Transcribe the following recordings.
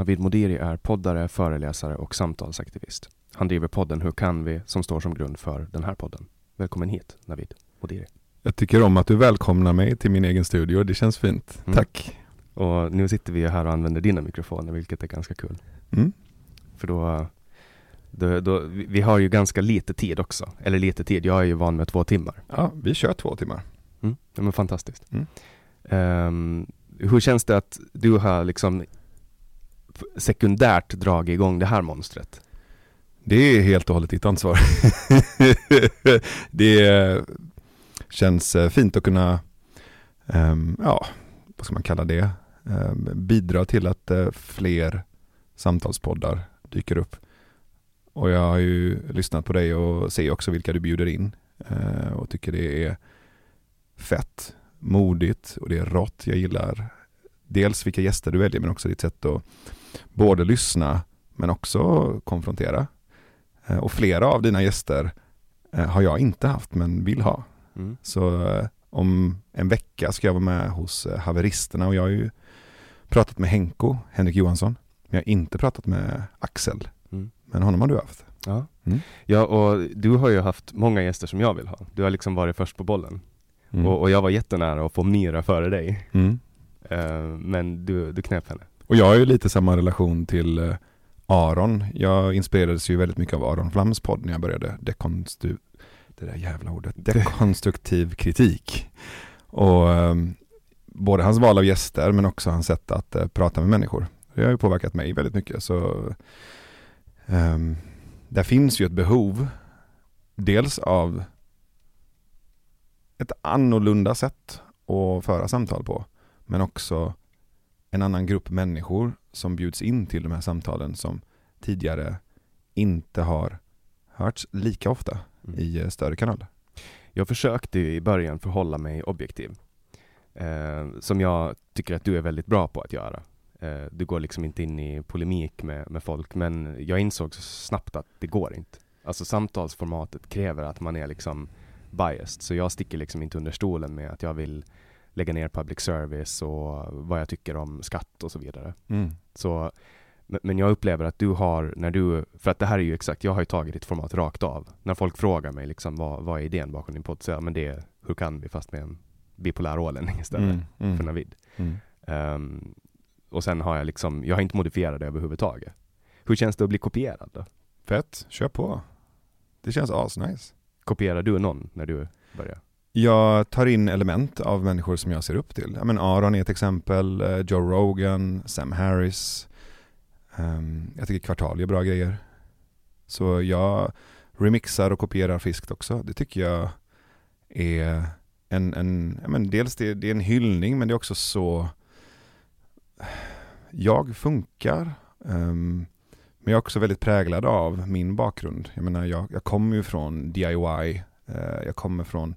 Navid Modiri är poddare, föreläsare och samtalsaktivist. Han driver podden Hur kan vi som står som grund för den här podden. Välkommen hit Navid Modiri. Jag tycker om att du välkomnar mig till min egen studio. Det känns fint. Mm. Tack. Och nu sitter vi här och använder dina mikrofoner, vilket är ganska kul. Mm. För då, då, då, vi har ju ganska lite tid också. Eller lite tid, jag är ju van med två timmar. Ja, vi kör två timmar. Mm. Ja, men fantastiskt. Ehm, hur känns det att du har liksom sekundärt dragit igång det här monstret? Det är helt och hållet ditt ansvar. det känns eh, fint att kunna, ehm, ja, vad ska man kalla det, ehm, bidra till att eh, fler samtalspoddar dyker upp. Och jag har ju lyssnat på dig och ser också vilka du bjuder in eh, och tycker det är fett, modigt och det är rått. Jag gillar dels vilka gäster du väljer men också ditt sätt att både lyssna men också konfrontera. Eh, Och flera av dina gäster eh, har jag inte haft men vill ha. Mm. Så eh, om en vecka ska jag vara med hos haveristerna och jag har ju pratat med Henko, Henrik Johansson. Men jag har inte pratat med Axel. Mm. Men honom har du haft. Ja. Mm. ja, och du har ju haft många gäster som jag vill ha. Du har liksom varit först på bollen. Mm. Och, och jag var jättenära att få Myra före dig. Eh, men du, du knäpp henne. Och jag har ju lite samma relation till eh, Aron. Jag inspirerades ju väldigt mycket av Aron Flams podd när jag började dekonstru... Det där jävla ordet. Dekonstruktiv kritik. Och ehm, både hans val av gäster men också hans sätt att eh, prata med människor. Det har ju påverkat mig väldigt mycket. Så ehm, där finns ju ett behov. Dels av ett annorlunda sätt att föra samtal på. Men också en annan grupp människor som bjuds in till de här samtalen som tidigare inte har hörts lika ofta Mm. i eh, större kanaler. Jag försökte i början förhålla mig objektiv. Eh, som jag tycker att du är väldigt bra på att göra. Eh, du går liksom inte in i polemik med, med folk, men jag insåg så snabbt att det går inte. Alltså samtalsformatet kräver att man är liksom biased, så jag sticker liksom inte under stolen med att jag vill lägga ner public service och vad jag tycker om skatt och så vidare. Mm. Så, men- jag upplever att du har, när du, för att det här är ju exakt, jag har ju tagit ditt format rakt av. När folk frågar mig liksom vad, vad är idén bakom din podd, så ja men det är Hur kan vi fast med en bipolär ålänning istället Mm. Mm. för Navid. Mm. Ehm, och sen har jag liksom, jag har inte modifierat det överhuvudtaget. Hur känns det att bli kopierad då? Fett, kör på. Det känns asnice. Kopierar du någon när du börjar? Jag tar in element av människor som jag ser upp till. Ja, men Aron är ett exempel, eh, Joe Rogan, Sam Harris. Um, jag tycker Kvartal gör bra grejer. Så jag remixar och kopierar friskt också. Det tycker jag är en, en ja, men dels det, det är en hyllning men det är också så jag funkar. Um, men jag är också väldigt präglad av min bakgrund. Jag menar, jag, jag kommer ju från DIY. Eh, jag kommer från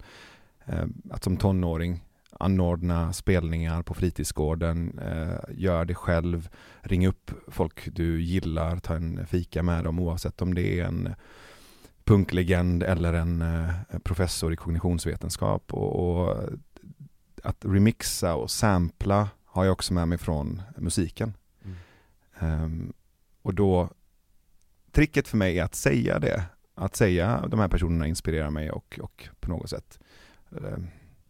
att som tonåring anordna spelningar på fritidsgården, eh, gör det själv, ring upp folk du gillar, ta en fika med dem oavsett om det är en punklegend eller en eh, professor i kognitionsvetenskap. Och, och att remixa och sampla har jag också med mig från musiken. Ehm, och då, tricket för mig är att säga det. Att säga de här personerna inspirerar mig och, och på något sätt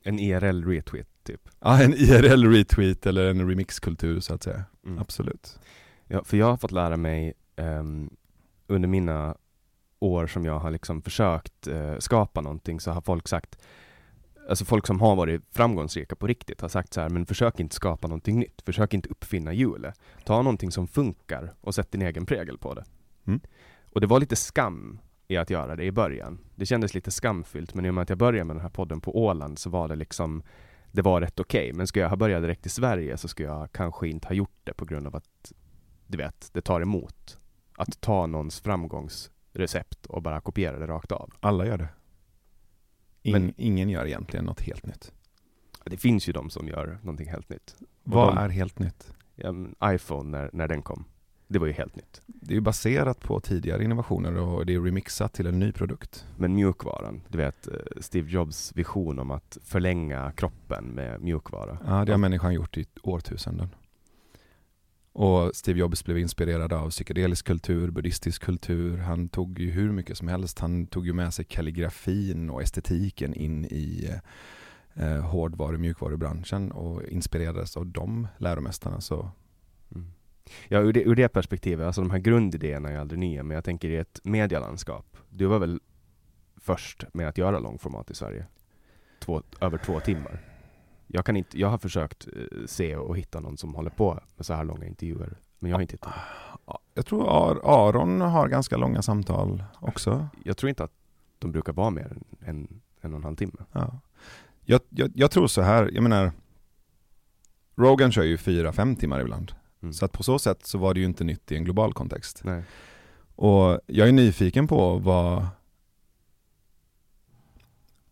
En IRL retweet typ? Ja, en IRL-retweet eller en remixkultur så att säga. Mm. Absolut. Ja, för jag har fått lära mig ehm, under mina år som jag har liksom försökt eh, skapa någonting så har folk sagt Alltså folk som har varit framgångsrika på riktigt har sagt så här, men försök inte skapa någonting nytt, försök inte uppfinna hjulet. Ta någonting som funkar och sätt din egen prägel på det. Mm. Och det var lite skam i att göra det i början. Det kändes lite skamfyllt, men i och med att jag började med den här podden på Åland så var det liksom det var rätt okej, men skulle jag ha börjat direkt i Sverige så skulle jag kanske inte ha gjort det på grund av att du vet, det tar emot. Att ta någons framgångsrecept och bara kopiera det rakt av. Alla gör det. In, Men- ingen gör egentligen något helt nytt. Det finns ju de som gör någonting helt nytt. Vad de- är helt nytt? Ja, iPhone, när, när den kom, det var ju helt nytt. Det är ju baserat på tidigare innovationer och det är remixat till en ny produkt. Men mjukvaran, du vet eh, Steve Jobs vision om att förlänga kroppen med mjukvara. Ja, det har människan gjort i årtusenden. Och Steve Jobs blev inspirerad av psykedelisk kultur, buddhistisk kultur. Han tog ju hur mycket som helst. Han tog ju med sig kalligrafin och estetiken in i eh, hårdvaru och mjukvarubranschen och inspirerades av de läromästarna. Så Mm. Ja, ur det, ur det perspektivet, alltså de här grundidéerna är aldrig nya, men jag tänker i ett medielandskap. Du var väl först med att göra långformat i Sverige? Två, över två timmar. Jag, kan inte, jag har försökt eh, se och hitta någon som håller på med så här långa intervjuer, men jag har inte hittat någon. jag tror Ar- Aron har ganska långa samtal också. Jag tror inte att de brukar vara mer än en, en och en halv timme. Ja. Jag, jag, jag tror så här, jag menar Rogan kör ju fyra, fem timmar ibland. Mm. Så att på så sätt så var det ju inte nytt i en global kontext. Nej. Och jag är nyfiken på vad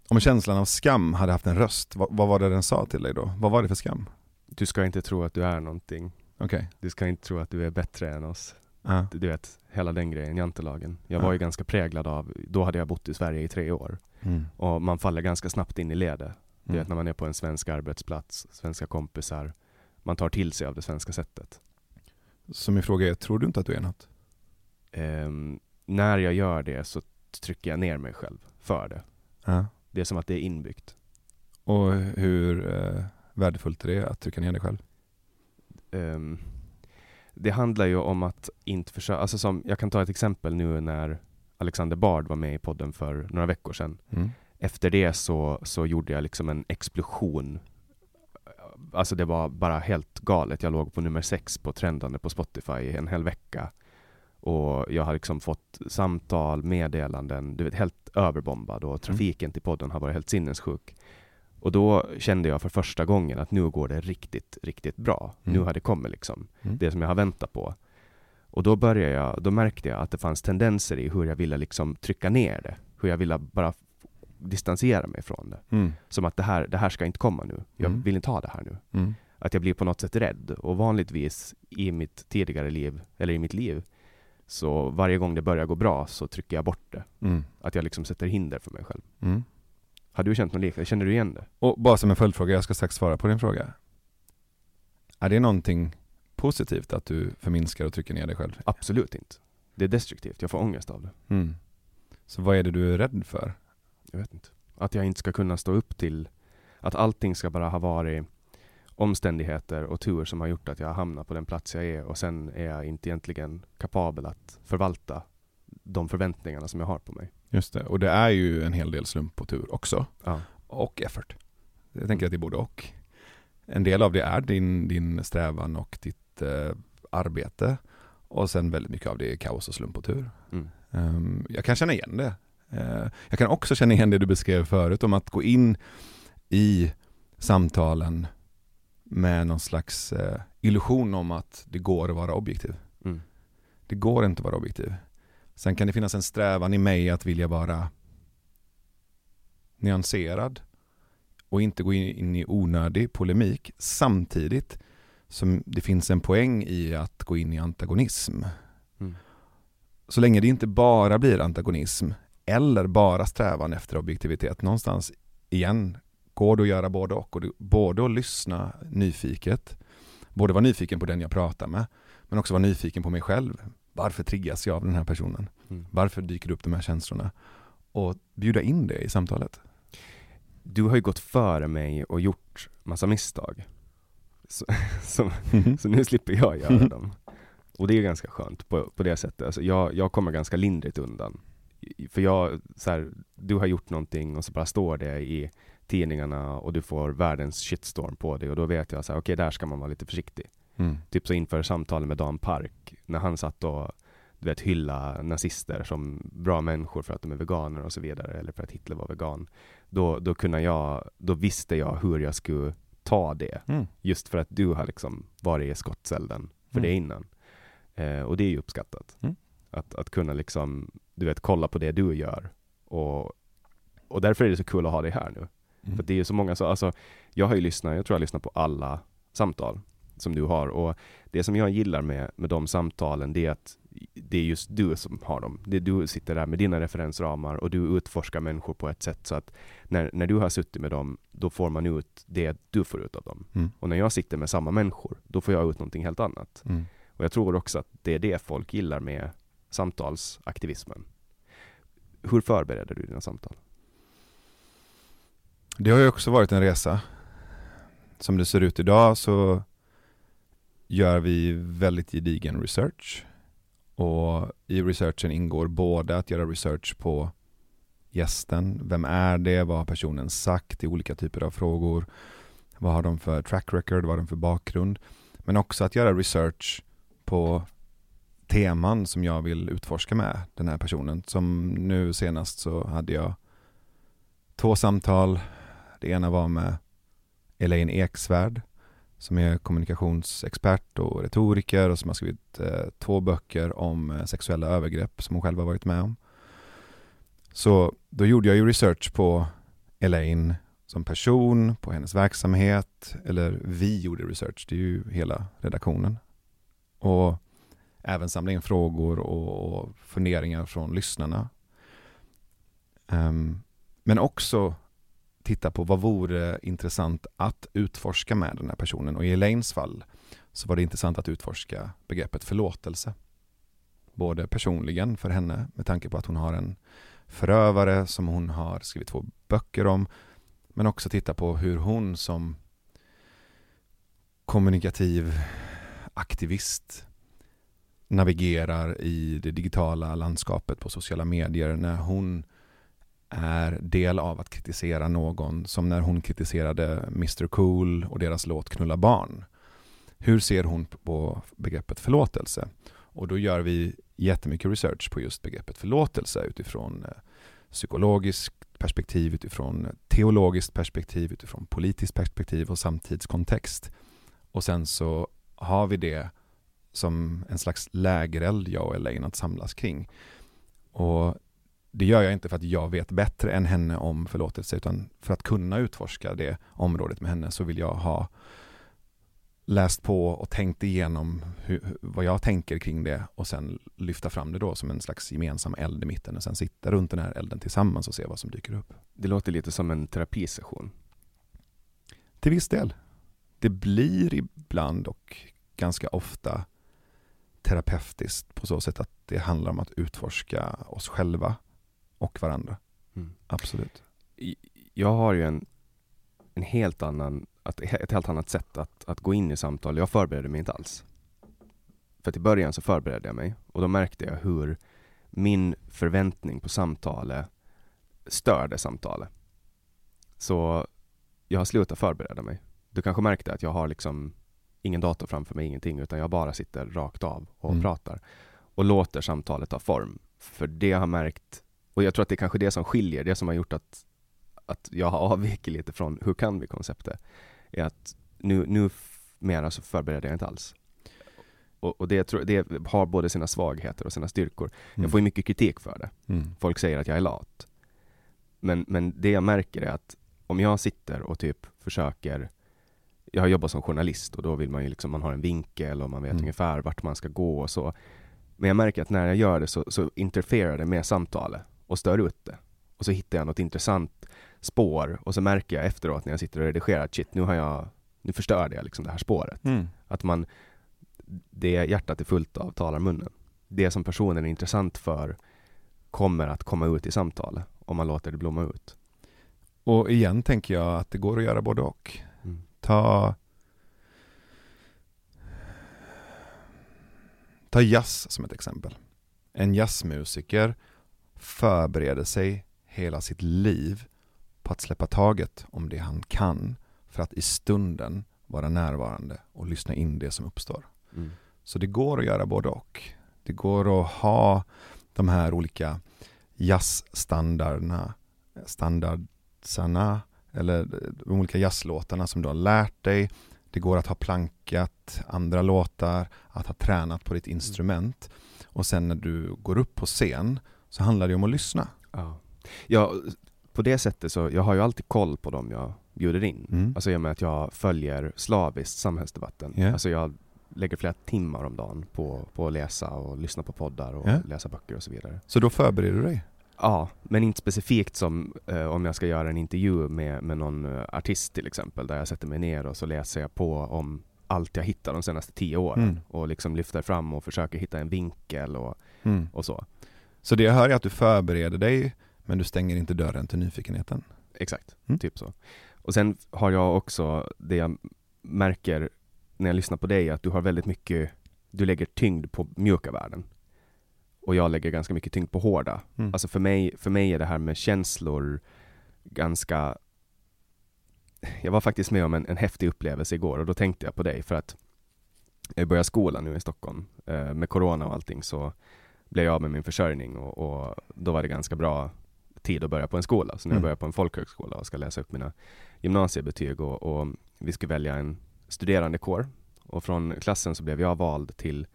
om känslan av skam hade haft en röst, vad, vad var det den sa till dig då? Vad var det för skam? Du ska inte tro att du är någonting. Okej. Du ska inte tro att du är bättre än oss. Ja. Du vet, hela den grejen, jantelagen. Jag Ja. var ju ganska präglad av, då hade jag bott i Sverige i tre år. Mm. Och man faller ganska snabbt in i ledet. Du Mm. vet när man är på en svensk arbetsplats, svenska kompisar. Man tar till sig av det svenska sättet. Så min fråga är, tror du inte att du är något? Ehm, när jag gör det så trycker jag ner mig själv för det. Ja. Det är som att det är inbyggt. Och hur eh, värdefullt är det att trycka ner dig själv? Ehm, det handlar ju om att inte försöka, alltså som, jag kan ta ett exempel nu när Alexander Bard var med i podden för några veckor sedan. Mm. Efter det så, så gjorde jag liksom en explosion. Alltså det var bara helt galet. Jag låg på nummer sex på trendande på Spotify i en hel vecka. Och jag har liksom fått samtal, meddelanden, du vet helt överbombad och trafiken till podden har varit helt sinnessjuk. Och då kände jag för första gången att nu går det riktigt, riktigt bra. Mm. Nu har det kommit liksom. Mm. Det som jag har väntat på. Och då började jag, då märkte jag att det fanns tendenser i hur jag ville liksom trycka ner det. Hur jag ville bara distansera mig från det. Mm. Som att det här, det här ska inte komma nu. Jag Mm. vill inte ha det här nu. Mm. att jag blir på något sätt rädd. Och vanligtvis i mitt tidigare liv, eller i mitt liv, så varje gång det börjar gå bra så trycker jag bort det. Mm. Att jag liksom sätter hinder för mig själv. Mm. Har du känt något liknande? Känner du igen det? Och bara som en följdfråga, jag ska strax svara på din fråga. Är det någonting positivt att du förminskar och trycker ner dig själv? Absolut inte. Det är destruktivt, jag får ångest av det. Mm. Så vad är det du är rädd för? Jag vet inte. Att jag inte ska kunna stå upp till att allting ska bara ha varit omständigheter och tur som har gjort att jag har hamnat på den plats jag är och sen är jag inte egentligen kapabel att förvalta de förväntningarna som jag har på mig. Just det, och det är ju en hel del slump och tur också. Ja. Och effort. Jag tänker att det är både och. En del av det är din, din strävan och ditt eh, arbete. Och sen väldigt mycket av det är kaos och slump och tur. Mm. Um, jag kan känna igen det. Uh, jag kan också känna igen det du beskrev förut om att gå in i samtalen med någon slags uh, illusion om att det går att vara objektiv. Mm. Det går inte att vara objektiv. Sen kan det finnas en strävan i mig att vilja vara nyanserad och inte gå in i onödig polemik samtidigt som det finns en poäng i att gå in i antagonism. Mm. Så länge det inte bara blir antagonism eller bara strävan efter objektivitet någonstans igen går det att göra både och. och både att lyssna nyfiket, både vara nyfiken på den jag pratar med, men också vara nyfiken på mig själv. Varför triggas jag av den här personen? Mm. Varför dyker det upp de här känslorna? Och bjuda in det i samtalet. Du har ju gått före mig och gjort massa misstag. Så, så, så nu slipper jag göra dem. Och det är ganska skönt på, på det sättet. Alltså jag, jag kommer ganska lindrigt undan. För jag, så här, du har gjort någonting och så bara står det i tidningarna och du får världens shitstorm på dig och då vet jag så här, okej där ska man vara lite försiktig. Mm. Typ så inför samtalet med Dan Park, när han satt och du vet, hylla nazister som bra människor för att de är veganer och så vidare, eller för att Hitler var vegan. Då, då kunde jag, då visste jag hur jag skulle ta det. Mm. Just för att du har liksom varit i skottselden för Mm. det innan. Eh, och det är ju uppskattat. Mm. Att, att kunna liksom, du vet, kolla på det du gör. Och, och därför är det så kul att ha dig här nu. Mm. För det är ju så många, så, alltså, jag har ju lyssnat, jag tror jag lyssnat på alla samtal som du har. Och det som jag gillar med, med de samtalen, det är att det är just du som har dem. Det är du sitter där med dina referensramar och du utforskar människor på ett sätt så att när, när du har suttit med dem, då får man ut det du får ut av dem. Mm. Och när jag sitter med samma människor, då får jag ut någonting helt annat. Mm. Och jag tror också att det är det folk gillar med samtalsaktivismen. Hur förbereder du dina samtal? Det har ju också varit en resa. Som det ser ut idag så gör vi väldigt gedigen research. Och i researchen ingår både att göra research på gästen. Vem är det? Vad har personen sagt i olika typer av frågor? Vad har de för track record? Vad har de för bakgrund? Men också att göra research på teman som jag vill utforska med den här personen. Som nu senast så hade jag två samtal. Det ena var med Elaine Eksvärd som är kommunikationsexpert och retoriker och som har skrivit eh, två böcker om eh, sexuella övergrepp som hon själv har varit med om. Så då gjorde jag ju research på Elaine som person, på hennes verksamhet, eller vi gjorde research, det är ju hela redaktionen. Och även samla in frågor och, och funderingar från lyssnarna. Um, men också titta på vad vore intressant att utforska med den här personen. Och i Elaines fall så var det intressant att utforska begreppet förlåtelse. Både personligen för henne med tanke på att hon har en förövare som hon har skrivit två böcker om. Men också titta på hur hon som kommunikativ aktivist navigerar i det digitala landskapet på sociala medier när hon är del av att kritisera någon som när hon kritiserade Mr Cool och deras låt Knulla barn. Hur ser hon på begreppet förlåtelse? Och då gör vi jättemycket research på just begreppet förlåtelse utifrån eh, psykologiskt perspektiv, utifrån eh, teologiskt perspektiv, utifrån politiskt perspektiv och samtidskontext. Och sen så har vi det som en slags lägereld, jag och Elaine, att samlas kring. Och det gör jag inte för att jag vet bättre än henne om förlåtelse, utan för att kunna utforska det området med henne så vill jag ha läst på och tänkt igenom hur, vad jag tänker kring det och sen lyfta fram det då som en slags gemensam eld i mitten och sen sitta runt den här elden tillsammans och se vad som dyker upp. Det låter lite som en terapisession. Till viss del. Det blir ibland och ganska ofta terapeutiskt på så sätt att det handlar om att utforska oss själva och varandra. Mm. Absolut. Jag har ju en, en helt annan, ett helt annat sätt att, att gå in i samtal. Jag förberedde mig inte alls. För att i början så förberedde jag mig och då märkte jag hur min förväntning på samtalet störde samtalet. Så jag har slutat förbereda mig. Du kanske märkte att jag har liksom ingen dator framför mig, ingenting, utan jag bara sitter rakt av och mm. pratar och låter samtalet ta form. För det har märkt, och jag tror att det är kanske det som skiljer, det som har gjort att, att jag har avvikit lite från hur kan vi-konceptet, är att nu, nu mera så förbereder jag inte alls. Och, och det, det, har både sina svagheter och sina styrkor. Mm. Jag får ju mycket kritik för det. Mm. Folk säger att jag är lat. Men, men det jag märker är att om jag sitter och typ försöker jag har jobbat som journalist och då vill man ju liksom, man har en vinkel och man vet mm. ungefär vart man ska gå och så. Men jag märker att när jag gör det så, så interfererar det med samtalet och stör ut det. Och så hittar jag något intressant spår och så märker jag efteråt när jag sitter och redigerar att shit, nu har jag, nu förstörde jag liksom det här spåret. Mm. Att man, det hjärtat är fullt av talar munnen. Det som personen är intressant för kommer att komma ut i samtalet om man låter det blomma ut. Och igen tänker jag att det går att göra både och. Ta Ta jazz som ett exempel. En jazzmusiker förbereder sig hela sitt liv på att släppa taget om det han kan för att i stunden vara närvarande och lyssna in det som uppstår. Mm. Så det går att göra både och. Det går att ha de här olika jazzstandarderna, standardsarna eller de olika jazzlåtarna som du har lärt dig. Det går att ha plankat andra låtar, att ha tränat på ditt mm. instrument. Och sen när du går upp på scen så handlar det om att lyssna. Ja, ja på det sättet så, jag har ju alltid koll på dem jag bjuder in. Mm. Alltså i och med att jag följer slaviskt samhällsdebatten. Yeah. Alltså jag lägger flera timmar om dagen på, på att läsa och lyssna på poddar och yeah. läsa böcker och så vidare. Så då förbereder du dig? Ja, men inte specifikt som eh, om jag ska göra en intervju med, med någon uh, artist till exempel, där jag sätter mig ner och så läser jag på om allt jag hittar de senaste tio åren mm. och liksom lyfter fram och försöker hitta en vinkel och, mm. och så. Så det jag hör är att du förbereder dig, men du stänger inte dörren till nyfikenheten? Exakt, mm. typ så. Och sen har jag också, det jag märker när jag lyssnar på dig, att du har väldigt mycket, du lägger tyngd på mjuka värden och jag lägger ganska mycket tyngd på hårda. Mm. Alltså för mig, för mig är det här med känslor ganska... Jag var faktiskt med om en, en häftig upplevelse igår och då tänkte jag på dig för att jag börjar skolan nu i Stockholm. Eh, med corona och allting så blev jag av med min försörjning och, och, då var det ganska bra tid att börja på en skola. Så när jag mm. börjar på en folkhögskola och ska läsa upp mina gymnasiebetyg och, och vi skulle välja en studerandekår och från klassen så blev jag vald till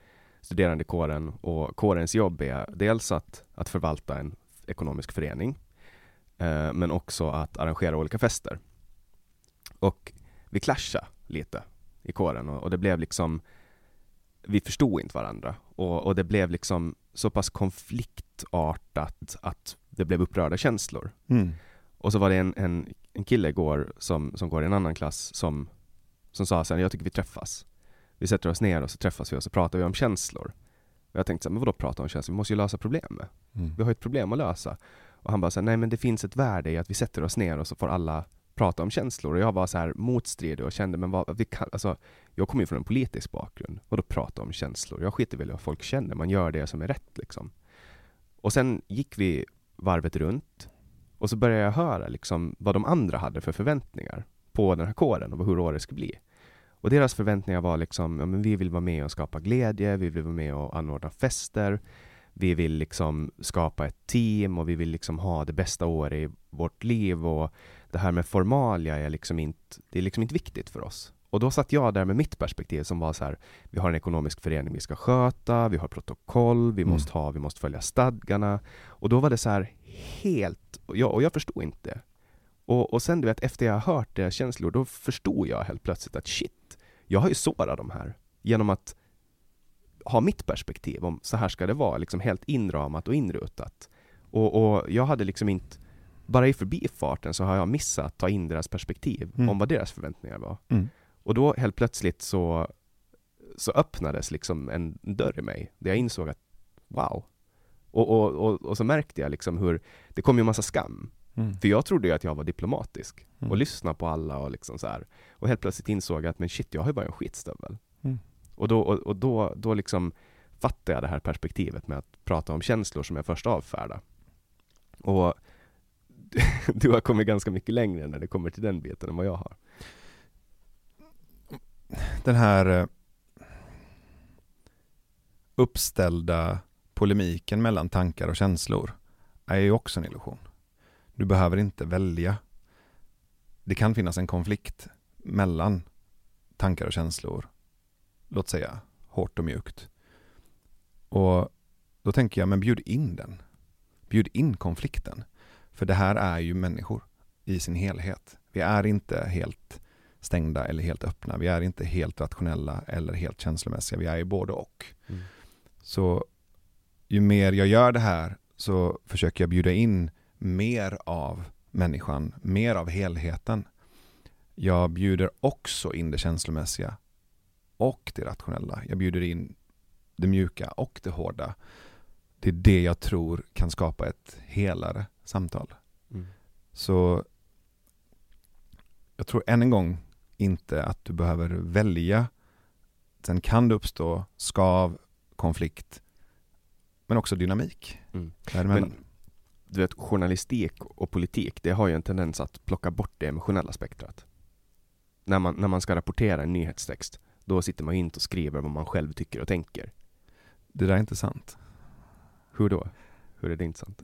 studerandekåren och kårens jobb är dels att, att förvalta en ekonomisk förening eh, men också att arrangera olika fester. Och vi clashade lite i kåren och, och, det blev liksom vi förstod inte varandra och, och det blev liksom så pass konfliktartat att det blev upprörda känslor. Mm. Och så var det en, en, en kille igår som, som går i en annan klass som, som sa sen jag tycker vi träffas vi sätter oss ner och så träffas vi och så pratar vi om känslor. Och jag tänkte så här, men vadå prata om känslor? Vi måste ju lösa problem. Mm. Vi har ett problem att lösa. Och han bara så här, nej men det finns ett värde i att vi sätter oss ner och så får alla prata om känslor. Och jag var så här motstridig och kände, men vad, vi kan, alltså, jag kommer ju från en politisk bakgrund. Och då prata om känslor? Jag skiter väl i vad folk känner, man gör det som är rätt liksom. Och sen gick vi varvet runt och så började jag höra liksom vad de andra hade för förväntningar på den här kåren och hur året skulle bli. Och deras förväntningar var liksom, ja, men vi vill vara med och skapa glädje, vi vill vara med och anordna fester, vi vill liksom skapa ett team och vi vill liksom ha det bästa året i vårt liv och det här med formalia är liksom inte, det är liksom inte viktigt för oss. Och då satt jag där med mitt perspektiv som var så här, vi har en ekonomisk förening vi ska sköta, vi har protokoll, vi mm. måste ha, vi måste följa stadgarna. Och då var det så här helt, och jag, och jag förstod inte. Och, och sen du vet, efter jag hört deras känslor, då förstod jag helt plötsligt att shit, jag har ju sårat de här genom att ha mitt perspektiv om så här ska det vara, liksom helt inramat och inrutat. Och, och jag hade liksom inte, bara i förbifarten så har jag missat att ta in deras perspektiv Mm. om vad deras förväntningar var. Mm. Och då helt plötsligt så, så öppnades liksom en dörr i mig, där jag insåg att wow. Och, och, och, och så märkte jag liksom hur, det kom ju en massa skam. Mm. För jag trodde ju att jag var diplomatisk Mm. och lyssnade på alla och liksom så här. Och helt plötsligt insåg jag att men shit, jag har ju bara en skitstövel. Mm. Och, då, och, och då, då liksom fattade jag det här perspektivet med att prata om känslor som jag först avfärdade. Och du har kommit ganska mycket längre när det kommer till den biten än vad jag har. Den här eh, uppställda polemiken mellan tankar och känslor är ju också en illusion. Du behöver inte välja. Det kan finnas en konflikt mellan tankar och känslor. Låt säga hårt och mjukt. Och då tänker jag, men bjud in den. Bjud in konflikten. För det här är ju människor i sin helhet. Vi är inte helt stängda eller helt öppna. Vi är inte helt rationella eller helt känslomässiga. Vi är ju både och. Mm. Så ju mer jag gör det här så försöker jag bjuda in mer av människan, mer av helheten. Jag bjuder också in det känslomässiga och det rationella. Jag bjuder in det mjuka och det hårda. Det är det jag tror kan skapa ett helare samtal. Mm. Så jag tror än en gång inte att du behöver välja. Sen kan det uppstå skav, konflikt, men också dynamik. Mm. Men du vet, journalistik och politik, det har ju en tendens att plocka bort det emotionella spektrat. När man, när man ska rapportera en nyhetstext, då sitter man ju inte och skriver vad man själv tycker och tänker. Det där är inte sant. Hur då? Hur är det inte sant?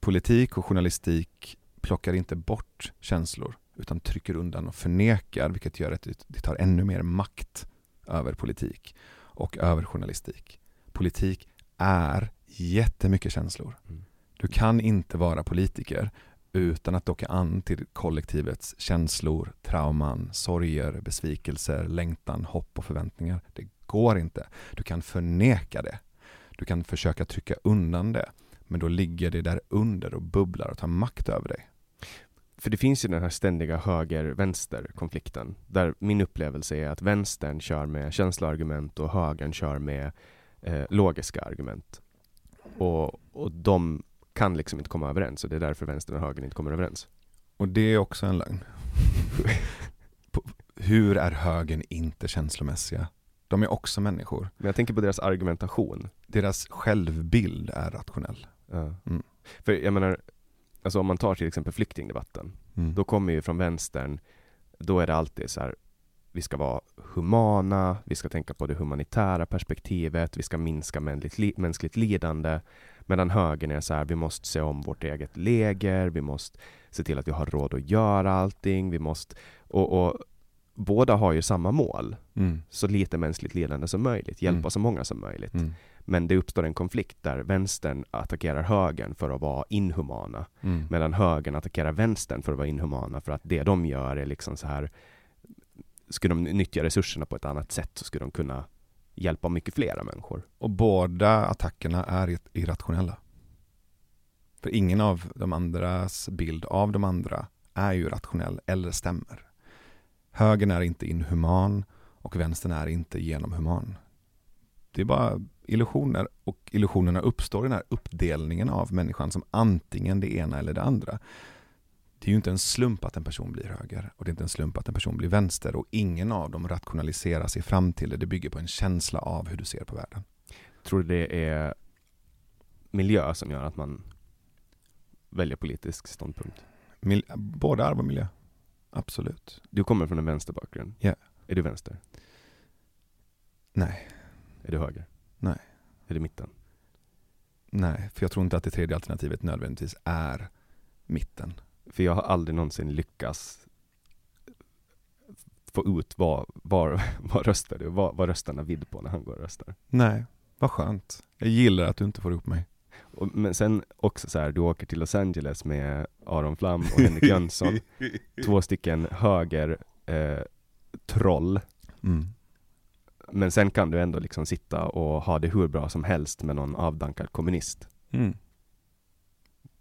Politik och journalistik plockar inte bort känslor utan trycker undan och förnekar vilket gör att det- tar ännu mer makt över politik och över journalistik. Politik är jättemycket känslor. Mm. Du kan inte vara politiker utan att docka an till kollektivets känslor, trauman, sorger, besvikelser, längtan, hopp och förväntningar. Det går inte. Du kan förneka det. Du kan försöka trycka undan det. Men då ligger det där under och bubblar och tar makt över dig. För det finns ju den här ständiga höger-vänster-konflikten, där min upplevelse är att vänstern kör med känsloargument och högern kör med eh, logiska argument. Och, och de kan liksom inte komma överens, och det är därför vänstern och högern inte kommer överens. Och det är också en lögn. Hur är högern inte känslomässiga? De är också människor. Men jag tänker på deras argumentation. Deras självbild är rationell. Ja. Mm. För jag menar, alltså om man tar till exempel flyktingdebatten, Mm. då kommer ju från vänstern, då är det alltid så här, vi ska vara humana, vi ska tänka på det humanitära perspektivet, vi ska minska mänskligt, li- mänskligt lidande. Medan högern är så här, vi måste se om vårt eget läger, vi måste se till att vi har råd att göra allting, vi måste... Och, och båda har ju samma mål, Mm. så lite mänskligt lidande som möjligt, hjälpa Mm. så många som möjligt. Mm. Men det uppstår en konflikt där vänstern attackerar högern för att vara inhumana, Mm. medan högern attackerar vänstern för att vara inhumana, för att det de gör är liksom så här skulle de nyttja resurserna på ett annat sätt så skulle de kunna hjälpa mycket flera människor. Och båda attackerna är irrationella. För ingen av de andras bild av de andra är ju rationell eller stämmer. Högern är inte inhuman och vänstern är inte genomhuman. Det är bara illusioner och illusionerna uppstår i den här uppdelningen av människan som antingen det ena eller det andra. Det är ju inte en slump att en person blir höger och det är inte en slump att en person blir vänster och ingen av dem rationaliserar sig fram till det. Det bygger på en känsla av hur du ser på världen. Tror du det är miljö som gör att man väljer politisk ståndpunkt? Mil- både arv och miljö. Absolut. Du kommer från en vänsterbakgrund. Ja. Är du vänster? Nej, Är du höger? Nej. Är du mitten? nej, för jag tror inte att det tredje alternativet nödvändigtvis är mitten. För jag har aldrig någonsin lyckats få ut vad, var, vad röstar du, vad, vad röstarna vill på när han går och röstar. Nej, vad skönt. Jag gillar att du inte får ihop mig. Och, men sen också så här, du åker till Los Angeles med Aron Flam och Henrik Jönsson, två stycken höger eh, troll Mm. Men sen kan du ändå liksom sitta och ha det hur bra som helst med någon avdankad kommunist. Mm.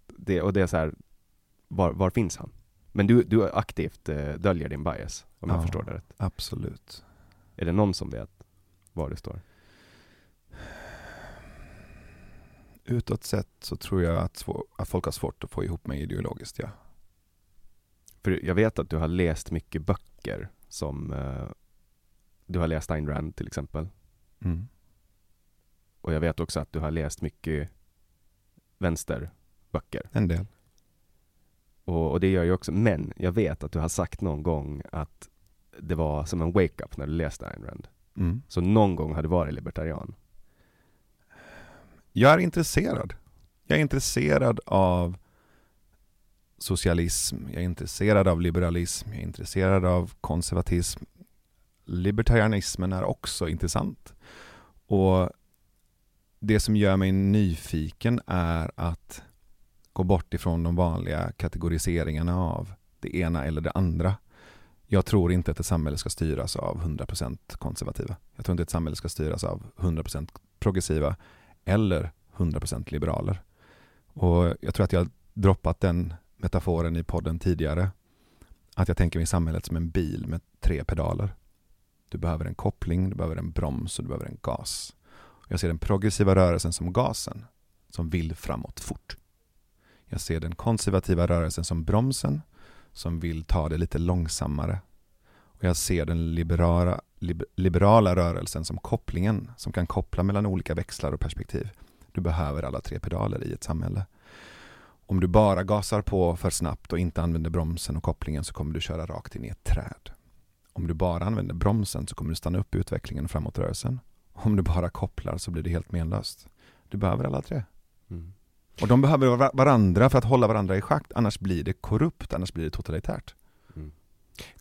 Det, och det är så här, var, var finns han? Men du, du aktivt eh, döljer din bias, om jag Ja. förstår det rätt. Absolut. Är det någon som vet var du står? Utåt sett så tror jag att, att folk har svårt att få ihop mig ideologiskt, ja. För jag vet att du har läst mycket böcker som eh, du har läst Ayn Rand till exempel. Mm. Och jag vet också att du har läst mycket vänsterböcker. En del. Och, och det gör jag också. Men jag vet att du har sagt någon gång att det var som en wake-up när du läste Ayn Rand. Mm. Så någon gång har du varit libertarian. Jag är intresserad. Jag är intresserad av socialism, jag är intresserad av liberalism, jag är intresserad av konservatism. Libertarianismen är också intressant. Och det som gör mig nyfiken är att gå bort ifrån de vanliga kategoriseringarna av det ena eller det andra. Jag tror inte att ett samhälle ska styras av 100% konservativa. Jag tror inte att ett samhälle ska styras av 100% progressiva eller 100% liberaler. Och jag tror att jag droppat den metaforen i podden tidigare. Att jag tänker mig samhället som en bil med tre pedaler. Du behöver en koppling, du behöver en broms och du behöver en gas. Jag ser den progressiva rörelsen som gasen, som vill framåt fort. Jag ser den konservativa rörelsen som bromsen, som vill ta det lite långsammare. Och jag ser den liberala, liber, liberala rörelsen som kopplingen, som kan koppla mellan olika växlar och perspektiv. Du behöver alla tre pedaler i ett samhälle. Om du bara gasar på för snabbt och inte använder bromsen och kopplingen så kommer du köra rakt in i ett träd. Om du bara använder bromsen så kommer du stanna upp i utvecklingen och framåtrörelsen. Om du bara kopplar så blir det helt menlöst. Du behöver alla tre. Mm. Och de behöver varandra för att hålla varandra i schakt, annars blir det korrupt, annars blir det totalitärt. Mm.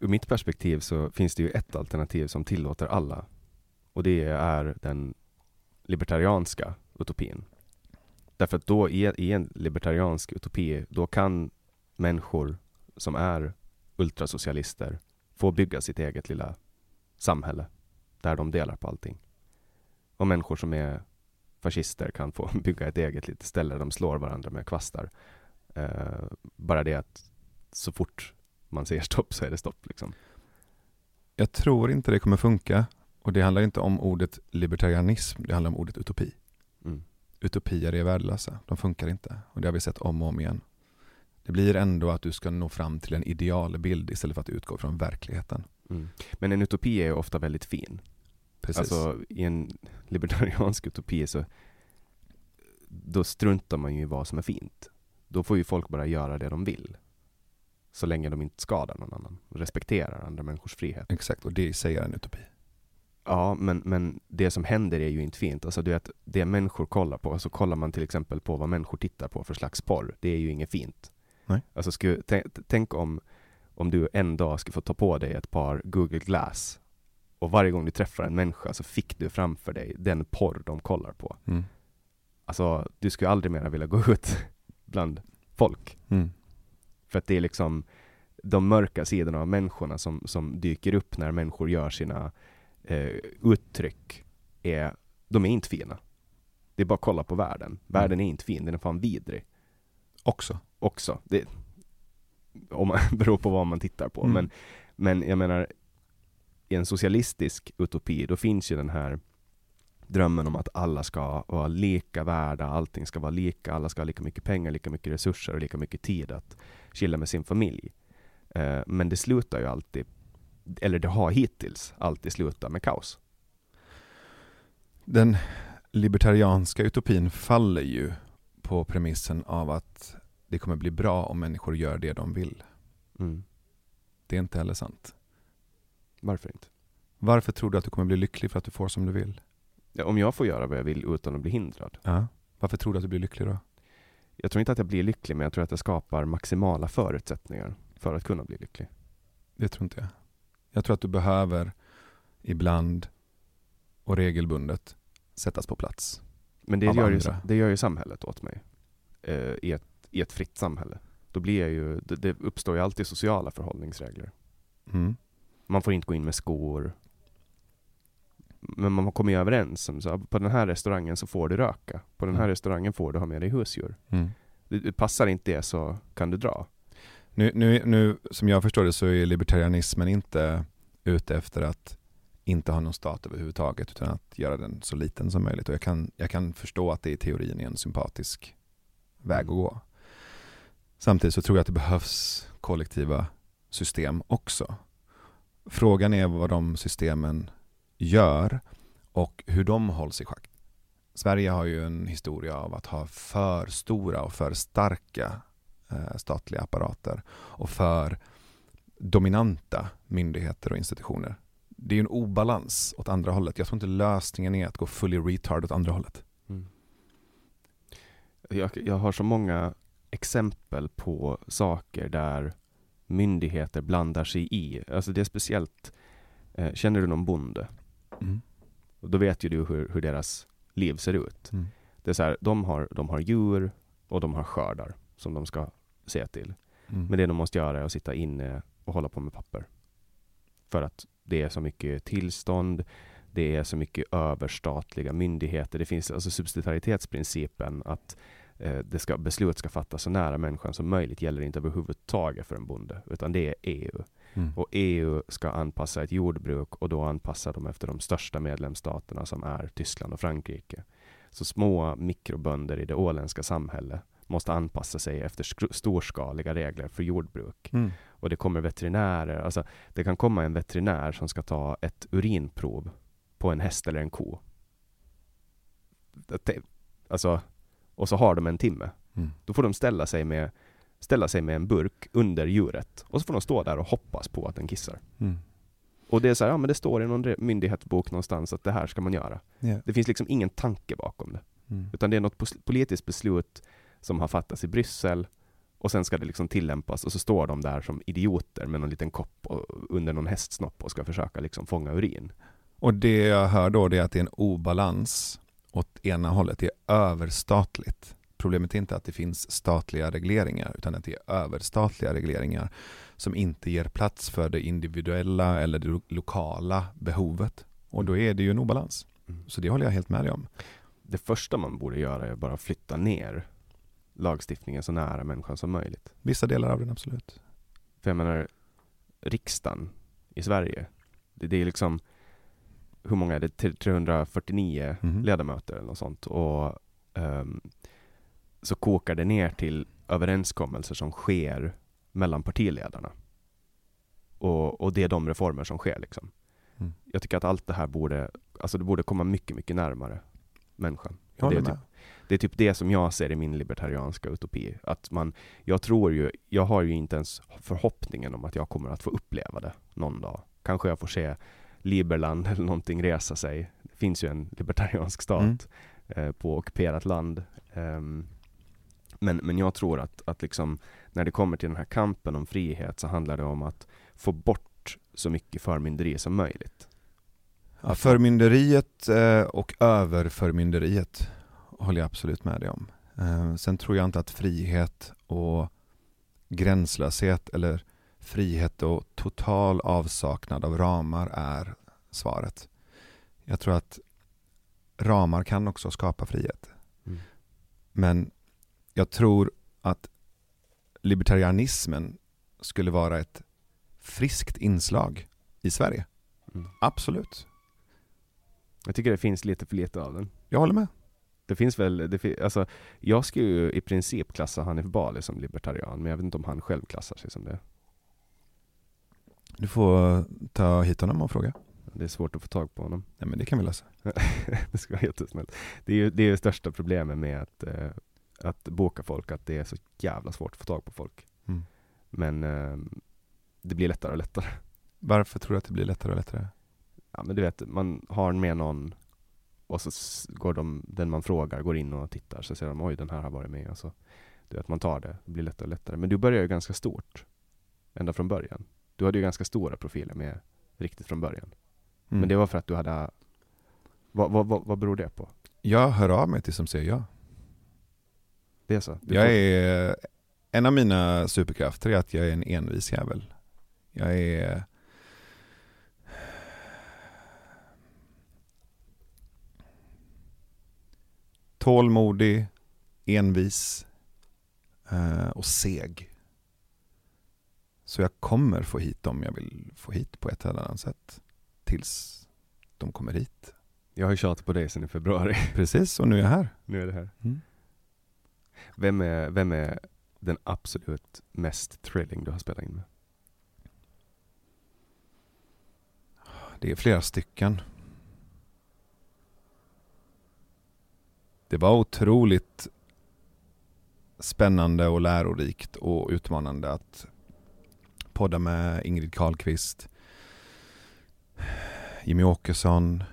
Ur mitt perspektiv så finns det ju ett alternativ som tillåter alla. Och det är den libertarianska utopin. Därför att då i, i en libertariansk utopi, då kan människor som är ultrasocialister få bygga sitt eget lilla samhälle där de delar på allting. Och människor som är fascister kan få bygga ett eget litet ställe där de slår varandra med kvastar. Eh, bara det att så fort man säger stopp så är det stopp liksom. Jag tror inte det kommer funka. Och det handlar inte om ordet libertarianism, det handlar om ordet utopi. Mm. Utopier är värdelösa, de funkar inte. Och det har vi sett om och om igen. Det blir ändå att du ska nå fram till en idealbild istället för att utgå från verkligheten. Mm. Men en utopi är ofta väldigt fin. Precis. Alltså i en libertariansk utopi så då struntar man ju i vad som är fint. Då får ju folk bara göra det de vill. Så länge de inte skadar någon annan. Respekterar andra människors frihet. Exakt, och det i sig är en utopi. Ja, men, men det som händer är ju inte fint. Alltså du vet, det människor kollar på, så kollar man till exempel på vad människor tittar på för slags porr. Det är ju inget fint. Nej. Alltså sku, tänk, tänk om, om du en dag skulle få ta på dig ett par Google Glass och varje gång du träffar en människa så fick du framför dig den porr de kollar på. Mm. Alltså, du skulle aldrig mer vilja gå ut bland folk. Mm. För att det är liksom de mörka sidorna av människorna som, som dyker upp när människor gör sina eh, uttryck. Är, de är inte fina. Det är bara att kolla på världen. Världen är inte fin, den är fan vidrig. Också. Också. Det, om man, beror på vad man tittar på. Mm. Men, men jag menar, i en socialistisk utopi, då finns ju den här drömmen om att alla ska vara lika värda, allting ska vara lika, alla ska ha lika mycket pengar, lika mycket resurser och lika mycket tid att chilla med sin familj. Eh, men det slutar ju alltid, eller det har hittills alltid slutat med kaos. Den libertarianska utopin faller ju på premissen av att det kommer bli bra om människor gör det de vill. Mm. Det är inte heller sant. Varför inte? Varför tror du att du kommer bli lycklig för att du får som du vill? Ja, om jag får göra vad jag vill utan att bli hindrad. Ja. Varför tror du att du blir lycklig då? Jag tror inte att jag blir lycklig, men jag tror att jag skapar maximala förutsättningar för att kunna bli lycklig. Det tror inte jag. Jag tror att du behöver ibland och regelbundet sättas på plats. Men det gör, ju, det gör ju samhället åt mig. Eh, i, ett, I ett fritt samhälle. Då blir jag ju, det, det uppstår ju alltid sociala förhållningsregler. Mm. Man får inte gå in med skor. men man kommer ju överens om så på den här restaurangen så får du röka. På den här Mm. restaurangen får du ha med dig husdjur. Mm. Det, det passar inte det så kan du dra. Nu, nu, nu, som jag förstår det så är libertarianismen inte ute efter att inte ha någon stat överhuvudtaget utan att göra den så liten som möjligt. Och jag kan, jag kan förstå att det i teorin är en sympatisk väg att gå. Samtidigt så tror jag att det behövs kollektiva system också. Frågan är vad de systemen gör och hur de hålls i schack. Sverige har ju en historia av att ha för stora och för starka eh, statliga apparater och för dominanta myndigheter och institutioner. Det är ju en obalans åt andra hållet. Jag tror inte lösningen är att gå fully retard åt andra hållet. Mm. Jag, jag har så många exempel på saker där myndigheter blandar sig i. Alltså det är speciellt, eh, känner du någon bonde? Mm. Och då vet ju du hur, hur deras liv ser ut. Mm. Det är så här, de har, de har djur och de har skördar som de ska se till. Mm. Men det de måste göra är att sitta inne och hålla på med papper. För att det är så mycket tillstånd, det är så mycket överstatliga myndigheter. Det finns alltså subsidiaritetsprincipen att det ska, beslut ska fattas så nära människan som möjligt gäller inte överhuvudtaget för en bonde, utan det är EU. Mm. Och EU ska anpassa ett jordbruk och då anpassar de efter de största medlemsstaterna som är Tyskland och Frankrike. Så små mikrobönder i det åländska samhället måste anpassa sig efter storskaliga regler för jordbruk. Mm. Och det kommer veterinärer, alltså det kan komma en veterinär som ska ta ett urinprov på en häst eller en ko. Alltså, och så har de en timme. Mm. Då får de ställa sig med ställa sig med en burk under djuret och så får de stå där och hoppas på att den kissar. Mm. Och det är så här, ja men det står i någon myndighetsbok någonstans att det här ska man göra. Yeah. Det finns liksom ingen tanke bakom det. Mm. Utan det är något politiskt beslut som har fattats i Bryssel och sen ska det liksom tillämpas och så står de där som idioter med någon liten kopp och, under någon hästsnopp och ska försöka liksom fånga urin. Och det jag hör då det är att det är en obalans åt ena hållet. Det är överstatligt. Problemet är inte att det finns statliga regleringar utan att det är överstatliga regleringar som inte ger plats för det individuella eller det lo- lokala behovet. Och då är det ju en obalans. Mm. Så det håller jag helt med dig om. Det första man borde göra är bara flytta ner lagstiftningen så nära människan som möjligt. Vissa delar av den absolut. För jag menar, riksdagen i Sverige, det, det är liksom, hur många är det? Tre- 349 Mhm. ledamöter eller något sånt. Och ehm, så kokar det ner till överenskommelser som sker mellan partiledarna. Och, och det är de reformer som sker liksom. Mm. Jag tycker att allt det här borde, alltså det borde komma mycket, mycket närmare människan. Det, är typ, det är typ det som jag ser i min libertarianska utopi. Att man, jag tror ju, jag har ju inte ens förhoppningen om att jag kommer att få uppleva det någon dag. Kanske jag får se Liberland eller någonting resa sig. Det finns ju en libertariansk stat Mm. eh, på ockuperat land. Ehm, men, men jag tror att, att liksom, när det kommer till den här kampen om frihet så handlar det om att få bort så mycket förmynderi som möjligt. Ja, förmynderiet eh, och överförmynderiet håller jag absolut med dig om. Eh, Sen tror jag inte att frihet och gränslöshet eller frihet och total avsaknad av ramar är svaret. Jag tror att ramar kan också skapa frihet. Mm. Men jag tror att libertarianismen skulle vara ett friskt inslag i Sverige. Mm. Absolut. Jag tycker det finns lite för lite av den. Jag håller med. Det finns väl, det alltså, jag skulle ju i princip klassa Hanif Bali som libertarian, men jag vet inte om han själv klassar sig som det. Du får ta hit honom och fråga. Det är svårt att få tag på honom. Nej men det kan vi lösa. det ska vara jättesnällt. Det är ju det är ju största problemet med att, eh, att boka folk, att det är så jävla svårt att få tag på folk. Mm. Men eh, det blir lättare och lättare. Varför tror du att det blir lättare och lättare? Ja men du vet, man har med någon och så går de, den man frågar går in och tittar så ser de oj den här har varit med och så du vet, man tar det, det blir lättare och lättare. Men du börjar ju ganska stort ända från början. Du hade ju ganska stora profiler med riktigt från början. Mm. Men det var för att du hade... Vad, vad, vad, vad beror det på? Jag hör av mig till som säger ja. Det är så? Du jag får... är... En av mina superkrafter är att jag är en envis jävel. Jag är... Tålmodig, envis eh, och seg. Så jag kommer få hit dem jag vill få hit på ett eller annat sätt. Tills de kommer hit. Jag har ju tjatat på dig sedan i februari. Precis, och nu är jag här. Nu är det här. Mm. Vem är, vem är den absolut mest thrilling du har spelat in med? Det är flera stycken. Det var otroligt spännande och lärorikt och utmanande att podda med Ingrid Carlqvist, Jimmy Åkesson.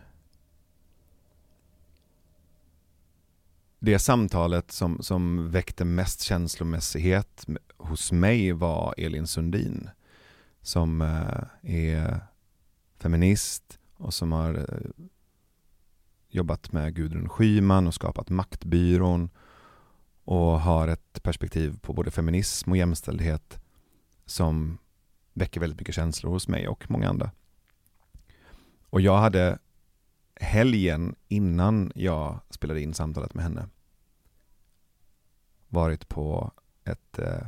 Det samtalet som, som väckte mest känslomässighet hos mig var Elin Sundin som eh, är feminist och som har eh, jobbat med Gudrun Schyman och skapat Maktbyrån och har ett perspektiv på både feminism och jämställdhet som väcker väldigt mycket känslor hos mig och många andra. Och jag hade helgen innan jag spelade in samtalet med henne varit på ett eh,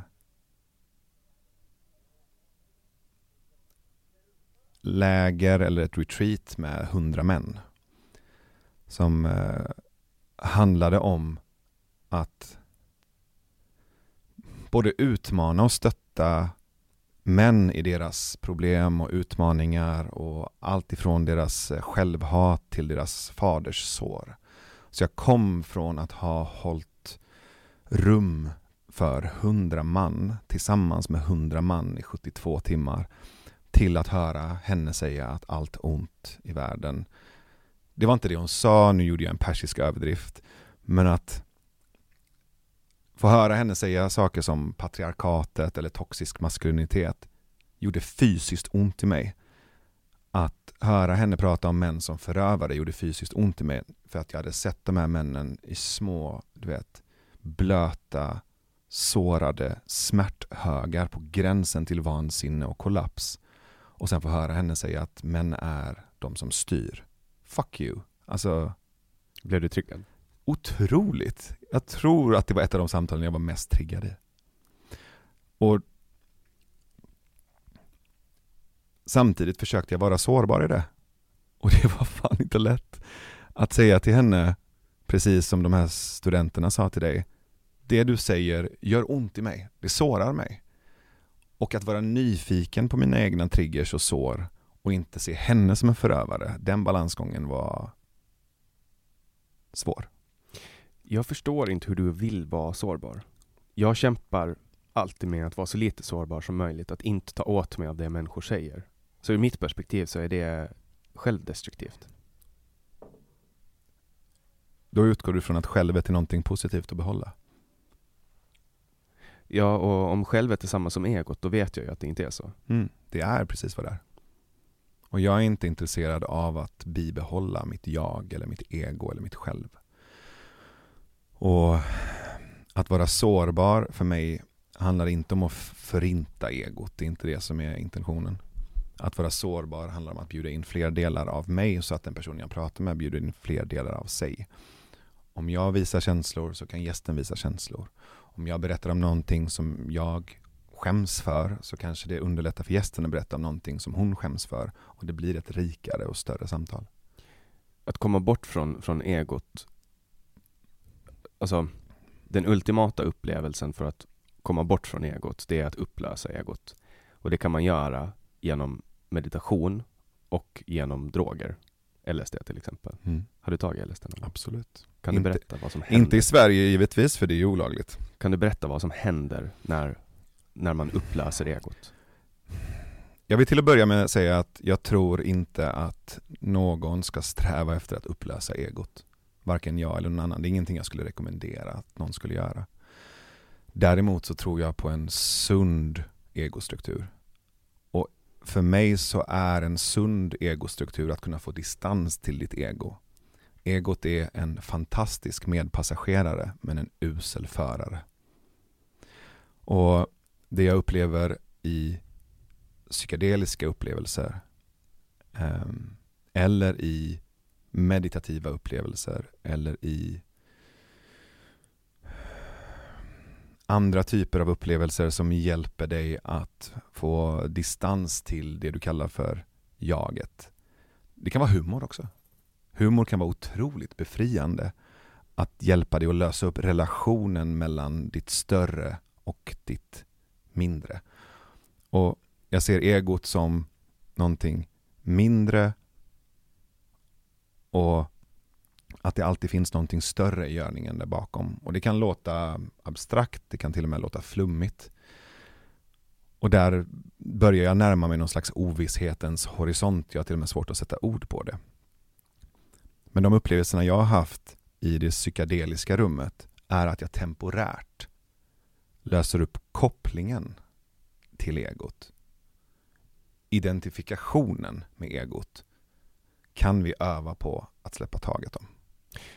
läger eller ett retreat med hundra män som eh, handlade om att både utmana och stötta män i deras problem och utmaningar och allt ifrån deras eh, självhat till deras faders sår. Så jag kom från att ha hållit rum för hundra man tillsammans med hundra man i 72 timmar till att höra henne säga att allt ont i världen det var inte det hon sa, nu gjorde jag en persisk överdrift, men att få höra henne säga saker som patriarkatet eller toxisk maskulinitet gjorde fysiskt ont i mig. Att höra henne prata om män som förövare gjorde fysiskt ont i mig för att jag hade sett de här männen i små, du vet, blöta, sårade smärthögar på gränsen till vansinne och kollaps. Och sen få höra henne säga att män är de som styr fuck you. Alltså, Blev du tryckad? Otroligt. Jag tror att det var ett av de samtalen jag var mest triggad i. Och samtidigt försökte jag vara sårbar i det. Och det var fan inte lätt att säga till henne, precis som de här studenterna sa till dig, det du säger gör ont i mig, det sårar mig. Och att vara nyfiken på mina egna triggers och sår och inte se henne som en förövare, den balansgången var svår. Jag förstår inte hur du vill vara sårbar. Jag kämpar alltid med att vara så lite sårbar som möjligt, att inte ta åt mig av det människor säger. Så ur mitt perspektiv så är det självdestruktivt. Då utgår du från att självet är någonting positivt att behålla. Ja, och om självet är samma som egot, då vet jag ju att det inte är så. Mm, det är precis vad det är. Och jag är inte intresserad av att bibehålla mitt jag eller mitt ego eller mitt själv. Och att vara sårbar för mig handlar inte om att förinta egot, det är inte det som är intentionen. Att vara sårbar handlar om att bjuda in fler delar av mig så att den person jag pratar med bjuder in fler delar av sig. Om jag visar känslor så kan gästen visa känslor. Om jag berättar om någonting som jag skäms för så kanske det underlättar för gästen att berätta om någonting som hon skäms för och det blir ett rikare och större samtal. Att komma bort från, från egot, alltså den ultimata upplevelsen för att komma bort från egot, det är att upplösa egot. Och det kan man göra genom meditation och genom droger. LSD till exempel. Mm. Har du tagit LSD någon? Absolut. Kan Inte- du berätta vad som händer? Inte i Sverige givetvis för det är ju olagligt. Kan du berätta vad som händer när, när man upplöser egot? Jag vill till att börja med säga att jag tror inte att någon ska sträva efter att upplösa egot. Varken jag eller någon annan. Det är ingenting jag skulle rekommendera att någon skulle göra. Däremot så tror jag på en sund egostruktur. Och för mig så är en sund egostruktur att kunna få distans till ditt ego. Egot är en fantastisk medpassagerare men en usel förare. Och det jag upplever i psykedeliska upplevelser ehm, eller i meditativa upplevelser eller i andra typer av upplevelser som hjälper dig att få distans till det du kallar för jaget. Det kan vara humor också. Humor kan vara otroligt befriande att hjälpa dig att lösa upp relationen mellan ditt större och ditt mindre. Och jag ser egot som någonting mindre och att det alltid finns någonting större i görningen där bakom. Och det kan låta abstrakt, det kan till och med låta flummigt. Och där börjar jag närma mig någon slags ovisshetens horisont. Jag har till och med svårt att sätta ord på det. Men de upplevelserna jag har haft i det psykedeliska rummet är att jag temporärt löser upp kopplingen till egot. Identifikationen med egot kan vi öva på att släppa taget om.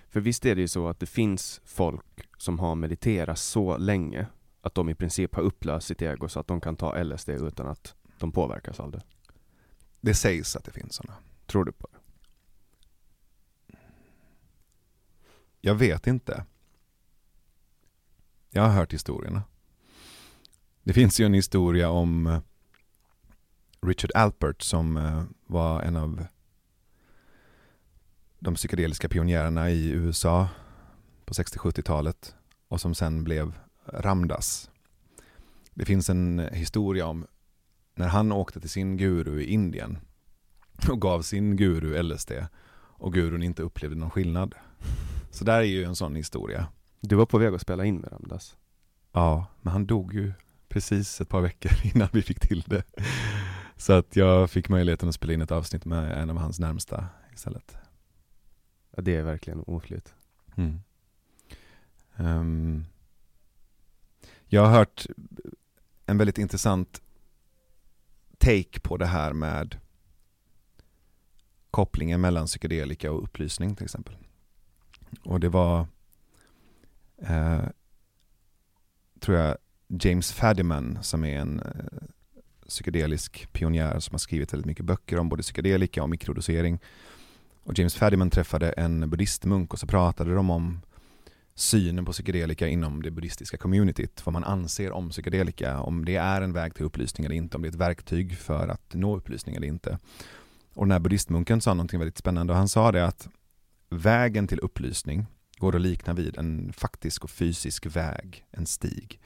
För visst är det ju så att det finns folk som har mediterat så länge att de i princip har upplöst sitt ego så att de kan ta LSD utan att de påverkas av det. Det sägs att det finns sådana. Tror du på det? Jag vet inte. Jag har hört historierna. Det finns ju en historia om eh, Richard Alpert som eh, var en av de psykedeliska pionjärerna i USA på 60-70-talet och som sen blev Ramdas. Det finns en historia om när han åkte till sin guru i Indien och gav sin guru LSD och gurun inte upplevde någon skillnad. Så där är ju en sån historia. Du var på väg att spela in med Ramdas. Ja, men han dog ju precis ett par veckor innan vi fick till det. Så att jag fick möjligheten att spela in ett avsnitt med en av hans närmsta istället. Ja, det är verkligen oflyt. Mm. Um, jag har hört en väldigt intressant take på det här med kopplingen mellan psykedelika och upplysning till exempel. Och det var, eh, tror jag, James Fadiman som är en eh, psykedelisk pionjär som har skrivit väldigt mycket böcker om både psykedelika och mikrodosering. Och James Fadiman träffade en buddhistmunk och så pratade de om synen på psykedelika inom det buddhistiska communityt, vad man anser om psykedelika, om det är en väg till upplysning eller inte, om det är ett verktyg för att nå upplysning eller inte. Och den här buddhistmunken sa någonting väldigt spännande och han sa det att vägen till upplysning går att likna vid en faktisk och fysisk väg, en stig.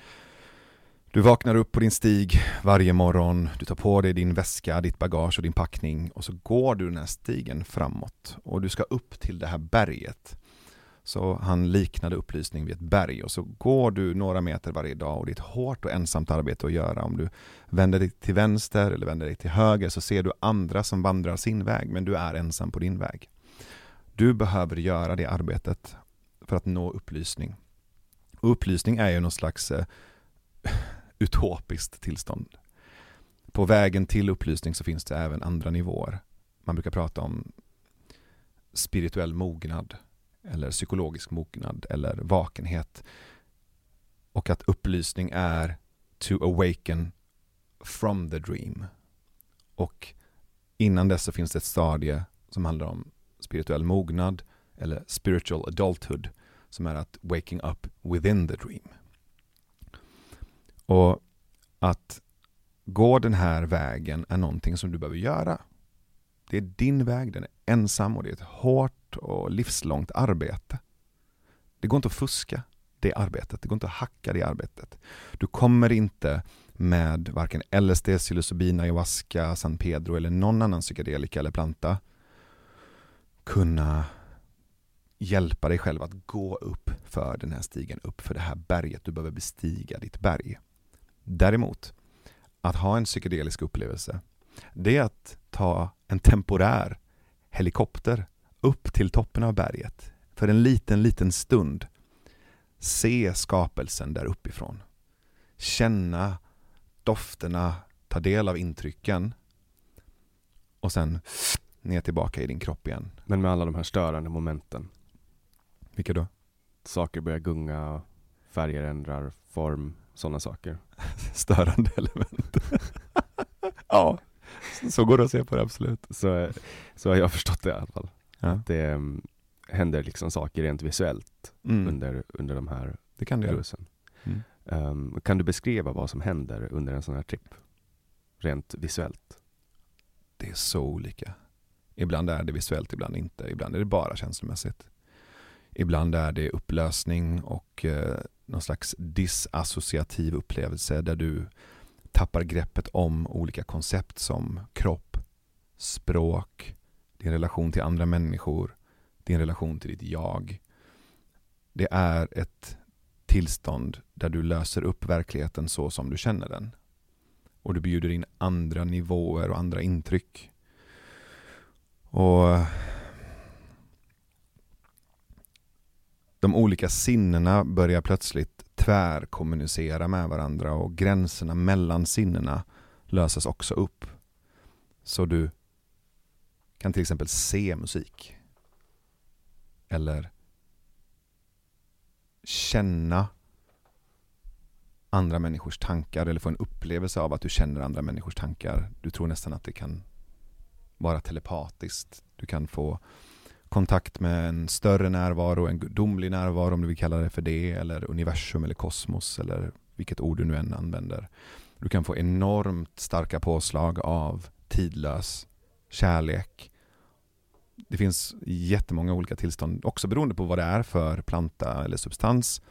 Du vaknar upp på din stig varje morgon, du tar på dig din väska, ditt bagage och din packning och så går du den här stigen framåt och du ska upp till det här berget. Så han liknade upplysning vid ett berg och så går du några meter varje dag och det är ett hårt och ensamt arbete att göra. Om du vänder dig till vänster eller vänder dig till höger så ser du andra som vandrar sin väg men du är ensam på din väg. Du behöver göra det arbetet för att nå upplysning. Och upplysning är ju någon slags eh, utopiskt tillstånd. På vägen till upplysning så finns det även andra nivåer. Man brukar prata om spirituell mognad eller psykologisk mognad eller vakenhet. Och att upplysning är to awaken from the dream. Och innan dess så finns det ett stadie som handlar om spirituell mognad eller spiritual adulthood som är att waking up within the dream. Och att gå den här vägen är någonting som du behöver göra. Det är din väg, den är ensam och det är ett hårt och livslångt arbete. Det går inte att fuska det arbetet, det går inte att hacka det arbetet. Du kommer inte med varken LSD, psilocybin, ayahuasca, San Pedro eller någon annan psykedelika eller planta kunna hjälpa dig själv att gå upp för den här stigen, upp för det här berget. Du behöver bestiga ditt berg. Däremot, att ha en psykedelisk upplevelse, det är att ta en temporär helikopter upp till toppen av berget för en liten, liten stund. Se skapelsen där uppifrån. Känna dofterna, ta del av intrycken och sen ner tillbaka i din kropp igen. Men med alla de här störande momenten. Vilka då? Saker börjar gunga, färger ändrar form, sådana saker. Störande element. ja, så går det att se på det absolut. Så, så har jag förstått det i alla fall. Ja. Att det um, händer liksom saker rent visuellt Mm. under, under de här Det kan det. Mm. Um, kan du beskriva vad som händer under en sån här tripp? Rent visuellt. Det är så olika. Ibland är det visuellt, ibland inte. Ibland är det bara känslomässigt. Ibland är det upplösning och eh, någon slags disassociativ upplevelse där du tappar greppet om olika koncept som kropp, språk, din relation till andra människor, din relation till ditt jag. Det är ett tillstånd där du löser upp verkligheten så som du känner den. Och du bjuder in andra nivåer och andra intryck. Och de olika sinnena börjar plötsligt tvärkommunicera med varandra och gränserna mellan sinnena löses också upp. Så du kan till exempel se musik. Eller känna andra människors tankar eller få en upplevelse av att du känner andra människors tankar. Du tror nästan att det kan vara telepatiskt. Du kan få kontakt med en större närvaro, en gudomlig närvaro om du vill kalla det för det, eller universum eller kosmos eller vilket ord du nu än använder. Du kan få enormt starka påslag av tidlös kärlek. Det finns jättemånga olika tillstånd, också beroende på vad det är för planta eller substans.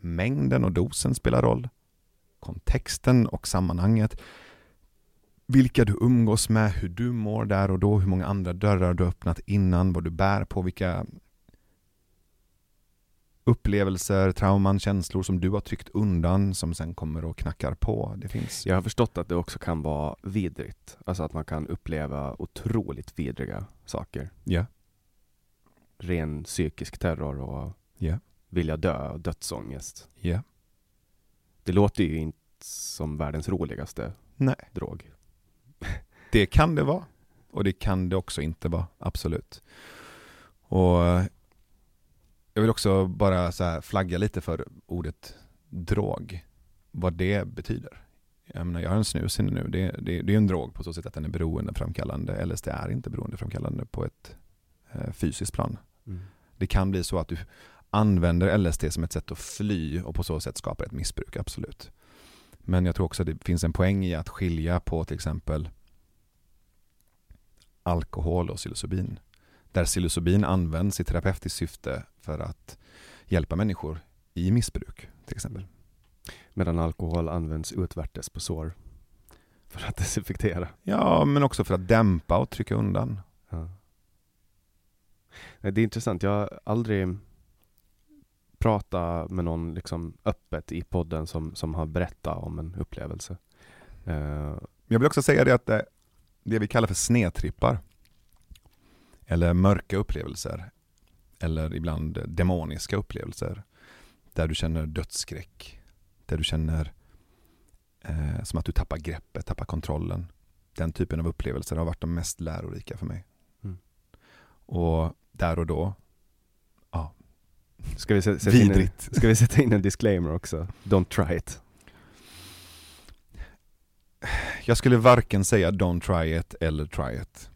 Mängden och dosen spelar roll. Kontexten och sammanhanget vilka du umgås med, hur du mår där och då, hur många andra dörrar du öppnat innan, vad du bär på, vilka upplevelser, trauman, känslor som du har tryckt undan som sen kommer och knackar på. Det finns. Jag har förstått att det också kan vara vidrigt. Alltså att man kan uppleva otroligt vidriga saker. Ja. Yeah. Ren psykisk terror och yeah. vilja dö och dödsångest. Ja. Yeah. Det låter ju inte som världens roligaste Nej. drog. Det kan det vara och det kan det också inte vara, absolut. Och jag vill också bara så flagga lite för ordet drog, vad det betyder. Jag menar, jag har en snus inne nu, det, det, det är en drog på så sätt att den är beroendeframkallande. LSD är inte beroendeframkallande på ett eh, fysiskt plan. Mm. Det kan bli så att du använder LSD som ett sätt att fly och på så sätt skapar ett missbruk, absolut. Men jag tror också att det finns en poäng i att skilja på till exempel alkohol och psilocybin. Där psilocybin används i terapeutiskt syfte för att hjälpa människor i missbruk till exempel. Medan alkohol används utvärtes på sår för att desinfektera. Ja, men också för att dämpa och trycka undan. Ja. Det är intressant. Jag har aldrig pratat med någon liksom öppet i podden som, som har berättat om en upplevelse. Uh, jag vill också säga det att det, vi kallar för snedtrippar eller mörka upplevelser eller ibland demoniska upplevelser där du känner dödsskräck, där du känner eh, som att du tappar greppet, tappar kontrollen. Den typen av upplevelser har varit de mest lärorika för mig. Mm. Och där och då, ja. Ska vi, sätta in en, ska vi sätta in en disclaimer också? Don't try it. Jag skulle varken säga don't try it eller try it.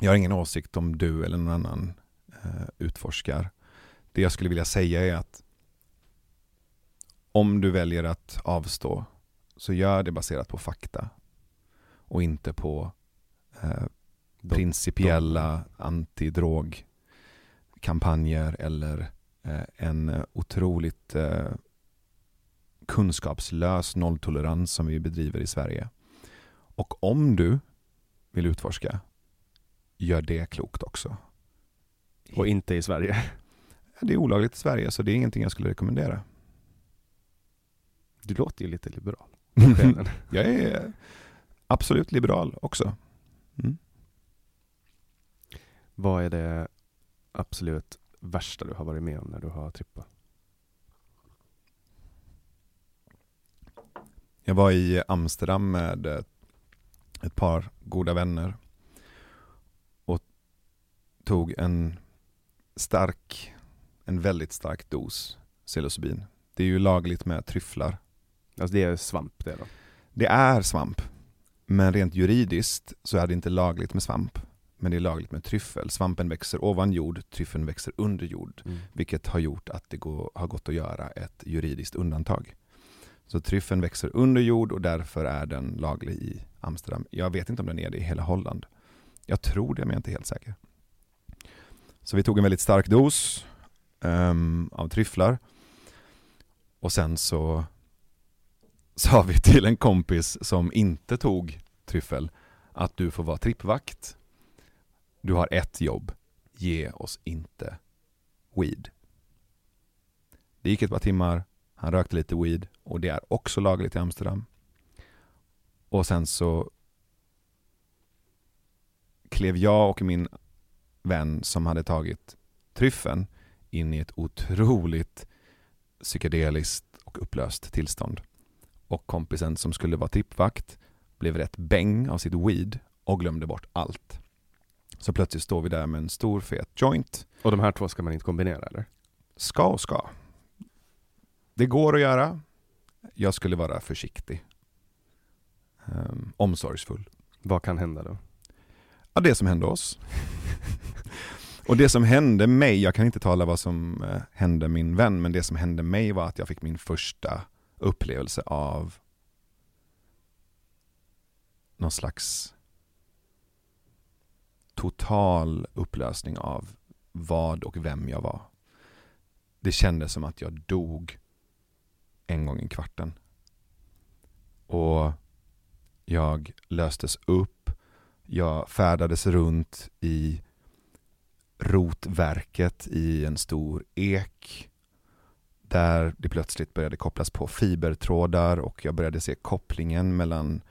Jag har ingen åsikt om du eller någon annan eh, utforskar. Det jag skulle vilja säga är att om du väljer att avstå så gör det baserat på fakta och inte på eh, principiella antidrogkampanjer eller eh, en otroligt eh, kunskapslös nolltolerans som vi bedriver i Sverige. Och om du vill utforska, gör det klokt också. Och inte i Sverige? Det är olagligt i Sverige, så det är ingenting jag skulle rekommendera. Du låter ju lite liberal. jag är absolut liberal också. Mm. Vad är det absolut värsta du har varit med om när du har trippat? Jag var i Amsterdam med ett par goda vänner och tog en stark, en väldigt stark dos psilocybin. Det är ju lagligt med tryfflar. Alltså det är svamp det då? Det är svamp. Men rent juridiskt så är det inte lagligt med svamp. Men det är lagligt med tryffel. Svampen växer ovan jord, tryffeln växer under jord. Mm. Vilket har gjort att det går, har gått att göra ett juridiskt undantag. Så tryffeln växer under jord och därför är den laglig i Amsterdam. Jag vet inte om den är det i hela Holland. Jag tror det, men jag är inte helt säker. Så vi tog en väldigt stark dos um, av tryfflar. Och sen så sa vi till en kompis som inte tog tryffel att du får vara trippvakt. Du har ett jobb. Ge oss inte weed. Det gick ett par timmar, han rökte lite weed och det är också lagligt i Amsterdam. Och sen så klev jag och min vän som hade tagit tryffen in i ett otroligt psykedeliskt och upplöst tillstånd. Och kompisen som skulle vara trippvakt blev rätt bäng av sitt weed och glömde bort allt. Så plötsligt står vi där med en stor fet joint. Och de här två ska man inte kombinera eller? Ska och ska. Det går att göra. Jag skulle vara försiktig. Um, omsorgsfull. Vad kan hända då? Ja, det som hände oss. och det som hände mig, jag kan inte tala vad som eh, hände min vän, men det som hände mig var att jag fick min första upplevelse av någon slags total upplösning av vad och vem jag var. Det kändes som att jag dog en gång i kvarten. Och jag löstes upp. Jag färdades runt i rotverket i en stor ek där det plötsligt började kopplas på fibertrådar och jag började se kopplingen mellan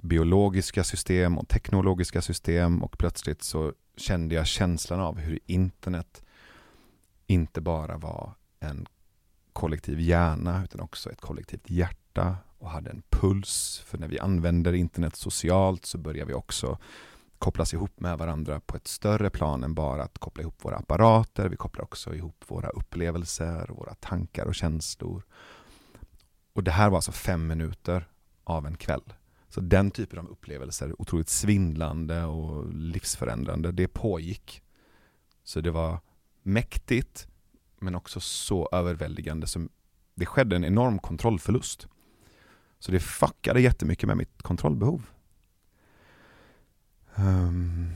biologiska system och teknologiska system och plötsligt så kände jag känslan av hur internet inte bara var en kollektiv hjärna utan också ett kollektivt hjärta och hade en puls. För när vi använder internet socialt så börjar vi också kopplas ihop med varandra på ett större plan än bara att koppla ihop våra apparater. Vi kopplar också ihop våra upplevelser, våra tankar och känslor. Och det här var alltså fem minuter av en kväll. Så den typen av upplevelser, otroligt svindlande och livsförändrande, det pågick. Så det var mäktigt, men också så överväldigande som det skedde en enorm kontrollförlust. Så det fuckade jättemycket med mitt kontrollbehov. Um.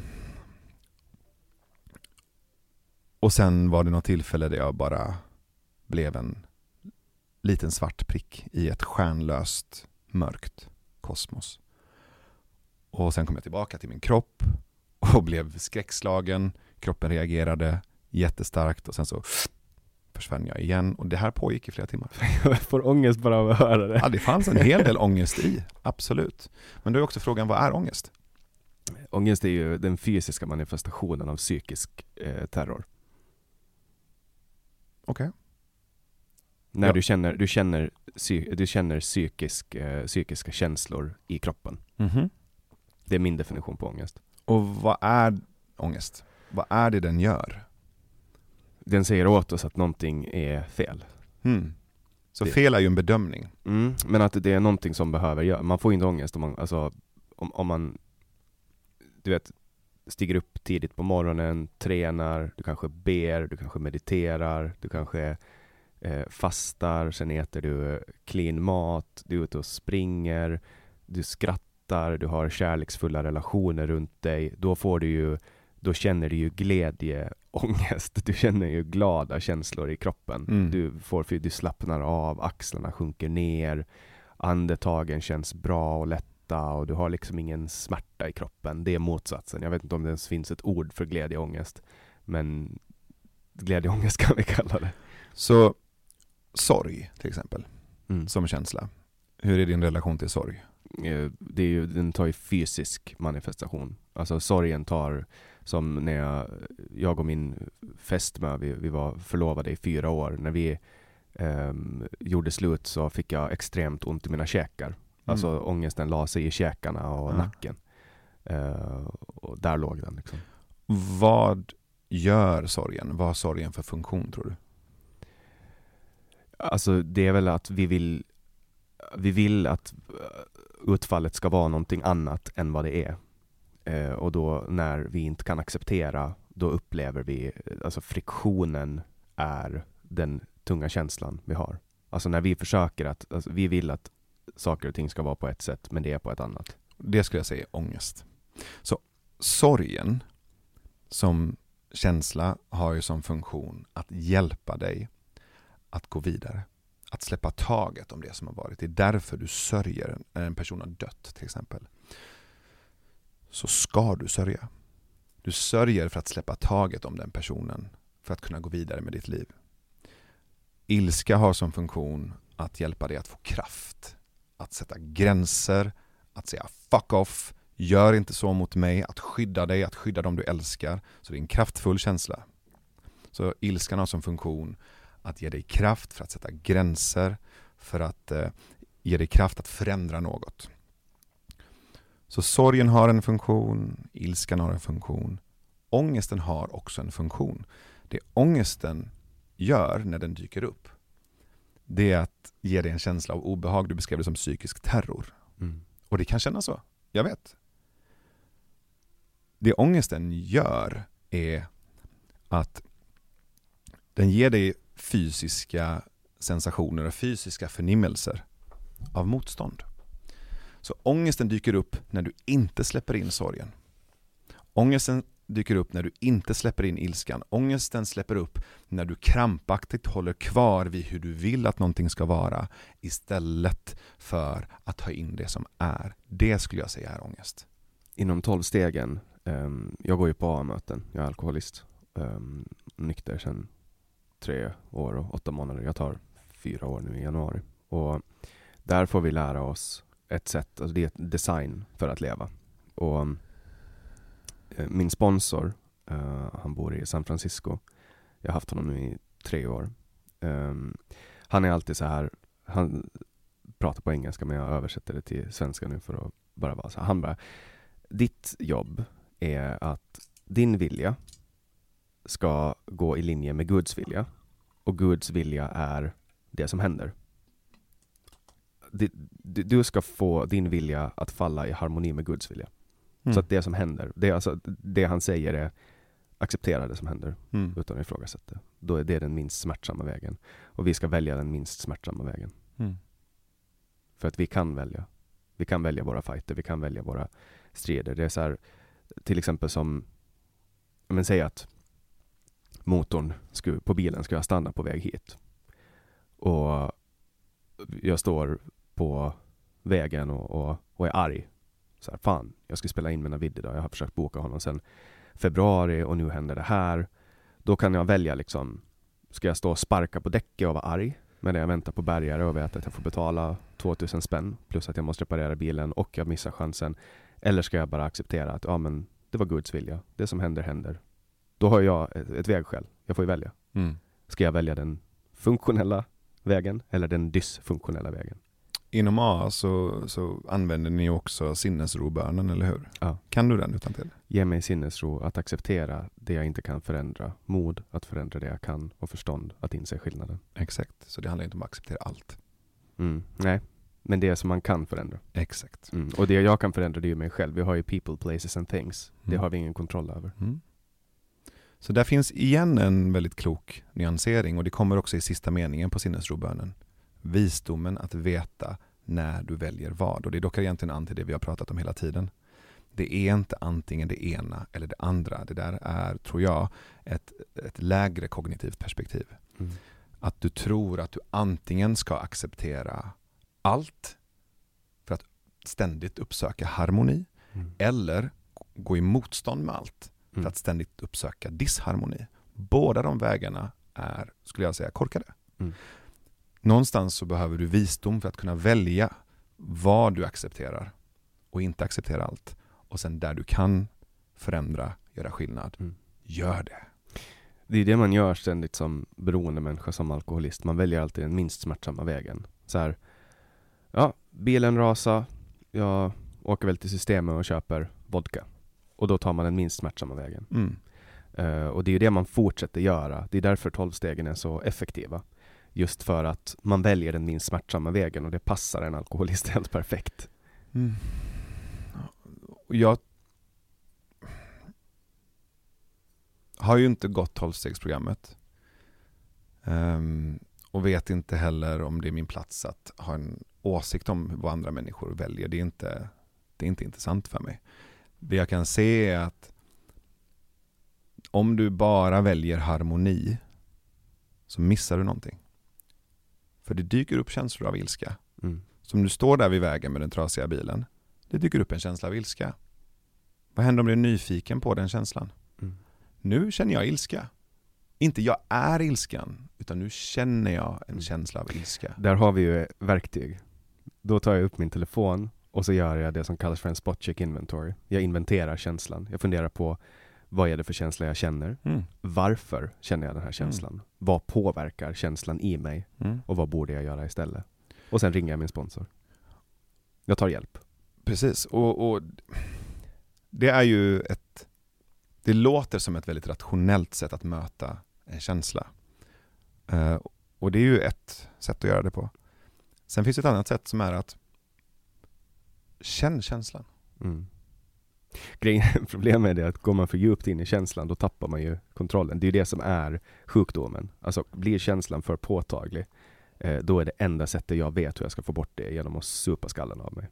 Och sen var det något tillfälle där jag bara blev en liten svart prick i ett stjärnlöst mörkt kosmos. Och sen kom jag tillbaka till min kropp och blev skräckslagen. Kroppen reagerade jättestarkt och sen så försvann jag igen och det här pågick i flera timmar. Jag får ångest bara av att höra det. Ja, det fanns en hel del ångest i, absolut. Men då är också frågan, vad är ångest? Ångest är ju den fysiska manifestationen av psykisk eh, terror. Okej. Okay. När ja. du känner, du känner, du känner psykisk, eh, psykiska känslor i kroppen. Mm -hmm. Det är min definition på ångest. Och vad är ångest? Vad är det den gör? Den säger åt oss att någonting är fel. Mm. Så det. fel är ju en bedömning. Mm, men att det är någonting som behöver göras. Man får inte ångest om man, alltså, om, om man, du vet, stiger upp tidigt på morgonen, tränar, du kanske ber, du kanske mediterar, du kanske eh, fastar, sen äter du clean mat, du är ute och springer, du skrattar, du har kärleksfulla relationer runt dig, då får du ju då känner du ju glädje, ångest, du känner ju glada känslor i kroppen. Mm. Du, får, du slappnar av, axlarna sjunker ner, andetagen känns bra och lätta och du har liksom ingen smärta i kroppen. Det är motsatsen. Jag vet inte om det ens finns ett ord för glädje och ångest, men glädjeångest kan vi kalla det. Så sorg till exempel, mm. som känsla. Hur är din relation till sorg? Eh, det är ju, den tar ju fysisk manifestation. Alltså sorgen tar, som när jag, jag och min fästmö, vi, vi var förlovade i fyra år. När vi um, gjorde slut så fick jag extremt ont i mina käkar. Mm. Alltså ångesten la sig i käkarna och ja. nacken. Uh, och där låg den. Liksom. Vad gör sorgen? Vad har sorgen för funktion tror du? Alltså det är väl att vi vill, vi vill att uh, utfallet ska vara någonting annat än vad det är. Eh, och då när vi inte kan acceptera, då upplever vi, eh, alltså friktionen är den tunga känslan vi har. Alltså när vi försöker att, alltså, vi vill att saker och ting ska vara på ett sätt, men det är på ett annat. Det skulle jag säga är ångest. Så sorgen som känsla har ju som funktion att hjälpa dig att gå vidare. Att släppa taget om det som har varit. Det är därför du sörjer när en person har dött till exempel. Så ska du sörja. Du sörjer för att släppa taget om den personen för att kunna gå vidare med ditt liv. Ilska har som funktion att hjälpa dig att få kraft, att sätta gränser, att säga fuck off, gör inte så mot mig, att skydda dig, att skydda dem du älskar. Så det är en kraftfull känsla. Så ilskan har som funktion att ge dig kraft för att sätta gränser, för att eh, ge dig kraft att förändra något. Så sorgen har en funktion, ilskan har en funktion. Ångesten har också en funktion. Det ångesten gör när den dyker upp, det är att ge dig en känsla av obehag. Du beskrev det som psykisk terror. Mm. Och det kan kännas så, jag vet. Det ångesten gör är att den ger dig fysiska sensationer och fysiska förnimmelser av motstånd. Så ångesten dyker upp när du inte släpper in sorgen. Ångesten dyker upp när du inte släpper in ilskan. Ångesten släpper upp när du krampaktigt håller kvar vid hur du vill att någonting ska vara istället för att ta in det som är. Det skulle jag säga är ångest. Inom tolvstegen, um, jag går ju på A-möten, jag är alkoholist, um, nykter sedan tre år och åtta månader. Jag tar fyra år nu i januari. Och där får vi lära oss ett sätt, alltså det är ett design för att leva. Och um, eh, min sponsor, uh, han bor i San Francisco. Jag har haft honom nu i tre år. Um, han är alltid så här, han pratar på engelska men jag översätter det till svenska nu för att bara vara så här. Han bara, ditt jobb är att din vilja ska gå i linje med Guds vilja. Och Guds vilja är det som händer. Du ska få din vilja att falla i harmoni med Guds vilja. Mm. Så att det som händer, det, alltså, det han säger är acceptera det som händer mm. utan att ifrågasätta. Då är det den minst smärtsamma vägen. Och vi ska välja den minst smärtsamma vägen. Mm. För att vi kan välja. Vi kan välja våra fighter, vi kan välja våra strider. Det är så här, till exempel som, men säg att motorn skulle, på bilen skulle stanna på väg hit. Och jag står på vägen och, och, och är arg. Så här, fan, jag ska spela in med Navid idag. Jag har försökt boka honom sedan februari och nu händer det här. Då kan jag välja liksom, ska jag stå och sparka på däcket och vara arg medan jag väntar på bärgare och vet att jag får betala 2000 spänn plus att jag måste reparera bilen och jag missar chansen. Eller ska jag bara acceptera att ja, men det var Guds vilja. Det som händer händer. Då har jag ett, ett vägskäl. Jag får ju välja. Mm. Ska jag välja den funktionella vägen eller den dysfunktionella vägen? Inom A så, så använder ni också sinnesrobönen, eller hur? Ja. Kan du den utan till? Ge mig sinnesro att acceptera det jag inte kan förändra, mod att förändra det jag kan och förstånd att inse skillnaden. Exakt, så det handlar inte om att acceptera allt. Mm. Nej, men det som man kan förändra. Exakt. Mm. Och det jag kan förändra det är mig själv. Vi har ju people, places and things. Det mm. har vi ingen kontroll över. Mm. Så där finns igen en väldigt klok nyansering och det kommer också i sista meningen på sinnesrobönen. Visdomen att veta när du väljer vad. Och det dockar egentligen an till det vi har pratat om hela tiden. Det är inte antingen det ena eller det andra. Det där är, tror jag, ett, ett lägre kognitivt perspektiv. Mm. Att du tror att du antingen ska acceptera allt för att ständigt uppsöka harmoni mm. eller gå i motstånd med allt för mm. att ständigt uppsöka disharmoni. Båda de vägarna är, skulle jag säga, korkade. Mm. Någonstans så behöver du visdom för att kunna välja vad du accepterar och inte acceptera allt. Och sen där du kan förändra, göra skillnad, mm. gör det. Det är det man gör ständigt som beroende människa, som alkoholist. Man väljer alltid den minst smärtsamma vägen. Så här, ja, bilen rasar, jag åker väl till systemet och köper vodka. Och då tar man den minst smärtsamma vägen. Mm. Uh, och det är det man fortsätter göra. Det är därför tolvstegen är så effektiva. Just för att man väljer den minst smärtsamma vägen och det passar en alkoholist helt perfekt. Mm. Jag har ju inte gått tolvstegsprogrammet. Um, och vet inte heller om det är min plats att ha en åsikt om vad andra människor väljer. Det är inte, det är inte intressant för mig. Det jag kan se är att om du bara väljer harmoni så missar du någonting. För det dyker upp känslor av ilska. Mm. Som du står där vid vägen med den trasiga bilen. Det dyker upp en känsla av ilska. Vad händer om du är nyfiken på den känslan? Mm. Nu känner jag ilska. Inte jag är ilskan, utan nu känner jag en Mm. känsla av ilska. Där har vi ju verktyg. Då tar jag upp min telefon och så gör jag det som kallas för en spot check inventory. Jag inventerar känslan. Jag funderar på vad är det för känsla jag känner? Mm. Varför känner jag den här känslan? Vad påverkar känslan i mig? Mm. Och vad borde jag göra istället? Och sen ringer jag min sponsor. Jag tar hjälp. Precis, och, och det är ju ett... Det låter som ett väldigt rationellt sätt att möta en känsla. Eh, och det är ju ett sätt att göra det på. Sen finns det ett annat sätt som är att känn känslan. Mm. Grejen, problemet är att går man för djupt in i känslan, då tappar man ju kontrollen. Det är ju det som är sjukdomen. Alltså blir känslan för påtaglig, eh, då är det enda sättet jag vet hur jag ska få bort det genom att supa skallen av mig.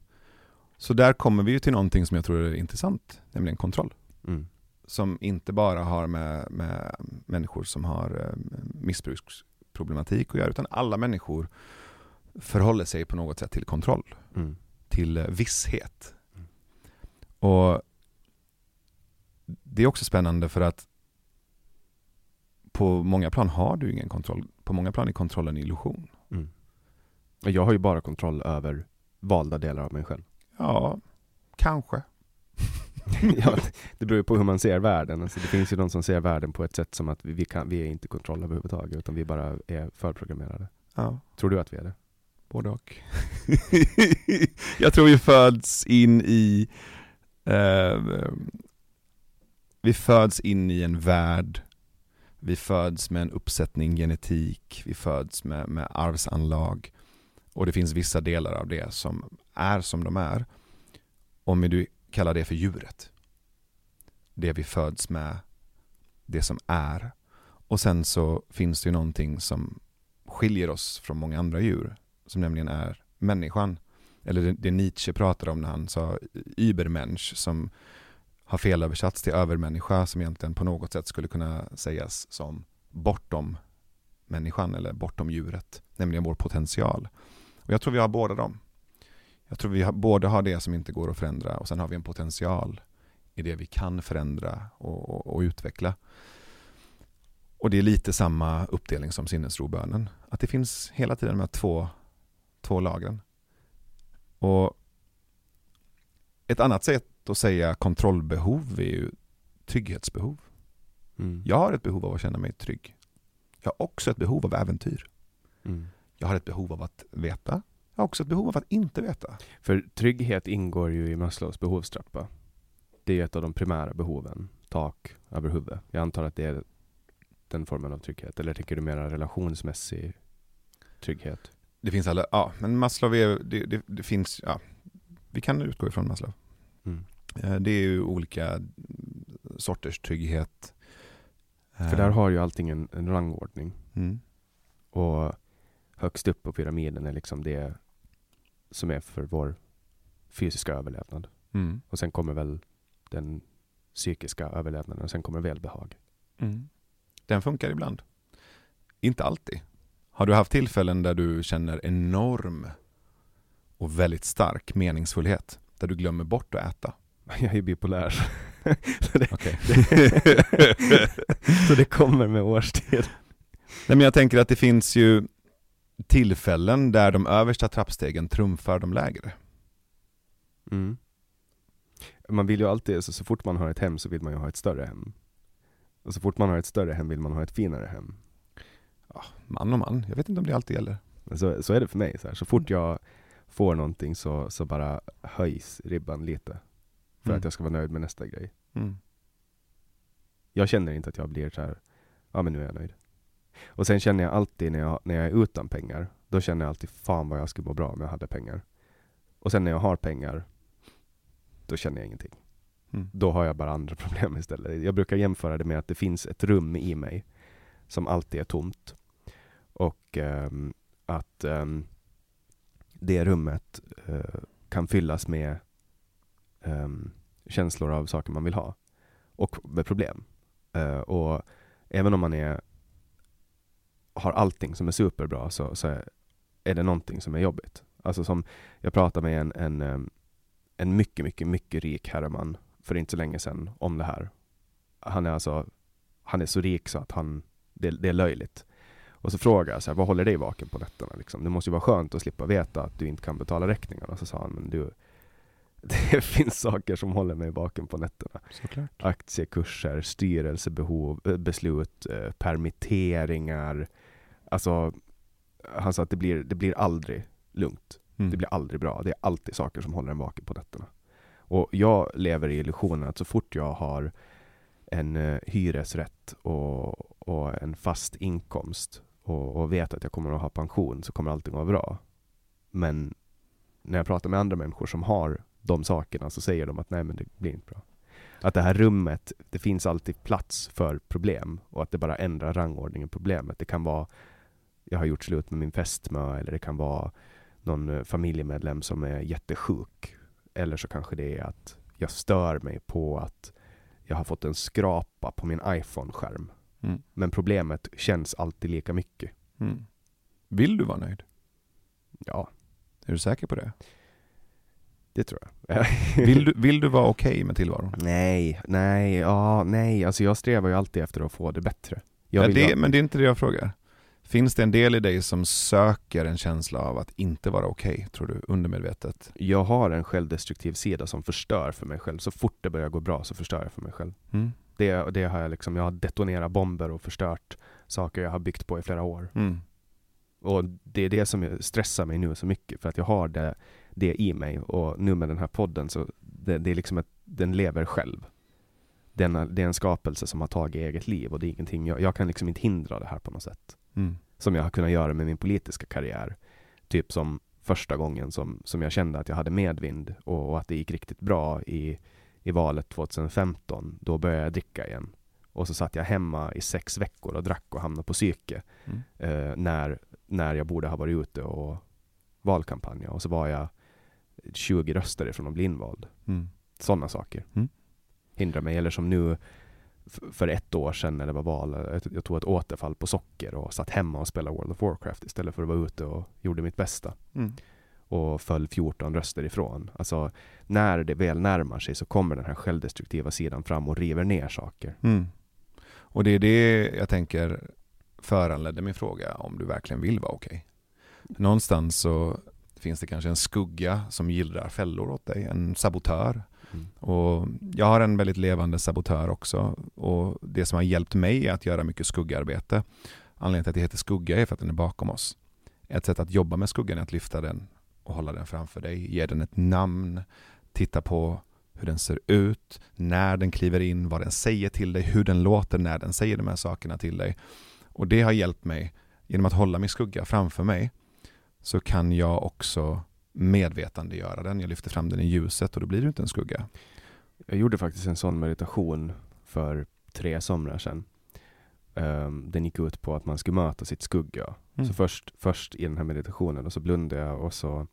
Så där kommer vi ju till någonting som jag tror är intressant, nämligen kontroll. Mm. Som inte bara har med, med människor som har eh, missbruksproblematik att göra, utan alla människor förhåller sig på något sätt till kontroll. Mm. Till visshet. Och Det är också spännande för att på många plan har du ingen kontroll. På många plan är kontrollen en illusion. Mm. Jag har ju bara kontroll över valda delar av mig själv. Ja, kanske. ja, det beror ju på hur man ser världen. Alltså det finns ju de som ser världen på ett sätt som att vi, kan, vi är inte kontroll överhuvudtaget, utan vi bara är förprogrammerade. Ja, Tror du att vi är det? Både och. jag tror vi föds in i eh, Vi föds in i en värld. Vi föds med en uppsättning genetik. Vi föds med, med arvsanlag. Och det finns vissa delar av det som är som de är. Om du kallar det för djuret. Det vi föds med Det som är. Och sen så finns det ju någonting som skiljer oss från många andra djur som nämligen är människan. Eller det, det Nietzsche pratade om när han sa übermensch som har felöversatts till övermänniska som egentligen på något sätt skulle kunna sägas som bortom människan eller bortom djuret, nämligen vår potential. Och jag tror vi har båda dem. Jag tror vi har, både har det som inte går att förändra och sen har vi en potential i det vi kan förändra och, och, och utveckla. Och det är lite samma uppdelning som sinnesrobönen. Att det finns hela tiden de här två, två lagren. Och ett annat sätt att säga kontrollbehov är ju trygghetsbehov. Mm. Jag har ett behov av att känna mig trygg. Jag har också ett behov av äventyr. Mm. Jag har ett behov av att veta. Jag har också ett behov av att inte veta. För trygghet ingår ju i Maslows behovstrappa. Det är ett av de primära behoven. Tak över huvudet. Jag antar att det är den formen av trygghet. Eller tänker du mera relationsmässig trygghet? Det finns alla, ja men Maslow är, det, det, det finns, ja, vi kan utgå ifrån Maslow. Mm. Eh, Det är ju olika sorters trygghet. För där har ju allting en, en rangordning. Mm. Och högst upp på pyramiden är liksom det som är för vår fysiska överlevnad. Mm. Och sen kommer väl den psykiska överlevnaden och sen kommer välbehag. Mm. Den funkar ibland. Inte alltid. Har du haft tillfällen där du känner enorm och väldigt stark meningsfullhet? Där du glömmer bort att äta? Jag är bipolär. så, det, Okej. så det kommer med årstid. Nej, men jag tänker att det finns ju tillfällen där de översta trappstegen trumfar de lägre. Mm. Man vill ju alltid, så, så fort man har ett hem så vill man ju ha ett större hem. Och så fort man har ett större hem vill man ha ett finare hem. Man och man, jag vet inte om det alltid gäller. Så, så är det för mig. Så, här. så fort jag får någonting så, så bara höjs ribban lite. För Mm. att jag ska vara nöjd med nästa grej. Mm. Jag känner inte att jag blir så här, ja men nu är jag nöjd. Och sen känner jag alltid när jag, när jag är utan pengar, då känner jag alltid fan vad jag skulle må bra om jag hade pengar. Och sen när jag har pengar, då känner jag ingenting. Mm. Då har jag bara andra problem istället. Jag brukar jämföra det med att det finns ett rum i mig som alltid är tomt. Och ehm, att ehm, det rummet eh, kan fyllas med ehm, känslor av saker man vill ha och med problem. Eh, och även om man är, har allting som är superbra så, så är, är det någonting som är jobbigt. Alltså som, jag pratade med en, en, en mycket, mycket, mycket rik herreman för inte så länge sedan om det här. Han är alltså, han är så rik så att han, det, det är löjligt. Och så frågade jag så här, vad håller dig vaken på nätterna? Liksom? Det måste ju vara skönt att slippa veta att du inte kan betala räkningarna. Och så sa han, men du, det finns saker som håller mig vaken på nätterna. Såklart. Aktiekurser, styrelsebehov, eh, beslut, eh, permitteringar. Alltså, han sa att det blir, det blir aldrig lugnt. Mm. Det blir aldrig bra. Det är alltid saker som håller en vaken på nätterna. Och jag lever i illusionen att så fort jag har en eh, hyresrätt och, och en fast inkomst och, och vet att jag kommer att ha pension så kommer allting vara bra. Men när jag pratar med andra människor som har de sakerna så säger de att nej men det blir inte bra. Att det här rummet, det finns alltid plats för problem och att det bara ändrar rangordningen på problemet. Det kan vara jag har gjort slut med min fästmö eller det kan vara någon eh, familjemedlem som är jättesjuk. Eller så kanske det är att jag stör mig på att jag har fått en skrapa på min iPhone-skärm. Mm. Men problemet känns alltid lika mycket. Mm. Vill du vara nöjd? Ja, Är du säker på det? det tror jag. Vill du, vill du vara okej med tillvaron? Nej, nej, ja, nej. Alltså jag strävar ju alltid efter att få det bättre. Jag Ja, det, ha- men det är inte det jag frågar. Finns det en del i dig som söker en känsla av att inte vara okej, tror du, undermedvetet? jag har en självdestruktiv sida som förstör för mig själv. Så fort det börjar gå bra så förstör jag för mig själv. Mm. Det, det har jag liksom, jag har detonerat bomber och förstört saker jag har byggt på i flera år. Mm. Och det är det som stressar mig nu så mycket, för att jag har det, det i mig. Och nu med den här podden så det, det är liksom att den lever själv. Den, är- det är en skapelse som har tagit eget liv och det är ingenting, jag, jag kan liksom inte hindra det här på något sätt. Mm. Som jag har kunnat göra med min politiska karriär. Typ som första gången som, som jag kände att jag hade medvind och, och att det gick riktigt bra i, i valet 2015. Då började jag dricka igen. Och så satt jag hemma i sex veckor och drack och hamnade på psyke. Mm. Eh, när, när jag borde ha varit ute och valkampanja. Och så var jag 20 röster ifrån att bli invald. Mm. Sådana saker Mm. hindrar mig. Eller som nu för ett år sedan när det var val. Jag, jag tog ett återfall på socker och satt hemma och spelade World of Warcraft istället för att vara ute och gjorde mitt bästa. Mm. Och föll 14 röster ifrån. Alltså när det väl närmar sig så kommer den här självdestruktiva sidan fram och river ner saker. Mm. Och det är det jag tänker föranledde min fråga om du verkligen vill vara okej. Någonstans så finns det kanske en skugga som gillrar fällor åt dig, en sabotör. Mm. Och jag har en väldigt levande sabotör också och det som har hjälpt mig är att göra mycket skuggarbete. Anledningen till att det heter skugga är för att den är bakom oss. Ett sätt att jobba med skuggan är att lyfta den och hålla den framför dig, ge den ett namn, titta på hur den ser ut, när den kliver in, vad den säger till dig, hur den låter när den säger de här sakerna till dig. Och det har hjälpt mig, genom att hålla min skugga framför mig, så kan jag också medvetandegöra den. Jag lyfter fram den i ljuset och då blir det inte en skugga. Jag gjorde faktiskt en sån meditation för tre somrar sedan. Ehm, den gick ut på att man skulle möta sitt skugga. Mm. Så först, först i den här meditationen och så blundade jag och så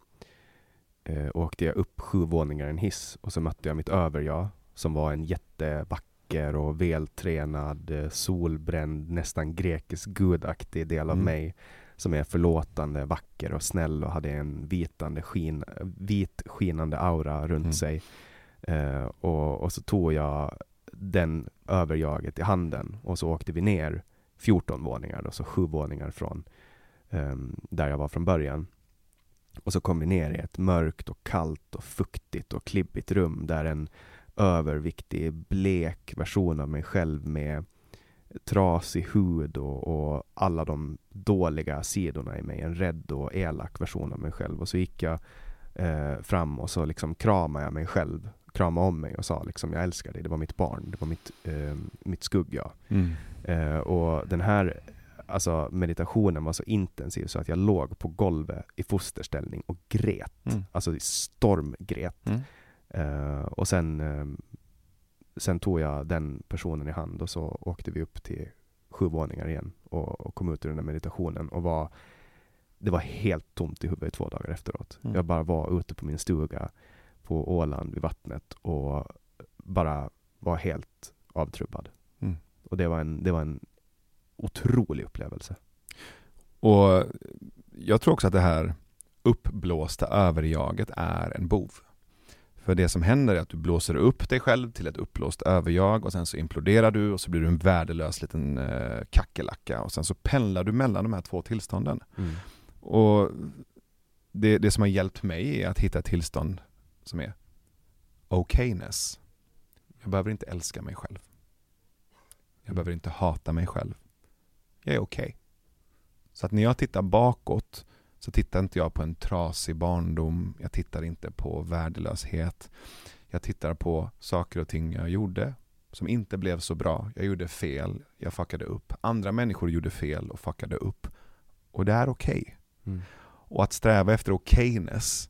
eh, åkte jag upp sju våningar i en hiss och så mötte jag mitt överjag som var en jättevacker och vältränad, eh, solbränd, nästan grekisk gudaktig del av Mm. mig som är förlåtande, vacker och snäll och hade en vitande skin, vit skinande aura runt Mm. sig. Eh, och, och så tog jag den överjaget i handen och så åkte vi ner 14 våningar, då, så sju våningar från um, där jag var från början. Och så kom vi ner i ett mörkt och kallt och fuktigt och klibbigt rum där en överviktig, blek version av mig själv med trasig hud och, och alla de dåliga sidorna i mig, en rädd och elak version av mig själv. Och så gick jag eh, fram och så liksom kramade jag mig själv, kramade om mig och sa liksom jag älskar dig, det var mitt barn, det var mitt, eh, mitt skugga. Eh, och den här alltså, meditationen var så intensiv så att jag låg på golvet i fosterställning och grät. Mm. Alltså stormgret. Mm. Eh, och sen, eh, sen tog jag den personen i hand och så åkte vi upp till sju våningar igen och, och kom ut ur den där meditationen och var det var helt tomt i huvudet två dagar efteråt. Mm. Jag bara var ute på min stuga på Åland vid vattnet och bara var helt avtrubbad. Mm. Och det var, en, det var en otrolig upplevelse. Och jag tror också att det här uppblåsta överjaget är en bov. För det som händer är att du blåser upp dig själv till ett uppblåst överjag och sen så imploderar du och så blir du en värdelös liten eh, kackerlacka och sen så pendlar du mellan de här två tillstånden. Och det, det som har hjälpt mig är att hitta ett tillstånd som är okayness. Jag behöver inte älska mig själv. Jag behöver inte hata mig själv. Jag är okej. Så att när jag tittar bakåt så tittar inte jag på en trasig barndom. Jag tittar inte på värdelöshet. Jag tittar på saker och ting jag gjorde som inte blev så bra. Jag gjorde fel, jag fuckade upp. Andra människor gjorde fel och fuckade upp. Och det är okej. Mm. Och att sträva efter okayness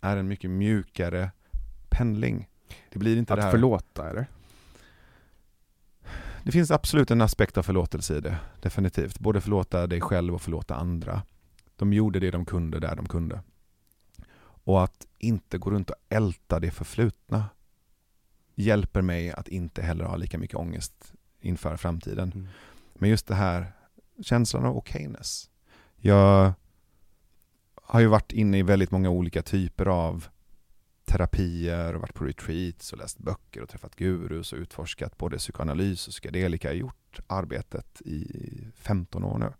är en mycket mjukare pendling. Det blir inte det Att här... förlåta, eller? Det finns absolut en aspekt av förlåtelse i det, definitivt. Både förlåta dig själv och förlåta andra. De gjorde det de kunde där de kunde. Och att inte gå runt och älta det förflutna hjälper mig att inte heller ha lika mycket ångest inför framtiden. Mm. Men just det här känslan av okayness. Jag har ju varit inne i väldigt många olika typer av terapier och varit på retreats och läst böcker och träffat gurus och utforskat både psykoanalys och psykedelika. Jag har gjort arbetet i 15 år nu.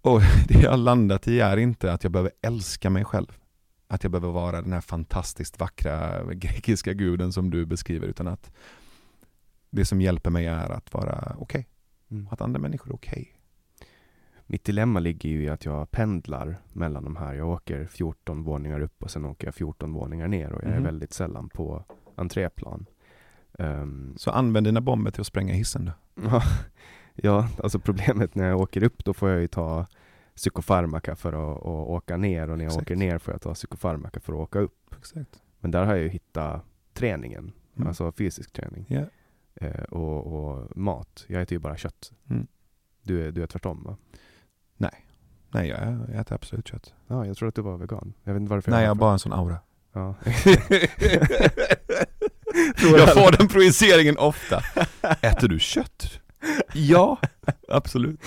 Och det jag har landat i är inte att jag behöver älska mig själv. Att jag behöver vara den här fantastiskt vackra grekiska guden som du beskriver, utan att det som hjälper mig är att vara okej. Mm. Att andra människor är okej. Mitt dilemma ligger ju i att jag pendlar mellan de här. Jag åker 14 våningar upp och sen åker jag 14 våningar ner och jag är Mhm. väldigt sällan på entréplan. Ehm, Så använd dina bomber till att spränga hissen då. Ja, alltså problemet när jag åker upp då får jag ju ta psykofarmaka för att, att åka ner och när jag Exakt. åker ner får jag ta psykofarmaka för att åka upp. Exakt. Men där har jag ju hittat träningen, Mm. alltså fysisk träning Ja. eh, och, och mat. Jag äter ju bara kött. Mm. Du, är- du är tvärtom va? Nej, jag, jag äter absolut kött. Ja, jag tror att du var vegan. Jag vet inte varför Nej, jag har bara en sån aura. Ja. jag får den projiceringen ofta. Äter du kött? Ja, absolut.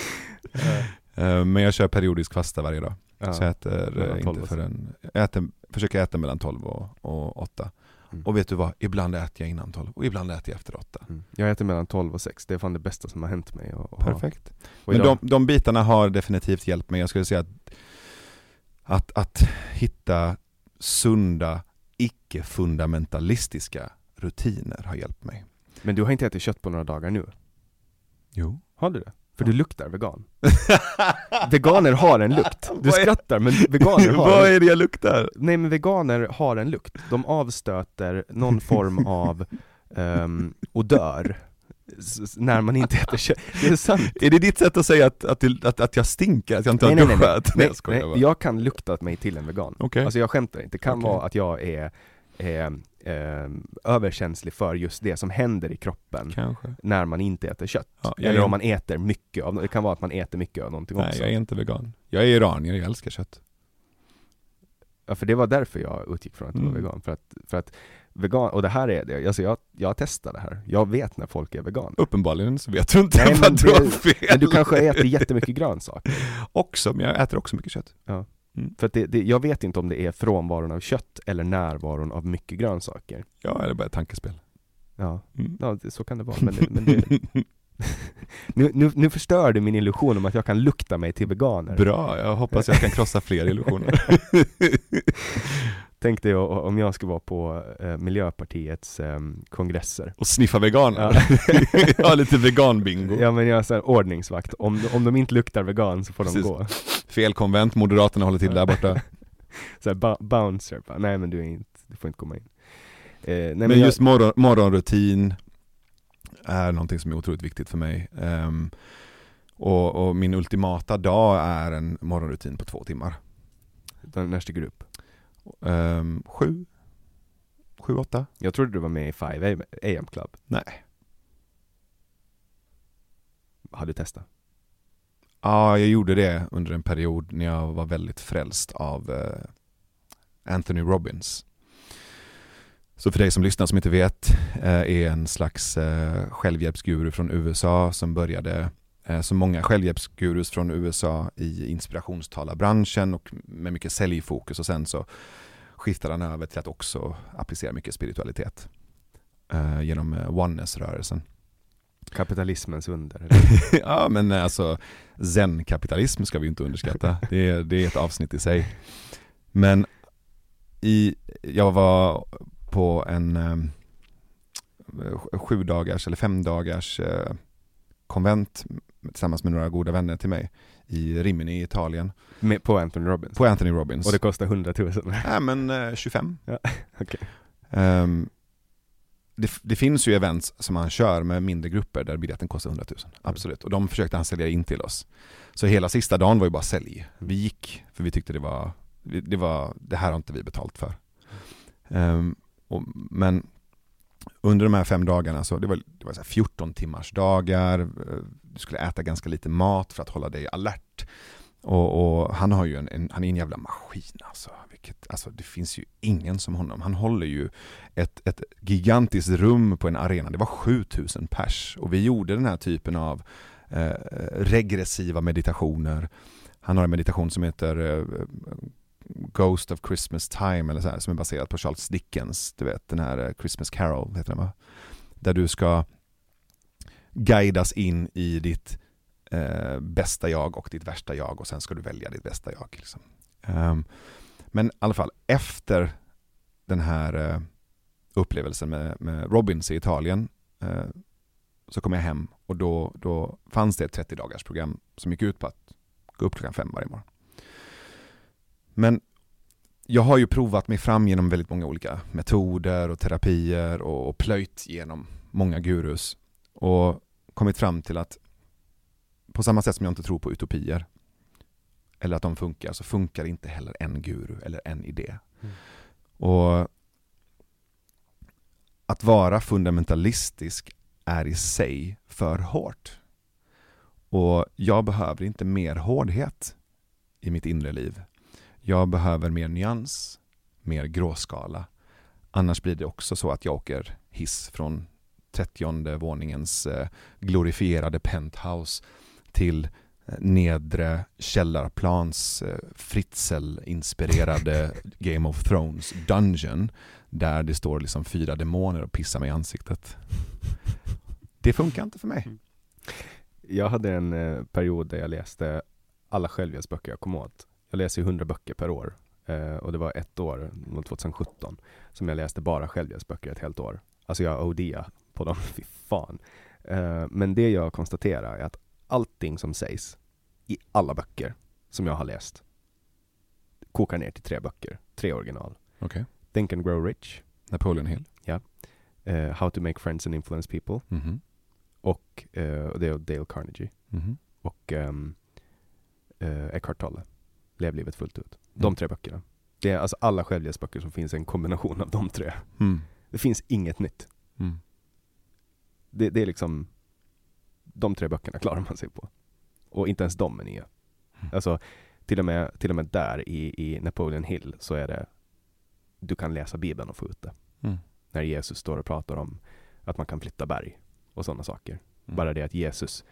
Eh, Men jag kör periodisk fasta varje dag. Ja. Så jag äter eh, 12 inte förrän, jag äter, försöker äta mellan 12 och, och 8. Mm. Och vet du vad? Ibland äter jag innan 12 och ibland äter jag efter 8. Mm. Jag äter mellan 12 och 6. Det är fan det bästa som har hänt mig. ha. Perfekt. Och Men de, de bitarna har definitivt hjälpt mig. Jag skulle säga att, att, att hitta sunda, icke-fundamentalistiska rutiner har hjälpt mig. Men du har inte ätit kött på några dagar nu? Jo. Har du det? För du luktar vegan. Veganer har en lukt. Du skrattar men veganer har Vad är det jag luktar? Nej men veganer har en lukt. De avstöter någon form av um, odör när man inte äter kött. Det är sant. Är det ditt sätt att säga att, att, att, att jag stinker, att jag inte har Nej, nej, nej, duschat? Nej, jag skojar nej, bara. jag kan lukta mig till en vegan. Okej. Alltså jag skämtar inte. Det kan Okej. vara att jag är, är ehm, överkänslig för just det som händer i kroppen Kanske. när man inte äter kött. Ja, Eller är- om man äter mycket av, det kan vara att man äter mycket av någonting Nej, också. jag är inte vegan. Jag är iranier, jag älskar kött. Ja, för det var därför jag utgick från att du var Mm. vegan. För att, för att vegan, och det här är det, alltså jag, jag testar det här. Jag vet när folk är veganer. Uppenbarligen så vet du inte Nej, att du har fel. Men du kanske äter jättemycket grönsaker. Också, men jag äter också mycket kött. För att det, det, jag vet inte om det är frånvaron av kött eller närvaron av mycket grönsaker. Ja, eller bara ett tankespel. Ja, Mm. ja det, så kan det vara. Men det, men det, nu, nu, nu förstör du min illusion om att jag kan lukta mig till veganer. Bra, jag hoppas jag kan krossa fler illusioner. Tänk dig om jag ska vara på eh, Miljöpartiets eh, kongresser. Och sniffa veganer. Ja, lite vegan-bingo. Ja men jag är så här, ordningsvakt, om, om de inte luktar vegan så får Precis. de gå. Fel konvent, Moderaterna håller till där borta. Så här, ba- bouncer, nej men du är inte, du får inte komma in. Eh, nej, men jag- just morgon, morgonrutin är någonting som är otroligt viktigt för mig. Ehm, och, och min ultimata dag är en morgonrutin på två timmar. Den, när stiger du upp? Um, sju? Sju, åtta? Jag trodde du var med i 5 AM Club. Nej. Har du testat? Ja, jag gjorde det under en period när jag var väldigt frälst av eh, Anthony Robbins. Så för dig som lyssnar som inte vet, eh, är en slags eh, självhjälpsguru från USA som började som många självhjälpsgurus från USA i inspirationstala-branschen och med mycket säljfokus och sen så skiftade han över till att också applicera mycket spiritualitet eh, genom eh, oneness-rörelsen. Kapitalismens under? Ja men alltså zen-kapitalism ska vi inte underskatta. Det är, det är ett avsnitt i sig. Men i, jag var på en eh, sju dagars eller fem dagars eh, konvent tillsammans med några goda vänner till mig i Rimini i Italien. Med, på Anthony Robbins? På Anthony Robbins. Och det kostar 100 000? Nej men eh, 25. Ja, okay. Um, det, det, finns ju events som han kör med mindre grupper där biljetten kostar 100 000. Absolut. Och de försökte han sälja in till oss. Så hela sista dagen var ju bara sälj. Vi gick för vi tyckte det var, det var, det här har inte vi betalt för. Um, och, men under de här fem dagarna, så det var, det var så 14 timmars dagar, eh, du skulle äta ganska lite mat för att hålla dig alert. Och, och han har ju en, en, han är en jävla maskin alltså. Vilket, alltså. Det finns ju ingen som honom. Han håller ju ett, ett gigantiskt rum på en arena, det var 7000 pers. Och vi gjorde den här typen av eh, regressiva meditationer. Han har en meditation som heter eh, Ghost of Christmas Time eller så här, som är baserat på Charles Dickens, du vet den här eh, Christmas Carol heter den va? Där du ska guidas in i ditt eh, bästa jag och ditt värsta jag och sen ska du välja ditt bästa jag. Liksom. Um, men i alla fall, efter den här eh, upplevelsen med, med Robins i Italien eh, så kom jag hem och då, då fanns det ett 30 dagars program som gick ut på att gå upp klockan fem varje morgon. Men jag har ju provat mig fram genom väldigt många olika metoder och terapier och, och plöjt genom många gurus och kommit fram till att på samma sätt som jag inte tror på utopier eller att de funkar så funkar inte heller en guru eller en idé. Mm. Och att vara fundamentalistisk är i sig för hårt. Och jag behöver inte mer hårdhet i mitt inre liv. Jag behöver mer nyans, mer gråskala. Annars blir det också så att jag åker hiss från 30 våningens eh, glorifierade penthouse till eh, nedre källarplans eh, Fritzl-inspirerade Game of Thrones Dungeon där det står liksom fyra demoner och pissar mig i ansiktet. Det funkar inte för mig. Jag hade en period där jag läste alla självhjälpsböcker jag kom åt jag läser ju 100 böcker per år eh, och det var ett år, 2017, som jag läste bara självhjälpsböcker ett helt år. Alltså jag ODA på dem, fy fan. Eh, men det jag konstaterar är att allting som sägs i alla böcker som jag har läst kokar ner till tre böcker, tre original. Okay. Think and Grow Rich. Napoleon Hill. Ja. Uh, How to Make Friends and Influence People. Mm -hmm. Och uh, det är Dale Carnegie. Mm -hmm. Och um, uh, Eckhart Tolle. Lev livet fullt ut. De mm. tre böckerna. Det är alltså alla självhjälpsböcker som finns en kombination av de tre. Mm. Det finns inget nytt. Mm. Det, det, är liksom, de tre böckerna klarar man sig på. Och inte ens de är nya. Mm. Alltså, till och med, till och med där i, i Napoleon Hill så är det, du kan läsa Bibeln och få ut det. Mm. När Jesus står och pratar om att man kan flytta berg och sådana saker. Mm. Bara det att Jesus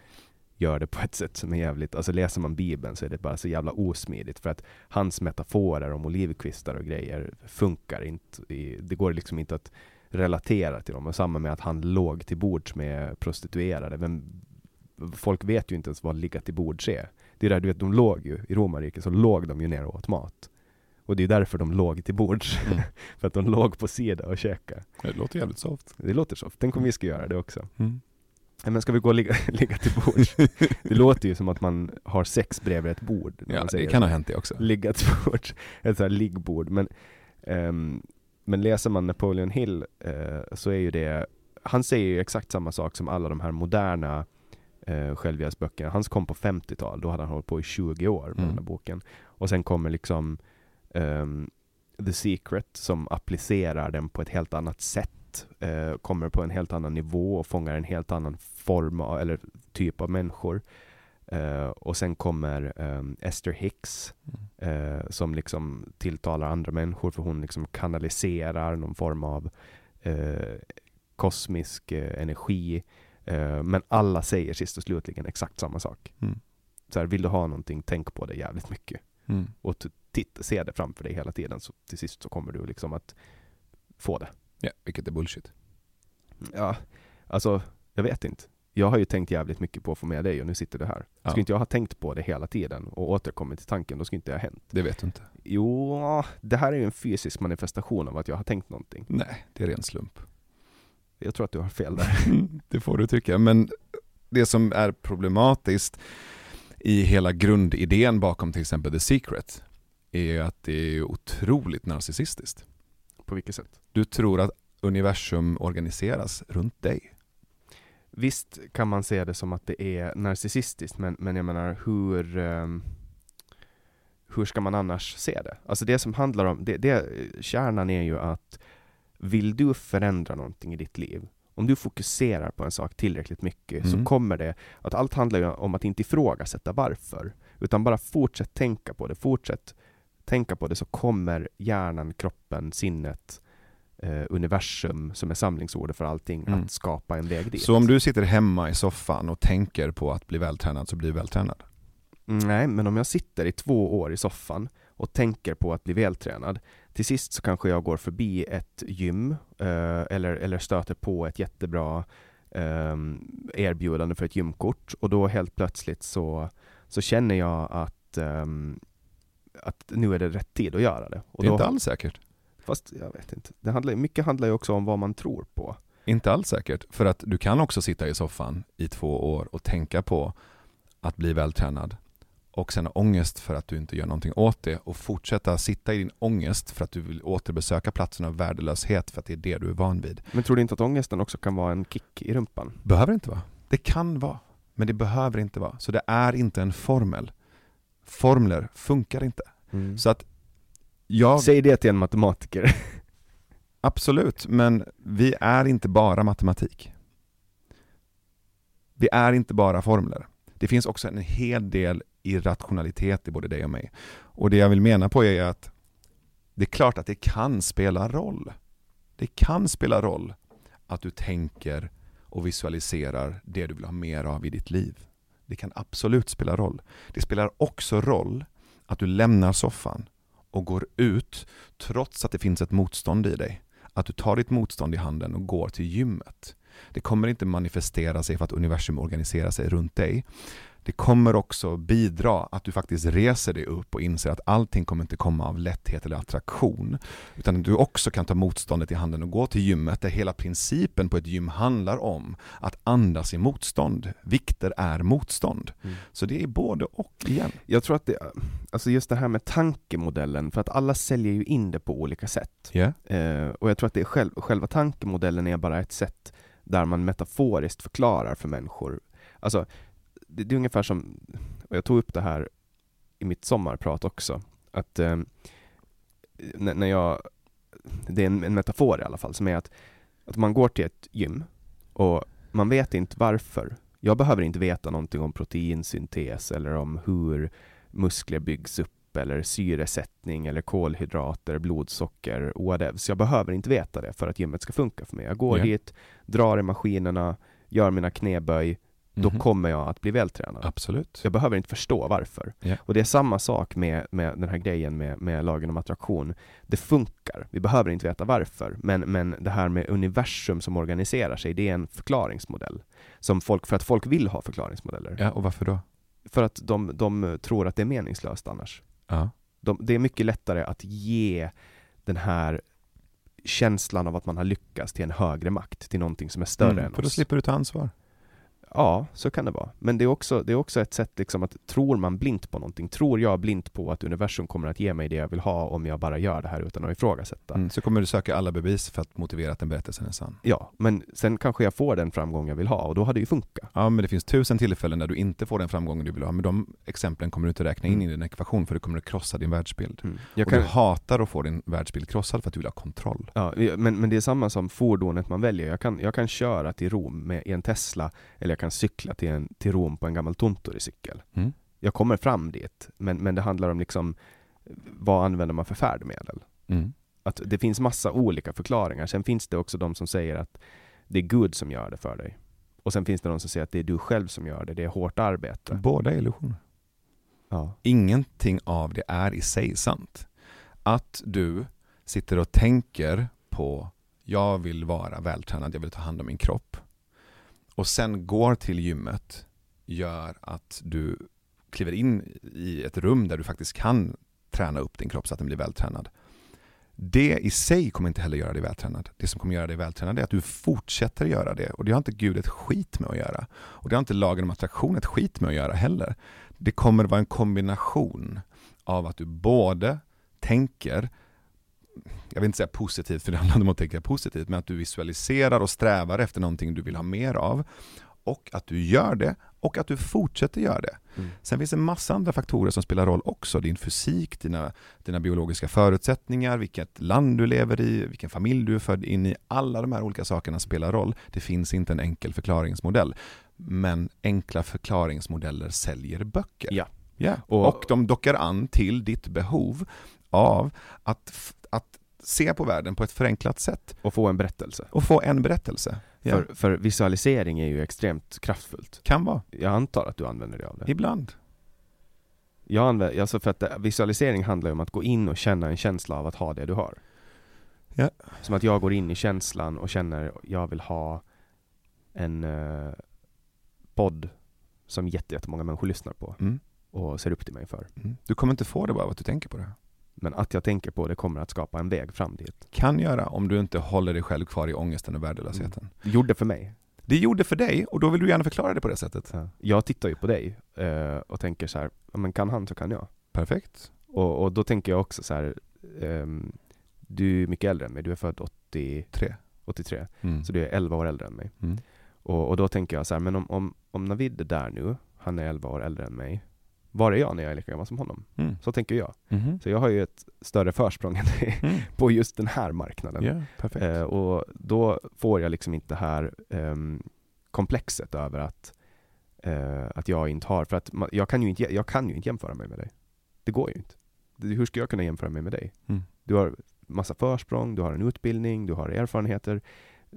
gör det på ett sätt som är jävligt, alltså läser man bibeln så är det bara så jävla osmidigt för att hans metaforer om olivkvistar och grejer funkar inte. Det går liksom inte att relatera till dem. Och samma med att han låg till bords med prostituerade. Men folk vet ju inte ens vad ligga till bords är. Det är där, du vet, de låg ju, i romarriket så låg de ju ner och åt mat. Och det är därför de låg till bords. Mm. för att de låg på sida och käkade. Det låter jävligt soft. Det låter soft. Tänk om vi ska göra det också. Mm. Men ska vi gå och ligga, ligga till bords? Det låter ju som att man har sex bredvid ett bord. Ja, det kan ha hänt det också. Ligga till bords, ett sånt här liggbord. Men, um, men läser man Napoleon Hill uh, så är ju det, han säger ju exakt samma sak som alla de här moderna uh, självhjälpsböckerna. Hans kom på 50-tal, då hade han hållit på i 20 år med mm. den här boken. Och sen kommer liksom um, The Secret som applicerar den på ett helt annat sätt eh, kommer på en helt annan nivå och fångar en helt annan form av, eller typ av människor. Eh, och sen kommer eh, Esther Hicks eh, som liksom tilltalar andra människor för hon liksom kanaliserar någon form av eh, kosmisk eh, energi. Men alla säger sist och slutligen exakt samma sak. Mm. Så här, vill du ha någonting, tänk på det jävligt mycket. Mm. Och titta, se det framför dig hela tiden, så till sist så kommer du liksom att få det. Ja, vilket är bullshit. Ja, alltså, jag vet inte. Jag har ju tänkt jävligt mycket på att få med dig och nu sitter du här. Ja. Skulle inte jag ha tänkt på det hela tiden och återkommit till tanken, då skulle inte det ha hänt. Det vet du inte. Jo, det här är ju en fysisk manifestation av att jag har tänkt någonting. Nej, det är ren slump. Jag tror att du har fel där. det får du tycka. Men det som är problematiskt i hela grundidén bakom till exempel The Secret är att det är otroligt narcissistiskt. På vilket sätt? Du tror att universum organiseras runt dig. Visst kan man se det som att det är narcissistiskt, men, men jag menar hur ehm, hur ska man annars se det? Alltså det som handlar om, det, det, kärnan är ju att vill du förändra någonting i ditt liv, om du fokuserar på en sak tillräckligt mycket så Mm. kommer det, att allt handlar ju om att inte ifrågasätta varför, utan bara fortsätt tänka på det, fortsätt tänka på det så kommer hjärnan, kroppen, sinnet, eh, universum som är samlingsordet för allting Mm. att skapa en väg dit. Så om du sitter hemma i soffan och tänker på att bli vältränad så blir du vältränad. Mm, Nej, men om jag sitter i två år i soffan och tänker på att bli vältränad, till sist så kanske jag går förbi ett gym eh, eller, eller stöter på ett jättebra eh, erbjudande för ett gymkort och då helt plötsligt så, så känner jag att, ehm, att nu är det rätt tid att göra det. Och Det är då, inte alls säkert. Fast jag vet inte. Det handlar, mycket handlar ju också om vad man tror på. Inte alls säkert. För att du kan också sitta i soffan i två år och tänka på att bli vältränad och sen ha ångest för att du inte gör någonting åt det och fortsätta sitta i din ångest för att du vill återbesöka platsen av värdelöshet för att det är det du är van vid. Men tror du inte att ångesten också kan vara en kick i rumpan? Behöver inte vara. Det kan vara, men det behöver inte vara. Så det är inte en formel. Formler funkar inte. Så att jag, Säg det till en matematiker. absolut, men vi är inte bara matematik. Vi är inte bara formler. Det finns också en hel del irrationalitet i både dig och mig. Och det jag vill mena på är att det är klart att det kan spela roll. Det kan spela roll att du tänker och visualiserar det du vill ha mer av i ditt liv. Det kan absolut spela roll. Det spelar också roll att du lämnar soffan och går ut trots att det finns ett motstånd i dig. Att du tar ditt motstånd i handen och går till gymmet. Det kommer inte manifestera sig för att universum organiserar sig runt dig. Det kommer också bidra att du faktiskt reser dig upp och inser att allting kommer inte komma av lätthet eller attraktion. Utan du också kan ta motståndet i handen och gå till gymmet där hela principen på ett gym handlar om att andas i motstånd. Vikter är motstånd. Så det är både och igen. Jag tror att det, alltså just det här med tankemodellen, för att alla säljer ju in det på olika sätt. Yeah. Eh, och jag tror att det är själv, själva tankemodellen är bara ett sätt där man metaforiskt förklarar för människor. Alltså, det, det är ungefär som, och jag tog upp det här i mitt sommarprat också, att eh, när, när jag, det är en, en metafor i alla fall, som är att, att man går till ett gym och man vet inte varför. Jag behöver inte veta någonting om proteinsyntes eller om hur muskler byggs upp eller syresättning eller kolhydrater, blodsocker, whatever. Så jag behöver inte veta det för att gymmet ska funka för mig. Jag går Ja. dit, drar i maskinerna, gör mina knäböj, då Mhm. kommer jag att bli vältränad. Absolut. Jag behöver inte förstå varför. Ja. Och det är samma sak med, med den här grejen med, med lagen om attraktion. Det funkar, vi behöver inte veta varför, men, men det här med universum som organiserar sig, det är en förklaringsmodell. Som folk, för att folk vill ha förklaringsmodeller. Ja, och varför då? För att de, de tror att det är meningslöst annars. Ja. De, det är mycket lättare att ge den här känslan av att man har lyckats till en högre makt, till någonting som är större Mm, än för då oss. slipper du ta ansvar. Ja, så kan det vara. Men det är också, det är också ett sätt liksom att tror man blint på någonting, tror jag blint på att universum kommer att ge mig det jag vill ha om jag bara gör det här utan att ifrågasätta. Mm, så kommer du söka alla bevis för att motivera att den berättelsen är sann. Ja, men sen kanske jag får den framgång jag vill ha och då har det ju funkat. Ja, men det finns tusen tillfällen där du inte får den framgången du vill ha, men de exemplen kommer du inte räkna in Mm. i din ekvation för det kommer att krossa din världsbild. Jag och kan, du hatar att få din världsbild krossad för att du vill ha kontroll. ja, men, men det är samma som fordonet man väljer. Jag kan, jag kan köra till Rom med, i en Tesla eller jag kan cykla till, en, till Rom på en gammal Tontori-cykel. Mm. Jag kommer fram dit, men, men det handlar om liksom vad använder man för färdmedel? Mm. Att det finns massa olika förklaringar. Sen finns det också de som säger att det är Gud som gör det för dig. Och sen finns det de som säger att det är du själv som gör det, det är hårt arbete. Båda är illusioner. Ja. Ingenting av det är i sig sant. Att du sitter och tänker på jag vill vara vältränad, jag vill ta hand om min kropp och sen går till gymmet gör att du kliver in i ett rum där du faktiskt kan träna upp din kropp så att den blir vältränad. Det i sig kommer inte heller göra dig vältränad. Det som kommer göra dig vältränad är att du fortsätter göra det och det har inte Gud ett skit med att göra. Och det har inte lagen om attraktion ett skit med att göra heller. Det kommer vara en kombination av att du både tänker jag vill inte säga positivt för det handlar om att tänka positivt, men att du visualiserar och strävar efter någonting du vill ha mer av och att du gör det och att du fortsätter göra det. Mm. Sen finns det en massa andra faktorer som spelar roll också. Din fysik, dina, dina biologiska förutsättningar, vilket land du lever i, vilken familj du är född in i. Alla de här olika sakerna spelar roll. Det finns inte en enkel förklaringsmodell. Men enkla förklaringsmodeller säljer böcker. Ja. Ja. Och- Och, de dockar an till ditt behov av att, att se på världen på ett förenklat sätt Och få en berättelse. och få en berättelse. Ja. För, för visualisering är ju extremt kraftfullt. Kan vara, Jag antar att du använder dig av det. ibland. Jag använder, alltså för att det, visualisering handlar ju om att gå in och känna en känsla av att ha det du har. Ja. Som att jag går in i känslan och känner jag vill ha en eh, podd som jätte- jättemånga människor lyssnar på Mm. och ser upp till mig för. Mm. Du kommer inte få det bara av att du tänker på det. Men att jag tänker på det kommer att skapa en väg fram dit. Kan göra om du inte håller dig själv kvar i ångesten och värdelösheten. Det gjorde för mig. Det gjorde för dig och då vill du gärna förklara det på det sättet. Jag tittar ju på dig eh, och tänker så här, ja, men kan han så kan jag. Perfekt. Och, och då tänker jag också så här, ehm, du är mycket äldre än mig, du är född 80, Tre. 83, Mm. så du är 11 år äldre än mig. Mm. Och, och då tänker jag så här, men om, om, om Navid är där nu, han är 11 år äldre än mig, var är jag när jag är lika gammal som honom? Mm. Så tänker jag. Mhm. Så jag har ju ett större försprång än Mm. på just den här marknaden. Perfekt. Eh, och då får jag liksom inte det här ehm, komplexet över att, eh, att jag inte har, för att ma- jag kan, ju inte, jag kan ju inte jämföra mig med dig. Det går ju inte. Hur ska jag kunna jämföra mig med dig? Mm. Du har massa försprång, du har en utbildning, du har erfarenheter.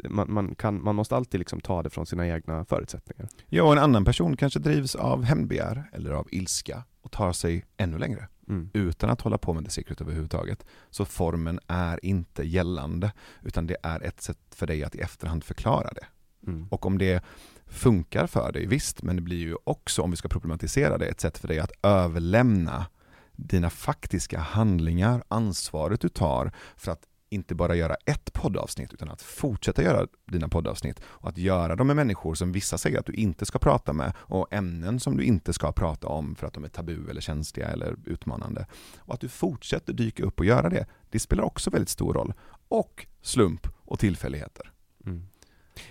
Man, man, kan, man måste alltid liksom ta det från sina egna förutsättningar. Ja, och en annan person kanske drivs av hämndbegär eller av ilska och tar sig ännu längre Mm. utan att hålla på med The Secret överhuvudtaget. Så formen är inte gällande utan det är ett sätt för dig att i efterhand förklara det. Mm. Och om det funkar för dig, visst, men det blir ju också, om vi ska problematisera det, ett sätt för dig att överlämna dina faktiska handlingar, ansvaret du tar för att inte bara göra ett poddavsnitt utan att fortsätta göra dina poddavsnitt och att göra dem med människor som vissa säger att du inte ska prata med och ämnen som du inte ska prata om för att de är tabu eller känsliga eller utmanande. Och att du fortsätter dyka upp och göra det, det spelar också väldigt stor roll. Och slump och tillfälligheter. Mm.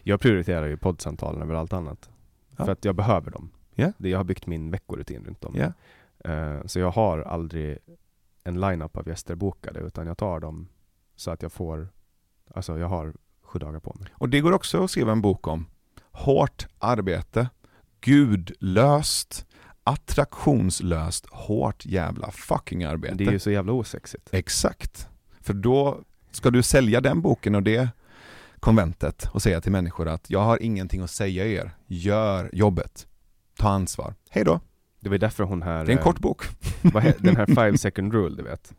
Jag prioriterar ju poddsamtalen över allt annat. Ja. För att jag behöver dem. Det, jag har byggt min veckorutin runt dem. Eh, så jag har aldrig en line-up av gäster bokade utan jag tar dem så att jag får, alltså jag har sju dagar på mig. Och det går också att skriva en bok om. Hårt arbete, gudlöst, attraktionslöst, hårt jävla fucking arbete. Det är ju så jävla osexigt. Exakt. För då ska du sälja den boken och det konventet och säga till människor att jag har ingenting att säga er, gör jobbet, ta ansvar, hej då. Det var därför hon här, Det är en eh, kort bok. den här five second rule du vet.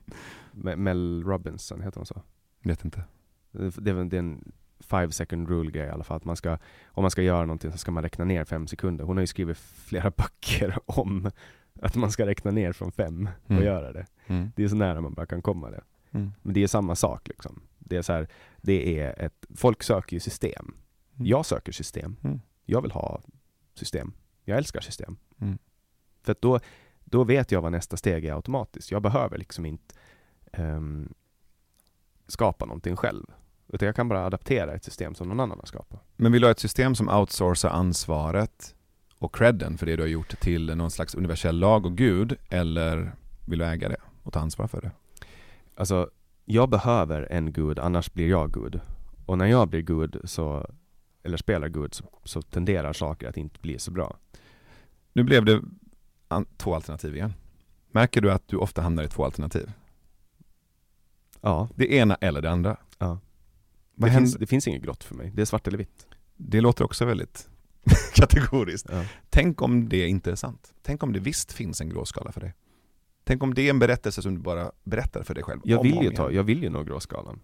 Me- Mel Robinson, heter hon så? Vet inte. Det är det är en five second rule grej i alla fall. Att man ska, om man ska göra någonting så ska man räkna ner fem sekunder. Hon har ju skrivit flera böcker om att man ska räkna ner från fem och Mm. göra det. Mm. Det är så nära man bara kan komma det. Mm. Men det är samma sak liksom. Det är så här, det är ett, folk söker ju system. Mm. Jag söker system. Mm. Jag vill ha system. Jag älskar system. Mm. För att då, då vet jag vad nästa steg är automatiskt. Jag behöver liksom inte ehm, skapa någonting själv. Utan jag kan bara adaptera ett system som någon annan har skapat. Men vill du ha ett system som outsourcar ansvaret och credden för det du har gjort till någon slags universell lag och gud eller vill du äga det och ta ansvar för det? Alltså, jag behöver en gud, annars blir jag gud. Och när jag blir gud, så, eller spelar gud, så, så tenderar saker att inte bli så bra. Nu blev det an- två alternativ igen. Märker du att du ofta hamnar i två alternativ? Ja, Det ena eller det andra. ja. Det, finns, det finns inget grått för mig. Det är svart eller vitt. Det låter också väldigt kategoriskt. Ja. Tänk om det inte är sant. Tänk om det visst finns en gråskala för dig. Tänk om det är en berättelse som du bara berättar för dig själv. Jag om vill ju ta, jag vill ju nå gråskalan.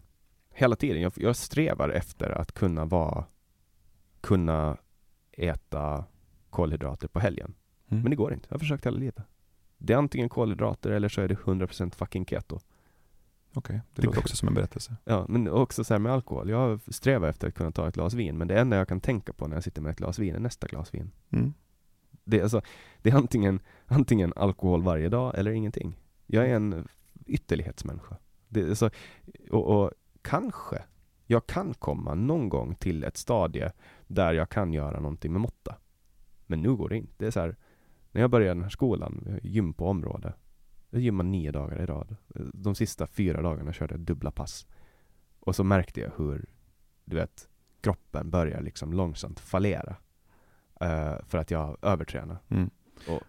Hela tiden. Jag, jag strävar efter att kunna vara, kunna äta kolhydrater på helgen. Mm. Men det går inte. Jag har försökt hela livet. Det är antingen kolhydrater eller så är det 100% fucking keto. Okej, det Det låter också som en berättelse. Ja, men också så här med alkohol. Jag strävar efter att kunna ta ett glas vin, men det enda jag kan tänka på när jag sitter med ett glas vin är nästa glas vin. Mm. Det är, alltså, det är antingen, antingen alkohol varje dag eller ingenting. Jag är en ytterlighetsmänniska. Det är så, och, och kanske jag kan komma någon gång till ett stadie där jag kan göra någonting med måtta. Men nu går det inte. Det är så här, när jag började den här skolan, gym på område. Jag gymmade nio dagar i rad. De sista fyra dagarna körde jag dubbla pass. Och så märkte jag hur, du vet, kroppen börjar liksom långsamt fallera. Eh, för att jag övertränar. Mm. Och-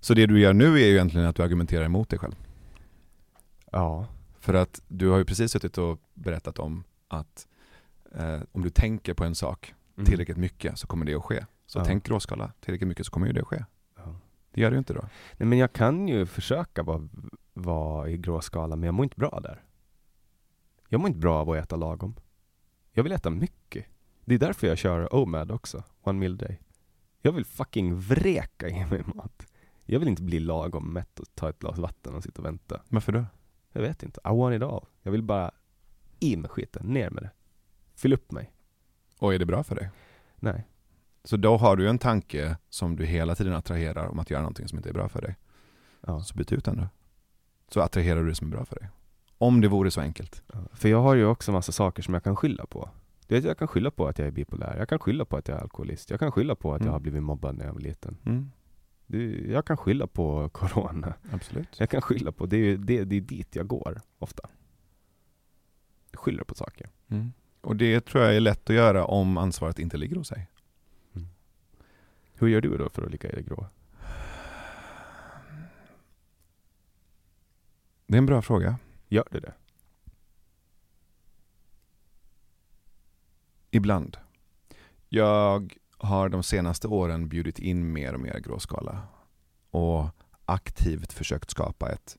Så det du gör nu är ju egentligen att du argumenterar emot dig själv. Ja. För att du har ju precis suttit och berättat om att eh, om du tänker på en sak Mm. tillräckligt mycket så kommer det att ske. Så Ja. tänk gråskala tillräckligt mycket så kommer ju det att ske. Det gör ju inte då. Nej men jag kan ju försöka vara, vara i gråskala, men jag mår inte bra där. Jag mår inte bra av att äta lagom. Jag vill äta mycket. Det är därför jag kör OMAD också, One Meal Day. Jag vill fucking vräka i mig mat. Jag vill inte bli lagom mätt och ta ett glas vatten och sitta och vänta. Varför då? Jag vet inte. I want it all. Jag vill bara i med skiten, ner med det. Fyll upp mig. Och är det bra för dig? Nej. Så då har du en tanke som du hela tiden attraherar om att göra någonting som inte är bra för dig. Ja. Så byt ut den då. Så attraherar du det som är bra för dig. Om det vore så enkelt. Ja, För jag har ju också massa saker som jag kan skylla på. Du vet, jag kan skylla på att jag är bipolär. Jag kan skylla på att jag är alkoholist. Jag kan skylla på att Mm. jag har blivit mobbad när jag var liten. Mm, Du, jag kan skylla på corona. absolut. Jag kan skylla på, det är det, det är dit jag går ofta. Jag skyller på saker. Mm. Och det tror jag är lätt att göra om ansvaret inte ligger hos sig. Hur gör du då för att ligga i det grå? Det är en bra fråga. Gör du det? Ibland. Jag har de senaste åren bjudit in mer och mer gråskala och aktivt försökt skapa ett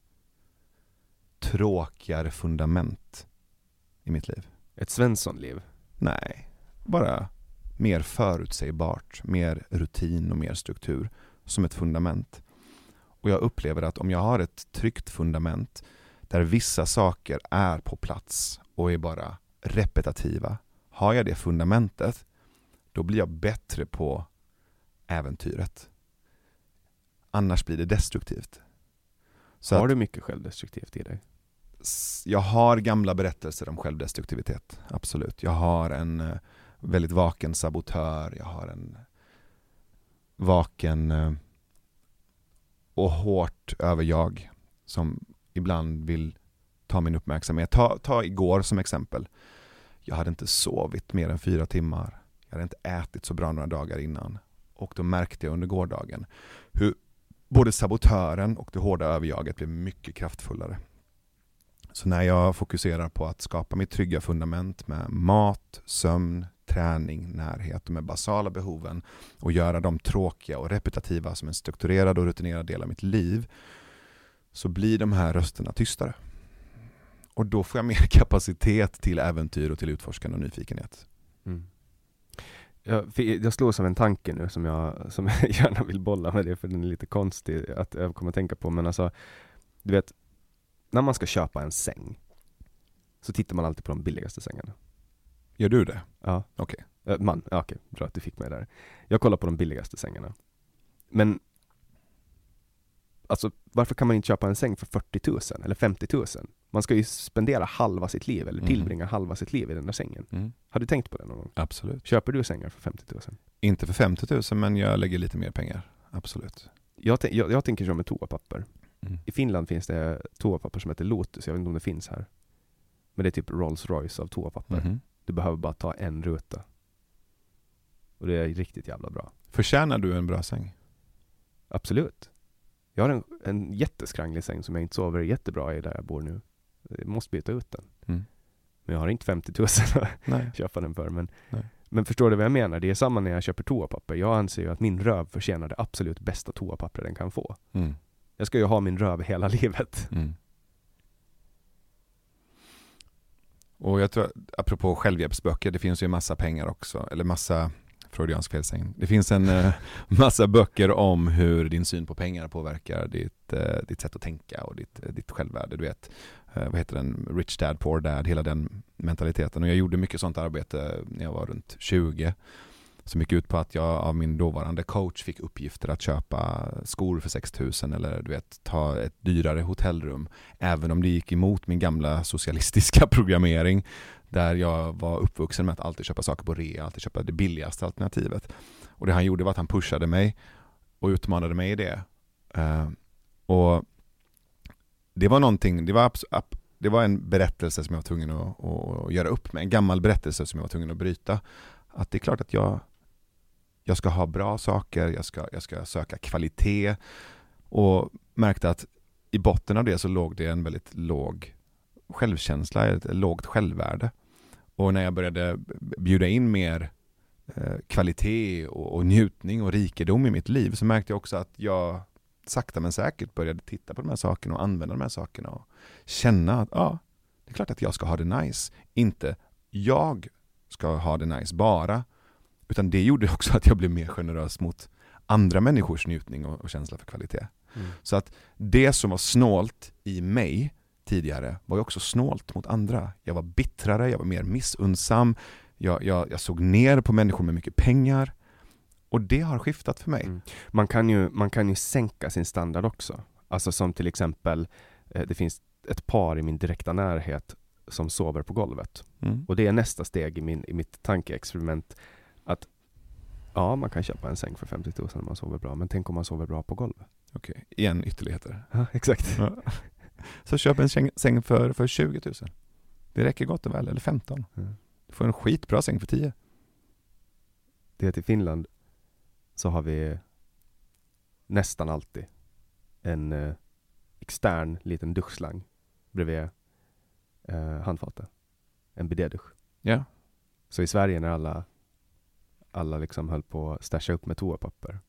tråkigare fundament i mitt liv. Ett Svenssonliv? Nej, bara mer förutsägbart, mer rutin och mer struktur som ett fundament. Och jag upplever att om jag har ett tryggt fundament där vissa saker är på plats och är bara repetitiva. Har jag det fundamentet, då blir jag bättre på äventyret. Annars blir det destruktivt. Så har du mycket självdestruktivt i dig? jag har gamla berättelser om självdestruktivitet, absolut. Jag har en eh, väldigt vaken sabotör, jag har en vaken eh, och hårt överjag som ibland vill ta min uppmärksamhet. Ta, ta igår som exempel. Jag hade inte sovit mer än fyra timmar. Jag hade inte ätit så bra några dagar innan. Och då märkte jag under gårdagen hur både sabotören och det hårda överjaget blev mycket kraftfullare. Så när jag fokuserar på att skapa mitt trygga fundament med mat, sömn, träning, närhet de basala behoven och göra dem tråkiga och repetitiva som en strukturerad och rutinerad del av mitt liv så blir de här rösterna tystare. Och då får jag mer kapacitet till äventyr och till utforskande och nyfikenhet. Mm. Jag, jag slås av en tanke nu som jag, som jag gärna vill bolla med det för den är lite konstig att jag kommer att tänka på men alltså Du vet När man ska köpa en säng Så tittar man alltid på de billigaste sängarna Gör du det? Ja Okej. Äh, man, ja, okej, bra att du fick mig där. Jag kollar på de billigaste sängarna. Men Alltså varför kan man inte köpa en säng för 40 000 eller 50 000? Man ska ju spendera halva sitt liv eller Mm. tillbringa halva sitt liv i den där sängen. Mm. Har du tänkt på det någon gång? Absolut. Köper du sängar för 50 000? Inte för 50 000 men jag lägger lite mer pengar. Absolut. Jag, jag, jag tänker som med toapapper. Mm. I Finland finns det toapapper som heter Lotus, jag vet inte om det finns här. Men det är typ Rolls Royce av toapapper. Du behöver bara ta en ruta. Och det är riktigt jävla bra. Förtjänar du en bra säng? Absolut. Jag har en, en jätteskranglig säng som jag inte sover jättebra i där jag bor nu. Jag måste byta ut den. Mm. Men jag har inte 50 000 att Nej. köpa den för. Men, Nej. men förstår du vad jag menar? Det är samma när jag köper toapapper. Jag anser ju att min röv förtjänar det absolut bästa toapapper den kan få. Mm. Jag ska ju ha min röv hela livet. Mm. Och jag tror, apropå självhjälpsböcker, det finns ju massa pengar också, eller massa Freudiansk felsägning. Det finns en eh, massa böcker om hur din syn på pengar påverkar ditt, eh, ditt sätt att tänka och ditt, eh, ditt självvärde. Du vet, eh, vad heter den, Rich Dad Poor Dad, hela den mentaliteten. Och jag gjorde mycket sånt arbete när jag var runt 20. Som gick ut på att jag av min dåvarande coach fick uppgifter att köpa skor för 6000 eller du vet, ta ett dyrare hotellrum. Även om det gick emot min gamla socialistiska programmering där jag var uppvuxen med att alltid köpa saker på rea, alltid köpa det billigaste alternativet. Och det han gjorde var att han pushade mig och utmanade mig i det. Uh, och det var någonting, det var, det var en berättelse som jag var tvungen att, att göra upp med, en gammal berättelse som jag var tvungen att bryta. Att det är klart att jag, jag ska ha bra saker, jag ska, jag ska söka kvalitet och märkte att i botten av det så låg det en väldigt låg självkänsla, ett lågt självvärde. Och när jag började bjuda in mer eh, kvalitet och, och njutning och rikedom i mitt liv så märkte jag också att jag sakta men säkert började titta på de här sakerna och använda de här sakerna och känna att ja, det är klart att jag ska ha det nice. Inte jag ska ha det nice bara, utan det gjorde också att jag blev mer generös mot andra människors njutning och, och känsla för kvalitet. Så att det som var snålt i mig tidigare var ju också snålt mot andra. Jag var bittrare, jag var mer missunnsam, jag, jag, jag såg ner på människor med mycket pengar. Och det har skiftat för mig. Mm. Man, kan ju, man kan ju sänka sin standard också. Alltså som till exempel, eh, det finns ett par i min direkta närhet som sover på golvet. Mm. Och det är nästa steg i, min, i mitt tankeexperiment. Ja, man kan köpa en säng för 50 000 om man sover bra, men tänk om man sover bra på golvet? Okej, igen ytterligheter. Ja, exakt. Ja. Så köp en säng- säng för, för 20 000. Det räcker gott och väl, eller 15. Mm. Du får en skitbra säng för 10. Det är till Finland så har vi nästan alltid en eh, extern liten duschslang bredvid eh, handfatet. En bidédusch. Ja. Så i Sverige när alla, alla liksom höll på att stasha upp med toapapper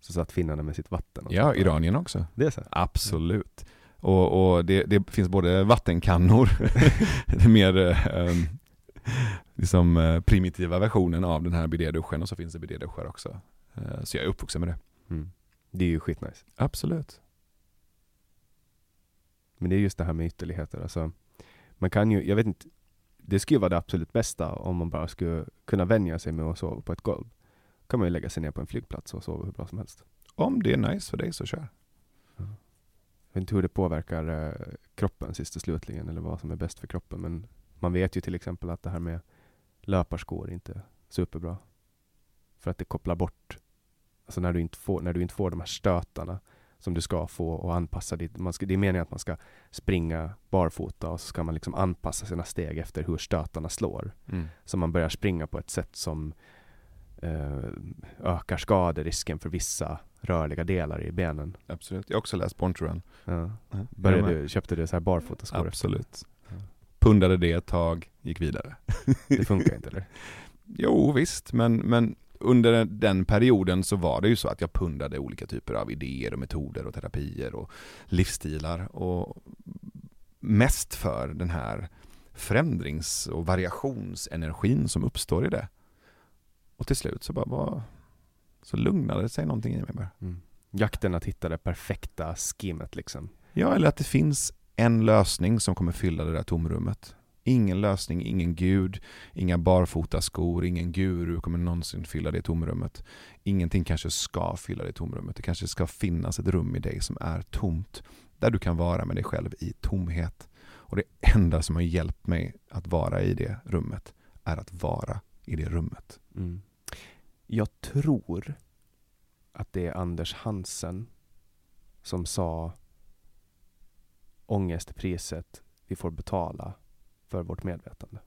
så satt finnarna med sitt vatten. och Ja. Iranien också. Det är så? Absolut. Och, och det, det finns både vattenkannor, den mer em, liksom, eh, primitiva versionen av den här bidéduschen och så finns det bidéduschar också. Eh, så jag är uppvuxen med det. Mm. Det är ju skitnice. Absolut. Men det är just det här med ytterligheter. Alltså, man kan ju, jag vet inte, det skulle ju vara det absolut bästa om man bara skulle kunna vänja sig med att sova på ett golv. kan man ju lägga sig ner på en flygplats och sova hur bra som helst. Om det är nice för dig så kör. Jag vet inte hur det påverkar eh, kroppen sist och slutligen eller vad som är bäst för kroppen. Men man vet ju till exempel att det här med löparskor inte är superbra. För att det kopplar bort, alltså när du inte får, när du inte får de här stötarna som du ska få och anpassa ditt, man ska, det är meningen att man ska springa barfota och så ska man liksom anpassa sina steg efter hur stötarna slår. Mm. Så man börjar springa på ett sätt som eh, ökar skaderisken för vissa rörliga delar i benen. Absolut. Jag har också läst Run. Ja. Började du, köpte du så här barfotaskor? Absolut. Ja. Pundade det ett tag, gick vidare. Det funkar inte eller? Jo visst, men, men under den perioden så var det ju så att jag pundade olika typer av idéer och metoder och terapier och livsstilar och mest för den här förändrings och variationsenergin som uppstår i det. Och till slut så bara var, så lugnade det sig någonting i mig bara. Mm. Jakten att hitta det perfekta skimmet liksom. Ja, eller att det finns en lösning som kommer fylla det där tomrummet. Ingen lösning, ingen gud, inga barfotaskor, ingen guru kommer någonsin fylla det tomrummet. Ingenting kanske ska fylla det tomrummet. Det kanske ska finnas ett rum i dig som är tomt. Där du kan vara med dig själv i tomhet. Och det enda som har hjälpt mig att vara i det rummet är att vara i det rummet. Mm. Jag tror att det är Anders Hansen som sa ångestpriset vi får betala för vårt medvetande.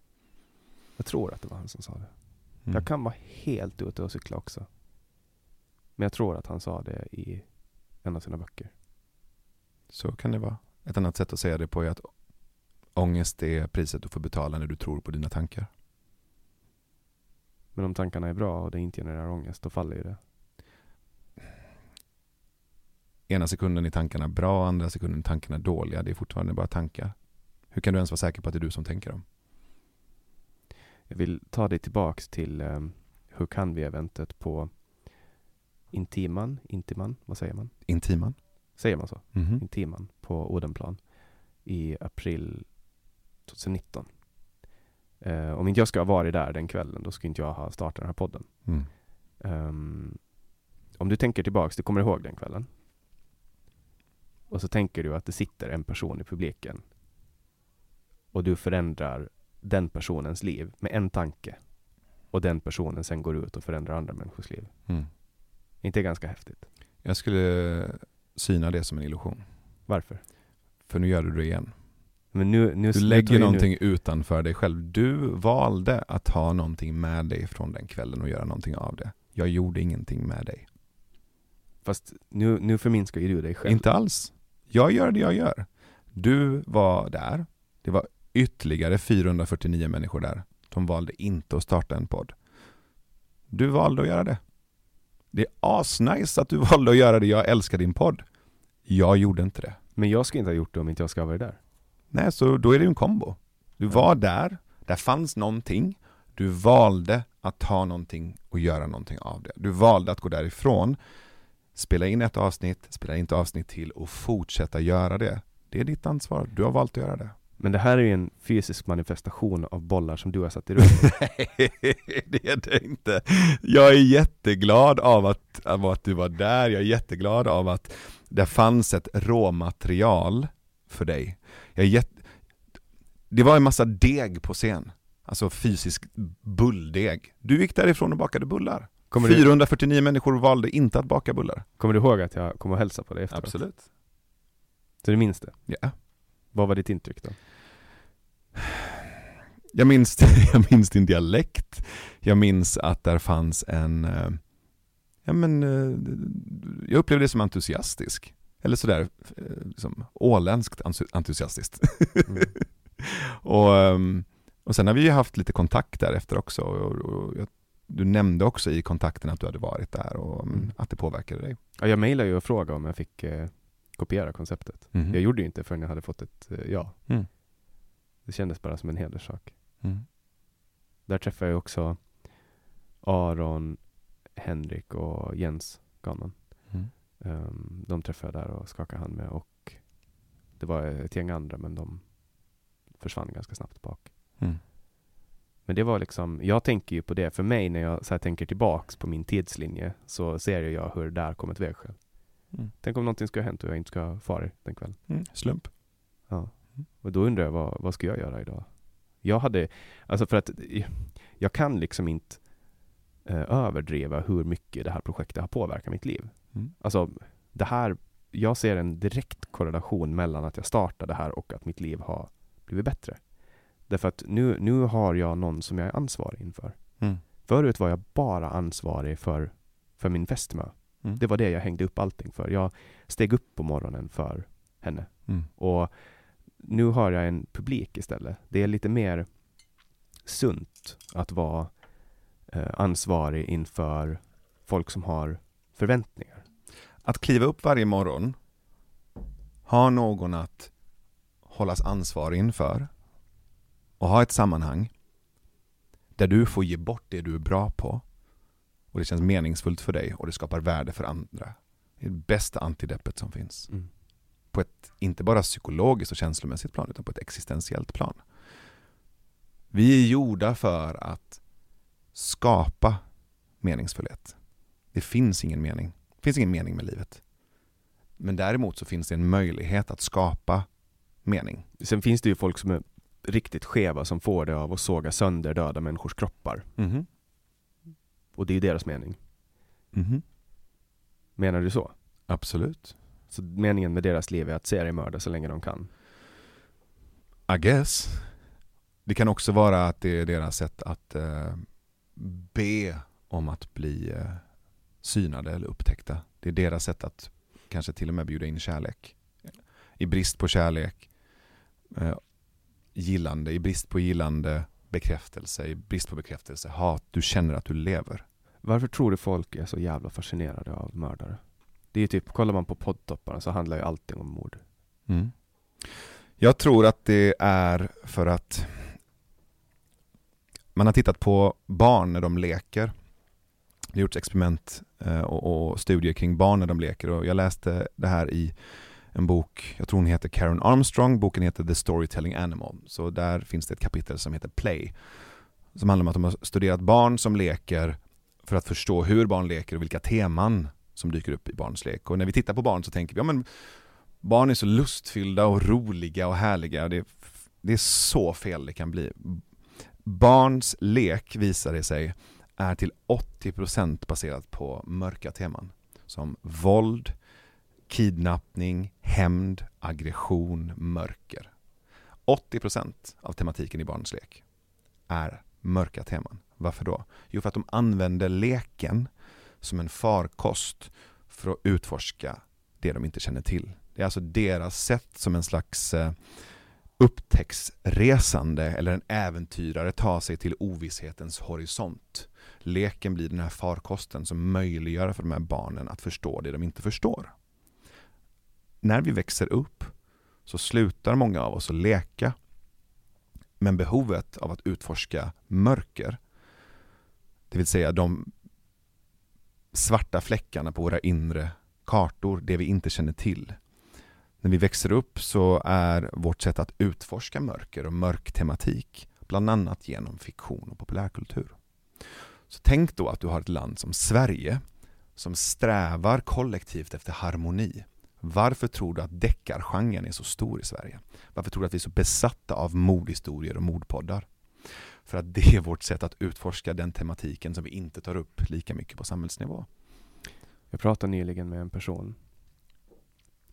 Jag tror att det var han som sa det. Mm. Jag kan vara helt ute och cykla också. Men jag tror att han sa det i en av sina böcker. Så kan det vara. Ett annat sätt att säga det på är att ångest är priset du får betala när du tror på dina tankar. Men om tankarna är bra och det inte genererar ångest, då faller ju det. Ena sekunden är tankarna bra, andra sekunden är tankarna dåliga. Det är fortfarande bara tankar. Hur kan du ens vara säker på att det är du som tänker dem? Jag vill ta dig tillbaks till um, Hur kan vi-eventet på Intiman, Intiman, vad säger man? Intiman? Säger man så? Mhm. Intiman på Odenplan i april 2019. Eh, om inte jag ska ha varit där den kvällen, då skulle inte jag ha startat den här podden. Mm. Ehm, om du tänker tillbaks, du kommer ihåg den kvällen? Och så tänker du att det sitter en person i publiken och du förändrar den personens liv med en tanke och den personen sen går ut och förändrar andra människors liv. Mm. Inte ganska häftigt? Jag skulle syna det som en illusion. Varför? För nu gör du det igen. Men nu, nu, Du lägger nu- någonting utanför dig själv. Du valde att ta någonting med dig från den kvällen och göra någonting av det. Jag gjorde ingenting med dig. Fast nu, nu förminskar ju du dig själv. Inte alls. Jag gör det jag gör. Du var där. Det var ytterligare 449 människor där. De valde inte att starta en podd. Du valde att göra det. Det är asnice att du valde att göra det. Jag älskar din podd. Jag gjorde inte det. Men jag skulle inte ha gjort det om inte jag ska ha varit där. Nej, så då är det ju en kombo. Du var där, där fanns någonting. Du valde att ta någonting och göra någonting av det. Du valde att gå därifrån, spela in ett avsnitt, spela in ett avsnitt till och fortsätta göra det. Det är ditt ansvar. Du har valt att göra det. Men det här är ju en fysisk manifestation av bollar som du har satt i rum. Nej, det är det inte. Jag är jätteglad av att, av att du var där. Jag är jätteglad av att det fanns ett råmaterial för dig. Jag är jätte... Det var en massa deg på scen. Alltså fysisk bulldeg. Du gick därifrån och bakade bullar. Kommer du, 449 människor valde inte att baka bullar. kommer du ihåg att jag kom och hälsade på dig efteråt? Så du minns det? Ja. Vad var ditt intryck då? Jag minns, jag minns din dialekt. Jag minns att där fanns en, eh, ja men, eh, jag upplevde det som entusiastisk. Eller sådär, eh, liksom åländskt entu- entusiastiskt. Mm. och, ehm, och sen har vi ju haft lite kontakt därefter också. Och, och, jag, du nämnde också i kontakten att du hade varit där och mm, Mm. att det påverkade dig. Ja, jag mejlade ju och frågade om jag fick eh, kopiera konceptet. Mhm. Jag gjorde ju inte förrän jag hade fått ett eh, ja. Det kändes bara som en hederssak. Mm. Där träffade jag också Aron, Henrik och Jens Ganman. Mm. Um, de träffade jag där och skakade hand med och det var ett gäng andra men de försvann ganska snabbt bak. Mm. Men det var liksom, jag tänker ju på det, för mig när jag så tänker tillbaks på min tidslinje så ser jag hur det där kom ett vägskäl. Mm. Tänk om någonting skulle ha hänt och jag inte ska ha farit den kvällen. Mm. Slump. Ja. Och då undrar jag, vad, vad ska jag göra idag? Jag hade, alltså för att jag kan liksom inte eh, överdriva hur mycket det här projektet har påverkat mitt liv. Mm. Alltså, det här, jag ser en direkt korrelation mellan att jag startade här och att mitt liv har blivit bättre. Därför att nu, nu har jag någon som jag är ansvarig inför. Mm. Förut var jag bara ansvarig för, för min fästmö. Mm. Det var det jag hängde upp allting för. Jag steg upp på morgonen för henne. Mm. Och nu har jag en publik istället. Det är lite mer sunt att vara eh, ansvarig inför folk som har förväntningar. Att kliva upp varje morgon, ha någon att hållas ansvarig inför och ha ett sammanhang där du får ge bort det du är bra på och det känns meningsfullt för dig och det skapar värde för andra. Det är det bästa antideppet som finns. På ett, inte bara psykologiskt och känslomässigt plan utan på ett existentiellt plan. Vi är gjorda för att skapa meningsfullhet. Det finns ingen mening. Det finns ingen mening med livet. Men däremot så finns det en möjlighet att skapa mening. Sen finns det ju folk som är riktigt skeva som får det av att såga sönder döda människors kroppar. Mhm. Och det är ju deras mening. Mhm. Menar du så? Absolut. Så meningen med deras liv är att seriemörda så länge de kan? I guess. Det kan också vara att det är deras sätt att eh, be om att bli eh, synade eller upptäckta. Det är deras sätt att kanske till och med bjuda in kärlek. I brist på kärlek, eh, gillande, i brist på gillande, bekräftelse, i brist på bekräftelse, hat. Du känner att du lever. Varför tror du folk är så jävla fascinerade av mördare? Det är typ, kollar man på poddtopparna så handlar ju allting om mord. Mm. Jag tror att det är för att man har tittat på barn när de leker. Det har gjorts experiment eh, och, och studier kring barn när de leker och jag läste det här i en bok, jag tror hon heter Karen Armstrong, boken heter The Storytelling Animal. Så där finns det ett kapitel som heter Play. Som handlar om att de har studerat barn som leker för att förstå hur barn leker och vilka teman som dyker upp i barns lek. Och när vi tittar på barn så tänker vi, ja men barn är så lustfyllda och roliga och härliga. Det är, det är så fel det kan bli. Barns lek visar det sig är till 80% baserat på mörka teman. Som våld, kidnappning, hämnd, aggression, mörker. 80% av tematiken i barns lek är mörka teman. Varför då? Jo, för att de använder leken som en farkost för att utforska det de inte känner till. Det är alltså deras sätt som en slags eh, upptäcktsresande eller en äventyrare tar sig till ovisshetens horisont. Leken blir den här farkosten som möjliggör för de här barnen att förstå det de inte förstår. När vi växer upp så slutar många av oss att leka. Men behovet av att utforska mörker, det vill säga de svarta fläckarna på våra inre kartor, det vi inte känner till. När vi växer upp så är vårt sätt att utforska mörker och mörk tematik bland annat genom fiktion och populärkultur. Så tänk då att du har ett land som Sverige som strävar kollektivt efter harmoni. Varför tror du att deckargenren är så stor i Sverige? Varför tror du att vi är så besatta av mordhistorier och mordpoddar? För att det är vårt sätt att utforska den tematiken som vi inte tar upp lika mycket på samhällsnivå. Jag pratade nyligen med en person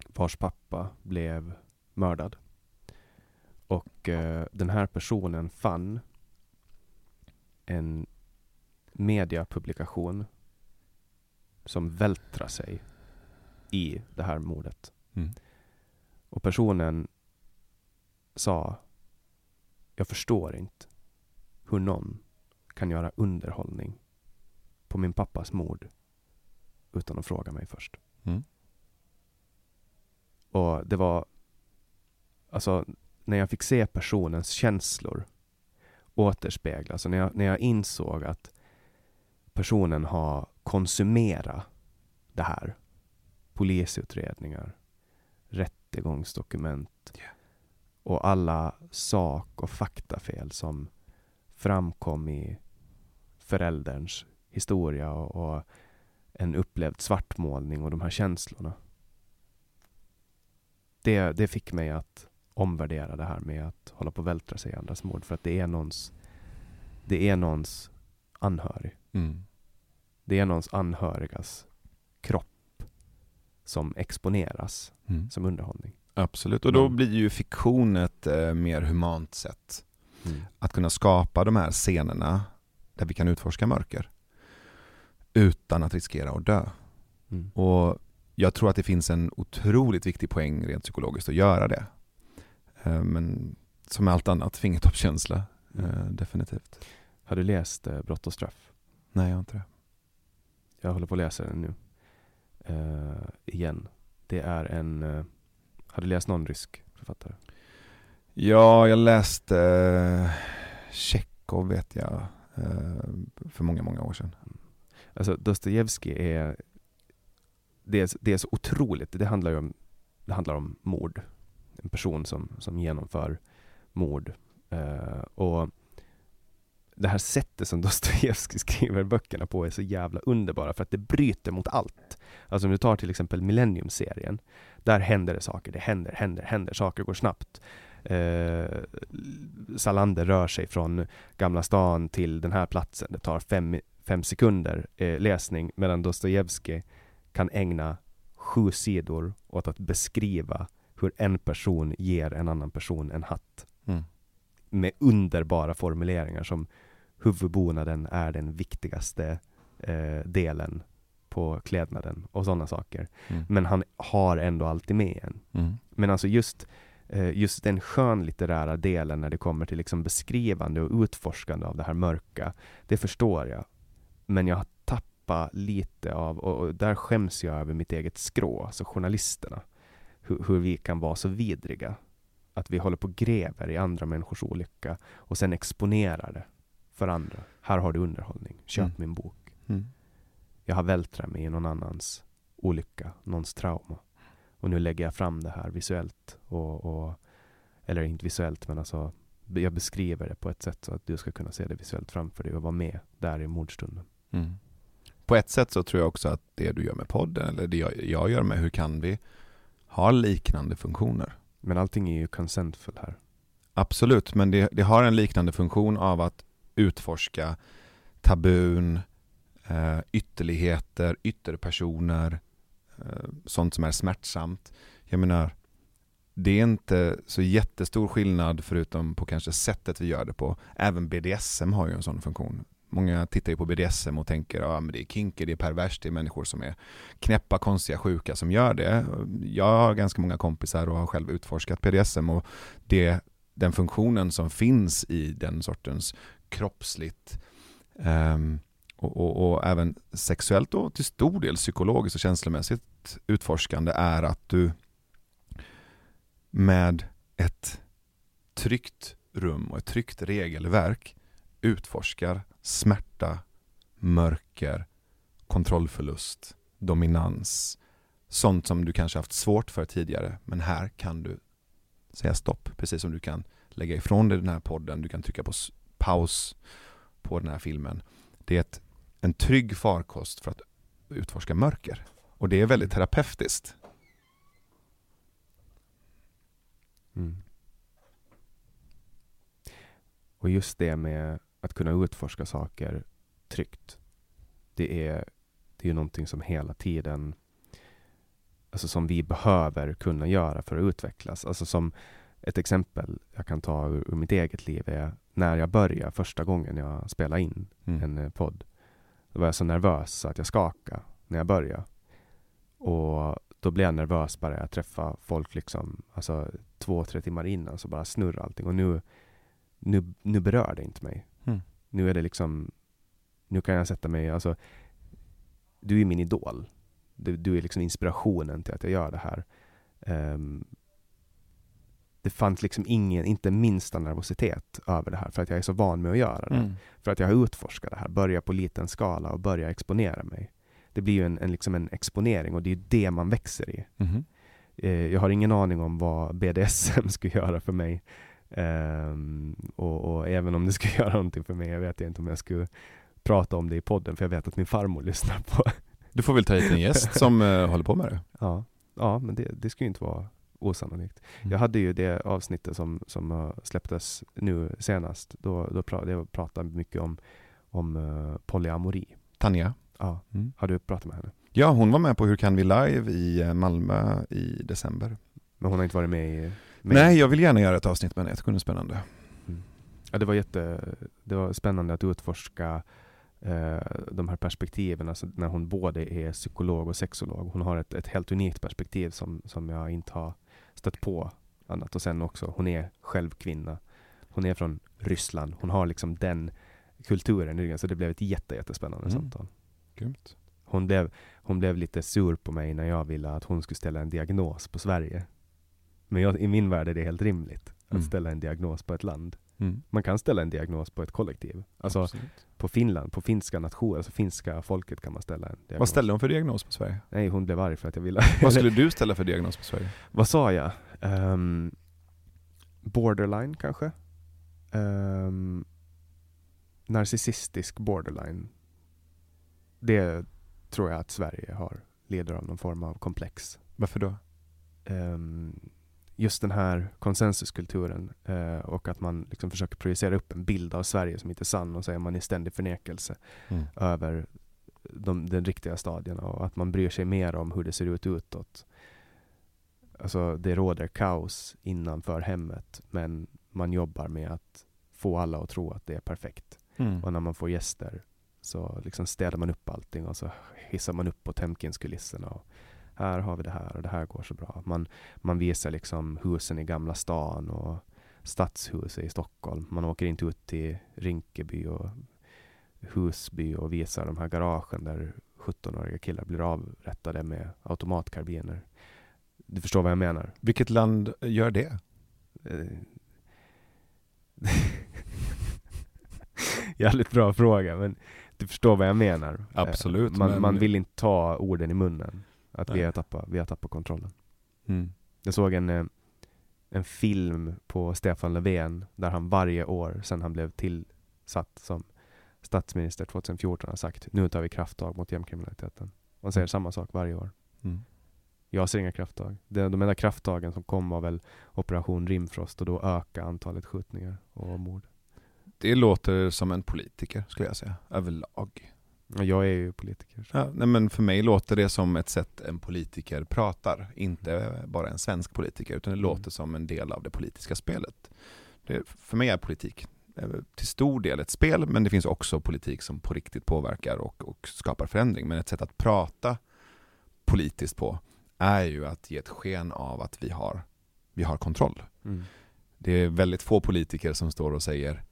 vars pappa blev mördad. Och eh, den här personen fann en mediapublikation som vältrar sig i det här mordet. Mm. Och personen sa Jag förstår inte hur någon kan göra underhållning på min pappas mord utan att fråga mig först. Mm. Och det var Alltså när jag fick se personens känslor återspeglas, alltså när jag, när jag insåg att personen har konsumerat det här. Polisutredningar, rättegångsdokument och alla sak och faktafel som framkom i förälderns historia och, och en upplevd svartmålning och de här känslorna. Det, det fick mig att omvärdera det här med att hålla på och vältra sig i andras mord för att det är någons det är någons anhörig. Mm. Det är någons anhörigas kropp som exponeras Mm. som underhållning. Absolut, och då blir ju fiktion ett eh, mer humant sätt Mm. att kunna skapa de här scenerna där vi kan utforska mörker utan att riskera att dö. Mm. Och jag tror att det finns en otroligt viktig poäng rent psykologiskt att göra det. Eh, Men som allt annat, fingertoppskänsla, Mm. eh, definitivt. Har du läst eh, Brott och straff? Nej, jag har inte det. Jag håller på att läsa den nu. Eh, igen. Det är en... Uh, har du läst någon rysk författare? Ja, jag läste eh, Tjechov vet jag, eh, för många, många år sedan. Mm. Alltså Dostojevskij är det, är... det är så otroligt. Det handlar ju om, det handlar om mord. En person som, som genomför mord. Eh, och det här sättet som Dostojevskij skriver böckerna på är så jävla underbara för att det bryter mot allt. Alltså om du tar till exempel Millennium-serien. Där händer det saker, det händer, händer, händer, saker går snabbt. Eh, Salander rör sig från Gamla stan till den här platsen. Det tar fem, fem sekunder eh, läsning medan Dostojevskij kan ägna sju sidor åt att beskriva hur en person ger en annan person en hatt. Mm. Med underbara formuleringar som huvudbonaden är den viktigaste eh, delen på klädnaden och sådana saker. Mm. Men han har ändå alltid med en. Mm. Men alltså just, just den skönlitterära delen när det kommer till liksom beskrivande och utforskande av det här mörka, det förstår jag. Men jag har tappat lite av, och, och där skäms jag över mitt eget skrå, alltså journalisterna. Hur, hur vi kan vara så vidriga. Att vi håller på och gräver i andra människors olycka och sen exponerar det för andra. Här har du underhållning, köp Mm. min bok. Mm. Jag har vältrat mig i någon annans olycka, någons trauma. Och nu lägger jag fram det här visuellt. Och, och, eller inte visuellt, men alltså jag beskriver det på ett sätt så att du ska kunna se det visuellt framför dig och vara med där i mordstunden. Mm. På ett sätt så tror jag också att det du gör med podden, eller det jag, jag gör med Hur kan vi, har liknande funktioner. Men allting är ju consentful här. Absolut, men det, det har en liknande funktion av att utforska tabun, eh, ytterligheter, ytterpersoner, Eh, sånt som är smärtsamt. Jag menar, det är inte så jättestor skillnad förutom på kanske sättet vi gör det på. Även BDSM har ju en sån funktion. Många tittar ju på BDSM och tänker att men det är kinky, det är perverst, det är människor som är knäppa, konstiga, sjuka som gör det. Jag har ganska många kompisar och har själv utforskat BDSM och det, den funktionen som finns i den sortens kroppsligt ehm, och, och, och även sexuellt och till stor del psykologiskt och känslomässigt utforskande är att du med ett tryggt rum och ett tryggt regelverk utforskar smärta, mörker, kontrollförlust, dominans, sånt som du kanske haft svårt för tidigare. Men här kan du säga stopp, precis som du kan lägga ifrån dig den här podden, du kan trycka på paus på den här filmen. Det är ett, en trygg farkost för att utforska mörker. Och det är väldigt terapeutiskt. Mm. Och just det med att kunna utforska saker tryggt. Det är, det är ju någonting som hela tiden Alltså som vi behöver kunna göra för att utvecklas. Alltså som ett exempel jag kan ta ur, ur mitt eget liv är när jag började första gången jag spelade in Mm. en eh, podd. Då var jag så nervös så att jag skakade när jag började. Och då blev jag nervös bara jag träffade folk liksom, alltså två, tre timmar innan så bara snurrar allting. Och nu, nu, nu berör det inte mig. Mm. Nu är det liksom, nu kan jag sätta mig, alltså du är min idol. Du, du är liksom inspirationen till att jag gör det här. Ehm, det fanns liksom ingen, inte minsta nervositet över det här för att jag är så van med att göra det. Mm. För att jag har utforskat det här, börja på liten skala och börja exponera mig. Det blir ju en, en, liksom en exponering och det är ju det man växer i. Mhm. Eh, jag har ingen aning om vad BDSM skulle göra för mig. Ehm, och, och även om det skulle göra någonting för mig, jag vet inte om jag skulle prata om det i podden, för jag vet att min farmor lyssnar på. Du får väl ta hit en gäst som eh, håller på med det. Ja, ja men det, det skulle ju inte vara osannolikt. Mm. Jag hade ju det avsnittet som, som eh, släpptes nu senast, då, då pra, jag pratade mycket om, om eh, polyamori. Tanja. Ja. Mm. Har du pratat med henne? Ja, hon var med på Hur kan vi live i eh, Malmö i december. Men hon har inte varit med i... Med Nej, jag vill gärna göra ett avsnitt med henne, jag tycker hon är spännande. Ja, det var jätte, det var spännande att utforska eh, de här perspektiven, alltså när hon både är psykolog och sexolog. Hon har ett, ett helt unikt perspektiv som, som jag inte har stött på annat. Och sen också, hon är själv kvinna. Hon är från Ryssland. Hon har liksom den kulturen i ryggen. Så det blev ett jätte, jättespännande Mm. samtal. Grymt. Hon blev, hon blev lite sur på mig när jag ville att hon skulle ställa en diagnos på Sverige. Men jag, i min värld är det helt rimligt att Mm. ställa en diagnos på ett land. Mm. Man kan ställa en diagnos på ett kollektiv. Alltså Absolut. på Finland, på finska nationer, alltså finska folket kan man ställa en diagnos. Vad ställde hon för diagnos på Sverige? Nej, hon blev arg för att jag ville... Vad skulle du ställa för diagnos på Sverige? Vad sa jag? Ehm, borderline kanske? Ehm, narcissistisk borderline. Det tror jag att Sverige har, lider av någon form av komplex. Varför då? Um, just den här konsensuskulturen uh, och att man liksom försöker projicera upp en bild av Sverige som inte är sann och så är man i ständig förnekelse Mm. över de, den riktiga stadierna och att man bryr sig mer om hur det ser ut utåt. Alltså det råder kaos innanför hemmet men man jobbar med att få alla att tro att det är perfekt. Mm. Och när man får gäster så liksom städar man upp allting och så hissar man upp Potemkinskulisserna. Och här har vi det här och det här går så bra. Man, man visar liksom husen i Gamla stan och stadshuset i Stockholm. Man åker inte ut till Rinkeby och Husby och visar de här garagen där 17-åriga killar blir avrättade med automatkarbiner. Du förstår vad jag menar? Vilket land gör det? Eh, Jävligt bra fråga, men du förstår vad jag menar. Eh, Absolut, Man, men- man vill inte ta orden i munnen. Att vi har, tappat, vi har tappat kontrollen. Mm. Jag såg en, eh, en film på Stefan Löfven där han varje år sedan han blev tillsatt som statsminister 2014 har sagt nu tar vi krafttag mot gängkriminaliteten. Han säger samma sak varje år. Mm. Jag ser inga krafttag. De, de enda krafttagen som kom var väl Operation Rimfrost och då öka antalet skjutningar och mord. Det låter som en politiker skulle jag säga, överlag. Jag är ju politiker. Ja, nej men för mig låter det som ett sätt en politiker pratar, inte bara en svensk politiker, utan det Mm. låter som en del av det politiska spelet. Det, för mig är politik eh, till stor del ett spel, men det finns också politik som på riktigt påverkar och, och skapar förändring. Men ett sätt att prata politiskt på är ju att ge ett sken av att vi har, vi har kontroll. Mm. Det är väldigt få politiker som står och säger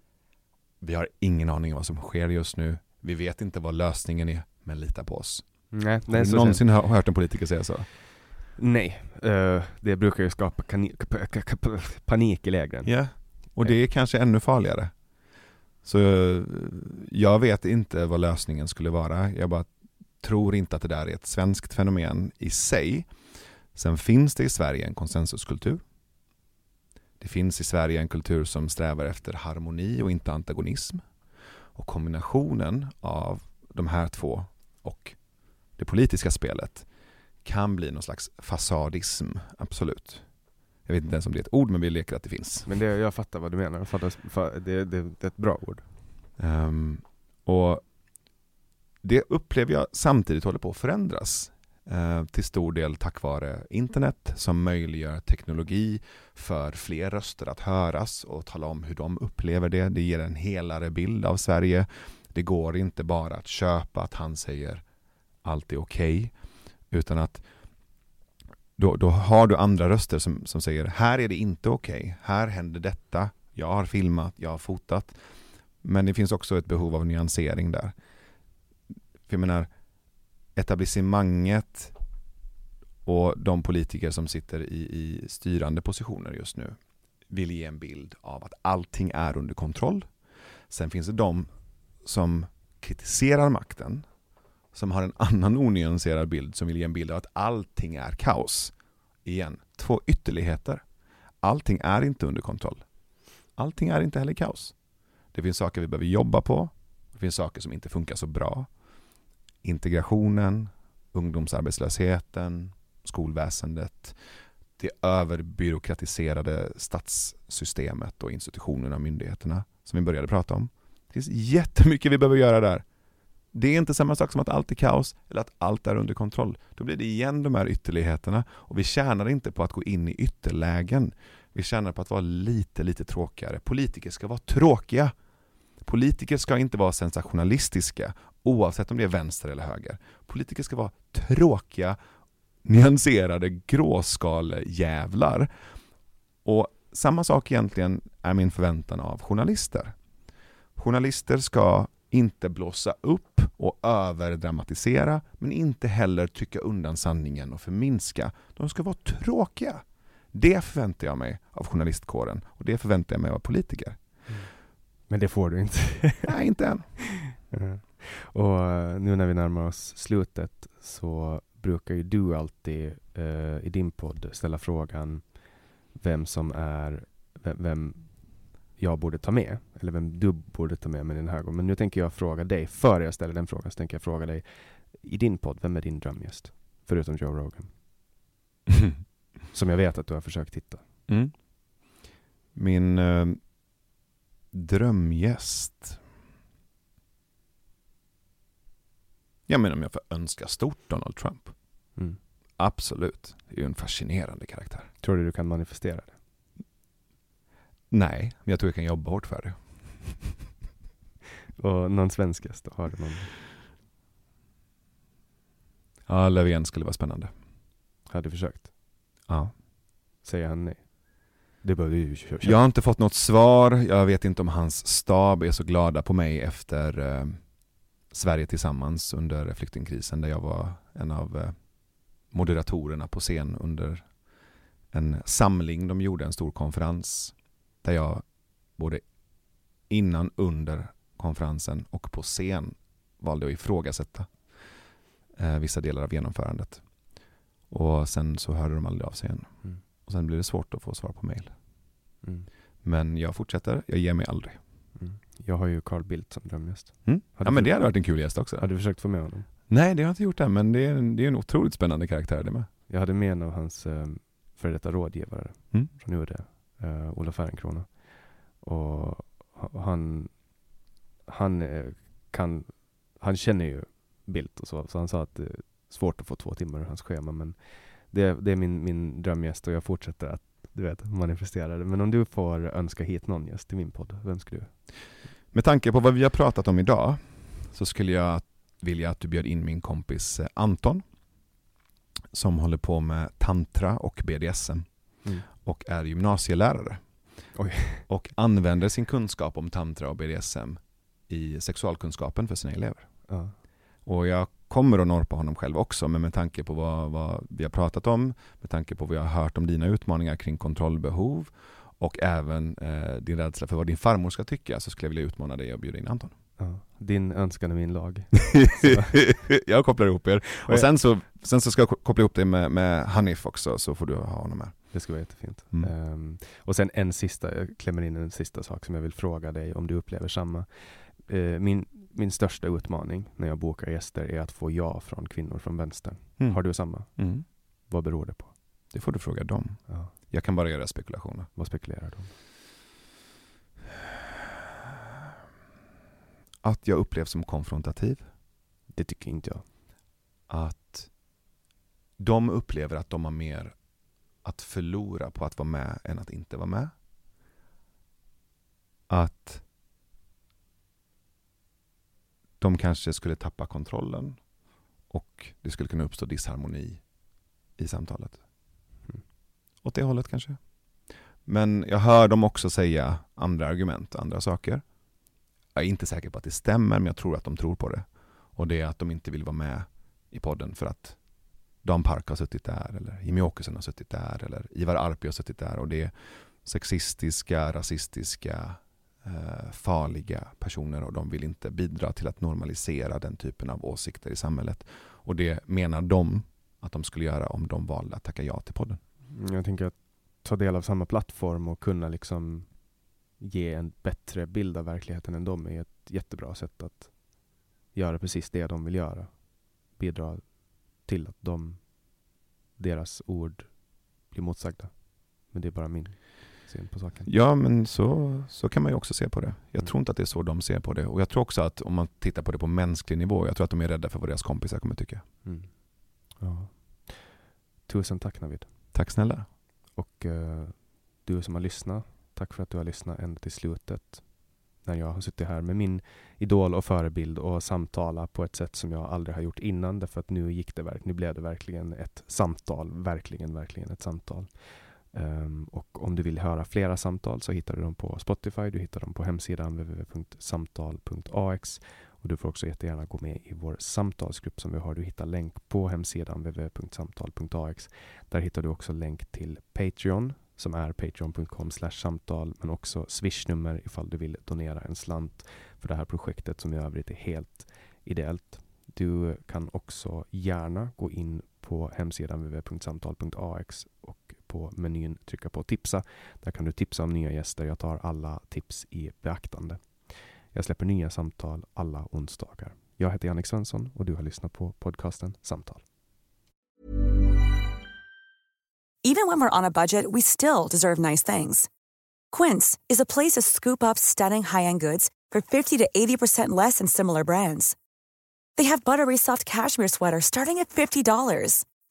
vi har ingen aning om vad som sker just nu, vi vet inte vad lösningen är, men lita på oss. Nej, Har nej, du så, någonsin hör- hört en politiker säga så? nej. Eh, det brukar ju skapa panik i lägren. Ja, och det är kanske ännu farligare. Så eh, jag vet inte vad lösningen skulle vara. Jag bara tror inte att det där är ett svenskt fenomen i sig. Sen finns det i Sverige en konsensuskultur. Det finns i Sverige en kultur som strävar efter harmoni och inte antagonism. Och kombinationen av de här två och det politiska spelet kan bli någon slags fasadism, absolut. Jag vet inte ens om det är ett ord, men vi leker att det finns. Men det, jag fattar vad du menar. Jag fattar, fa- det, det, det är ett bra ord. Ehm, och det upplever jag samtidigt håller på att förändras. Eh, till stor del tack vare internet som möjliggör teknologi för fler röster att höras och tala om hur de upplever det. Det ger en helare bild av Sverige. Det går inte bara att köpa att han säger allt är okej, utan att då, då har du andra röster som, som säger här är det inte okej, här händer detta, jag har filmat, jag har fotat. Men det finns också ett behov av nyansering där. För jag menar, etablissemanget och de politiker som sitter i, i styrande positioner just nu vill ge en bild av att allting är under kontroll. Sen finns det de som kritiserar makten, som har en annan onyanserad bild, som vill ge en bild av att allting är kaos. Igen, två ytterligheter. Allting är inte under kontroll. Allting är inte heller kaos. Det finns saker vi behöver jobba på. Det finns saker som inte funkar så bra. Integrationen, ungdomsarbetslösheten, skolväsendet, det överbyråkratiserade statssystemet och institutionerna och myndigheterna som vi började prata om. Det finns jättemycket vi behöver göra där. Det är inte samma sak som att allt är kaos eller att allt är under kontroll. Då blir det igen de här ytterligheterna och vi tjänar inte på att gå in i ytterlägen. Vi tjänar på att vara lite, lite tråkigare. Politiker ska vara tråkiga. Politiker ska inte vara sensationalistiska oavsett om det är vänster eller höger. Politiker ska vara tråkiga, nyanserade gråskalejävlar. Och samma sak egentligen är min förväntan av journalister. Journalister ska inte blåsa upp och överdramatisera, men inte heller trycka undan sanningen och förminska. De ska vara tråkiga. Det förväntar jag mig av journalistkåren och det förväntar jag mig av politiker. Men det får du inte. Nej, inte än. Ja. Och eh, nu när vi närmar oss slutet så brukar ju du alltid eh, i din podd ställa frågan vem som är, vem, vem jag borde ta med, eller vem du borde ta med mig den här gången. Men nu tänker jag fråga dig, före jag ställer den frågan, så tänker jag fråga dig, i din podd, vem är din drömgäst? Förutom Joe Rogan. Som jag vet att du har försökt hitta. Mm. Min eh, drömgäst. Jag menar om jag får önska stort Donald Trump. Mm. Absolut. Det är ju en fascinerande karaktär. Tror du du kan manifestera det? Nej, men jag tror jag kan jobba hårt för det. Och någon svensk gäst då? Har du någon? Ja, Löfven skulle vara spännande. Har du försökt? Ja. Säger han nej? Det behöver ju köra. Jag har inte fått något svar. Jag vet inte om hans stab är så glada på mig efter eh, Sverige tillsammans under flyktingkrisen där jag var en av eh, moderatorerna på scen under en samling. De gjorde en stor konferens där jag både innan, under konferensen och på scen valde att ifrågasätta eh, vissa delar av genomförandet. Och sen så hörde de aldrig av sig igen. Mm. Och sen blir det svårt att få svar på mail. Mm. Men jag fortsätter, jag ger mig aldrig. Mm. Jag har ju Carl Bildt som drömgäst. Mm? Ja men det hade varit en kul gäst också. Har du försökt få med honom? Nej det har jag inte gjort än men det är, en- det är en otroligt spännande karaktär det med. Jag hade med en av hans eh, före detta rådgivare Mm. från UD, eh, Ola Färenkrona. Och ha- han, han eh, kan, han känner ju Bildt och så, så han sa att det är svårt att få två timmar ur hans schema, men det, det är min, min drömgäst och jag fortsätter att du vet, manifestera det. Men om du får önska hit någon gäst till min podd, vem ska du? Med tanke på vad vi har pratat om idag så skulle jag vilja att du bjöd in min kompis eh, Anton som håller på med tantra och BDSM Mm. och är gymnasielärare. Oj. Och använder sin kunskap om tantra och BDSM i sexualkunskapen för sina elever. Ja. Och jag kommer att norpa honom själv också, men med tanke på vad, vad vi har pratat om, med tanke på vad jag har hört om dina utmaningar kring kontrollbehov och även eh, din rädsla för vad din farmor ska tycka så skulle jag vilja utmana dig och bjuda in Anton. Ja. Din önskan är min lag. jag kopplar ihop er. Och sen så, sen så ska jag ko- koppla ihop dig med, med Hanif också så får du ha honom med. Det ska vara jättefint. Mm. Ehm, och sen en sista, jag klämmer in en sista sak som jag vill fråga dig om du upplever samma. Eh, min, min största utmaning när jag bokar gäster är att få ja från kvinnor från vänster. Mm. Har du samma? Mm. Vad beror det på? Det får du fråga dem. Ja. Jag kan bara göra spekulationer. Vad spekulerar du om? Att jag upplevs som konfrontativ. Det tycker inte jag. Att de upplever att de har mer att förlora på att vara med än att inte vara med. Att de kanske skulle tappa kontrollen och det skulle kunna uppstå disharmoni i samtalet. Mm. Åt det hållet kanske. Men jag hör dem också säga andra argument, andra saker. Jag är inte säker på att det stämmer, men jag tror att de tror på det. Och det är att de inte vill vara med i podden för att Dan Park har suttit där, eller Jimmy Åkesson har suttit där, eller Ivar Arpi har suttit där. Och det är sexistiska, rasistiska, Eh, farliga personer och de vill inte bidra till att normalisera den typen av åsikter i samhället. Och det menar de att de skulle göra om de valde att tacka ja till podden. Mm, jag tänker att ta del av samma plattform och kunna liksom ge en bättre bild av verkligheten än de är ett jättebra sätt att göra precis det de vill göra. Bidra till att de, deras ord blir motsagda. Men det är bara min syn på saken. Ja, men så, så kan man ju också se på det. Jag Mm. tror inte att det är så de ser på det. Och jag tror också att om man tittar på det på mänsklig nivå, jag tror att de är rädda för vad deras kompisar kommer tycka. Mm. Ja. Tusen tack Navid. Tack snälla. Och eh, du som har lyssnat, tack för att du har lyssnat ända till slutet. När jag har suttit här med min idol och förebild och samtala på ett sätt som jag aldrig har gjort innan. Därför att nu gick det verkligen, nu blev det verkligen ett samtal. Verkligen, verkligen ett samtal. Um, och om du vill höra flera samtal så hittar du dem på Spotify. Du hittar dem på hemsidan www.samtal.ax. Och du får också jättegärna gå med i vår samtalsgrupp som vi har. Du hittar länk på hemsidan www.samtal.ax. Där hittar du också länk till Patreon som är patreon.com samtal men också swishnummer ifall du vill donera en slant för det här projektet som i övrigt är helt ideellt. Du kan också gärna gå in på hemsidan www.samtal.ax och på menyn trycka på tipsa. Där kan du tipsa om nya gäster. Jag tar alla tips i beaktande. Jag släpper nya samtal alla onsdagar. Jag heter Jannik Svensson och du har lyssnat på podcasten Samtal. Even when we're on a budget, we still deserve nice things. Quince is a place to scoop up stunning high-end goods for 50 to 80% less than similar brands. They have buttery soft cashmere sweaters starting at $50,